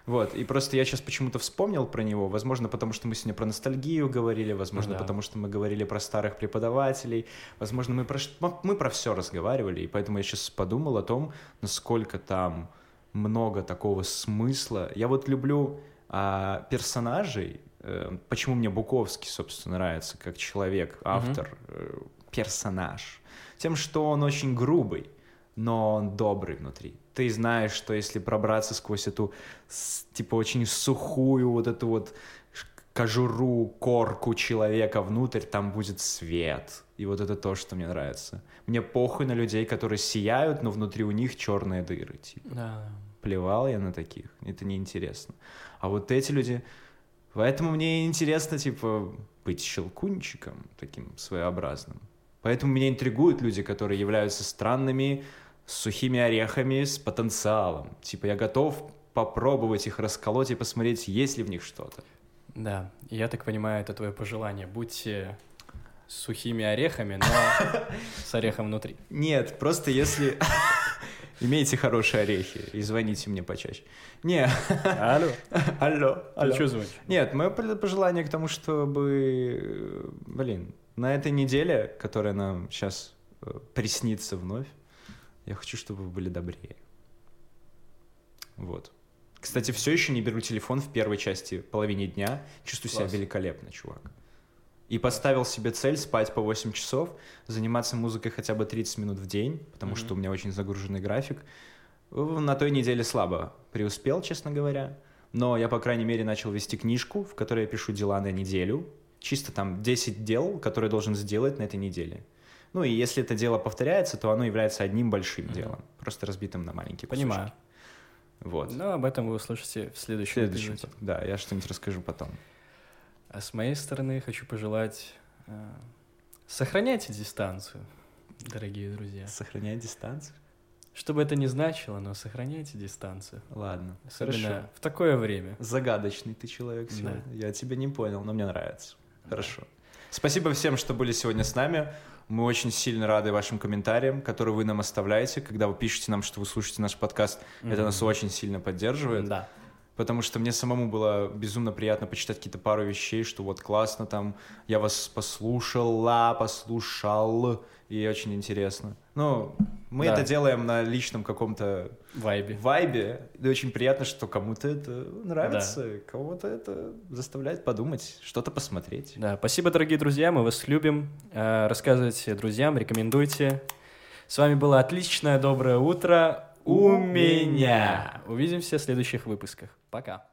Вот, и просто я сейчас почему-то вспомнил про него, возможно, потому что мы сегодня про ностальгию говорили, возможно, Да. потому что мы говорили про старых преподавателей, возможно, мы про, мы про все разговаривали, и поэтому я сейчас подумал о том, насколько там много такого смысла. Я вот люблю а, персонажей, э, почему мне Буковский, собственно, нравится, как человек, автор, э, персонаж, тем, что он очень грубый, но он добрый внутри. Ты знаешь, что если пробраться сквозь эту, типа, очень сухую вот эту вот кожуру, корку человека внутрь, там будет свет. И вот это то, что мне нравится. Мне похуй на людей, которые сияют, но внутри у них черные дыры. Типа, Да. плевал я на таких, это неинтересно. А вот эти люди... Поэтому мне интересно, типа, быть щелкунчиком таким своеобразным. Поэтому меня интригуют люди, которые являются странными, с сухими орехами, с потенциалом. Типа, я готов попробовать их расколоть и посмотреть, есть ли в них что-то. Да, я так понимаю, это твое пожелание. Будьте сухими орехами, но с орехом внутри. Нет, просто если имеете хорошие орехи и звоните мне почаще. Не, Алло, алло, алло. ты что звонишь? Нет, мое пожелание к тому, чтобы, э, блин, на этой неделе, которая нам сейчас приснится вновь, я хочу, чтобы вы были добрее. Вот. Кстати, все еще не беру телефон в первой части, половине дня. Чувствую себя Класс. великолепно, чувак. И поставил себе цель спать по 8 часов, заниматься музыкой хотя бы 30 минут в день, потому Мгм. что у меня очень загруженный график. Э, На той неделе слабо преуспел, честно говоря. Но я, по крайней мере, начал вести книжку, в которой я пишу дела на неделю. Чисто там 10 дел, которые я должен сделать на этой неделе. Ну и если это дело повторяется, то оно является одним большим Мгм. делом, просто разбитым на маленькие кусочки. Понимаю. Вот. Но об этом вы услышите в следующем Следующий, эпизоде. да, я что-нибудь расскажу потом. А с моей стороны хочу пожелать э, сохраняйте дистанцию, дорогие друзья. Сохранять дистанцию? Что бы это ни значило, но сохраняйте дистанцию. Ладно, Особенно хорошо. в такое время. Загадочный ты человек Да. сегодня. Я тебя не понял, но мне нравится. Хорошо. Спасибо всем, что были сегодня с нами. Мы очень сильно рады вашим комментариям, которые вы нам оставляете, когда вы пишете нам, что вы слушаете наш подкаст. Это нас очень сильно поддерживает. Да. Потому что мне самому было безумно приятно почитать какие-то пару вещей, что вот классно там, я вас послушала, послушал, и очень интересно. Ну, мы Да. это делаем на личном каком-то Вайбе. вайбе, и очень приятно, что кому-то это нравится, кого-то это заставляет подумать, что-то посмотреть. Да, спасибо, дорогие друзья, мы вас любим. Э, Рассказывайте друзьям, рекомендуйте. С вами было отличное доброе утро у У меня. меня. Увидимся в следующих выпусках. Пока.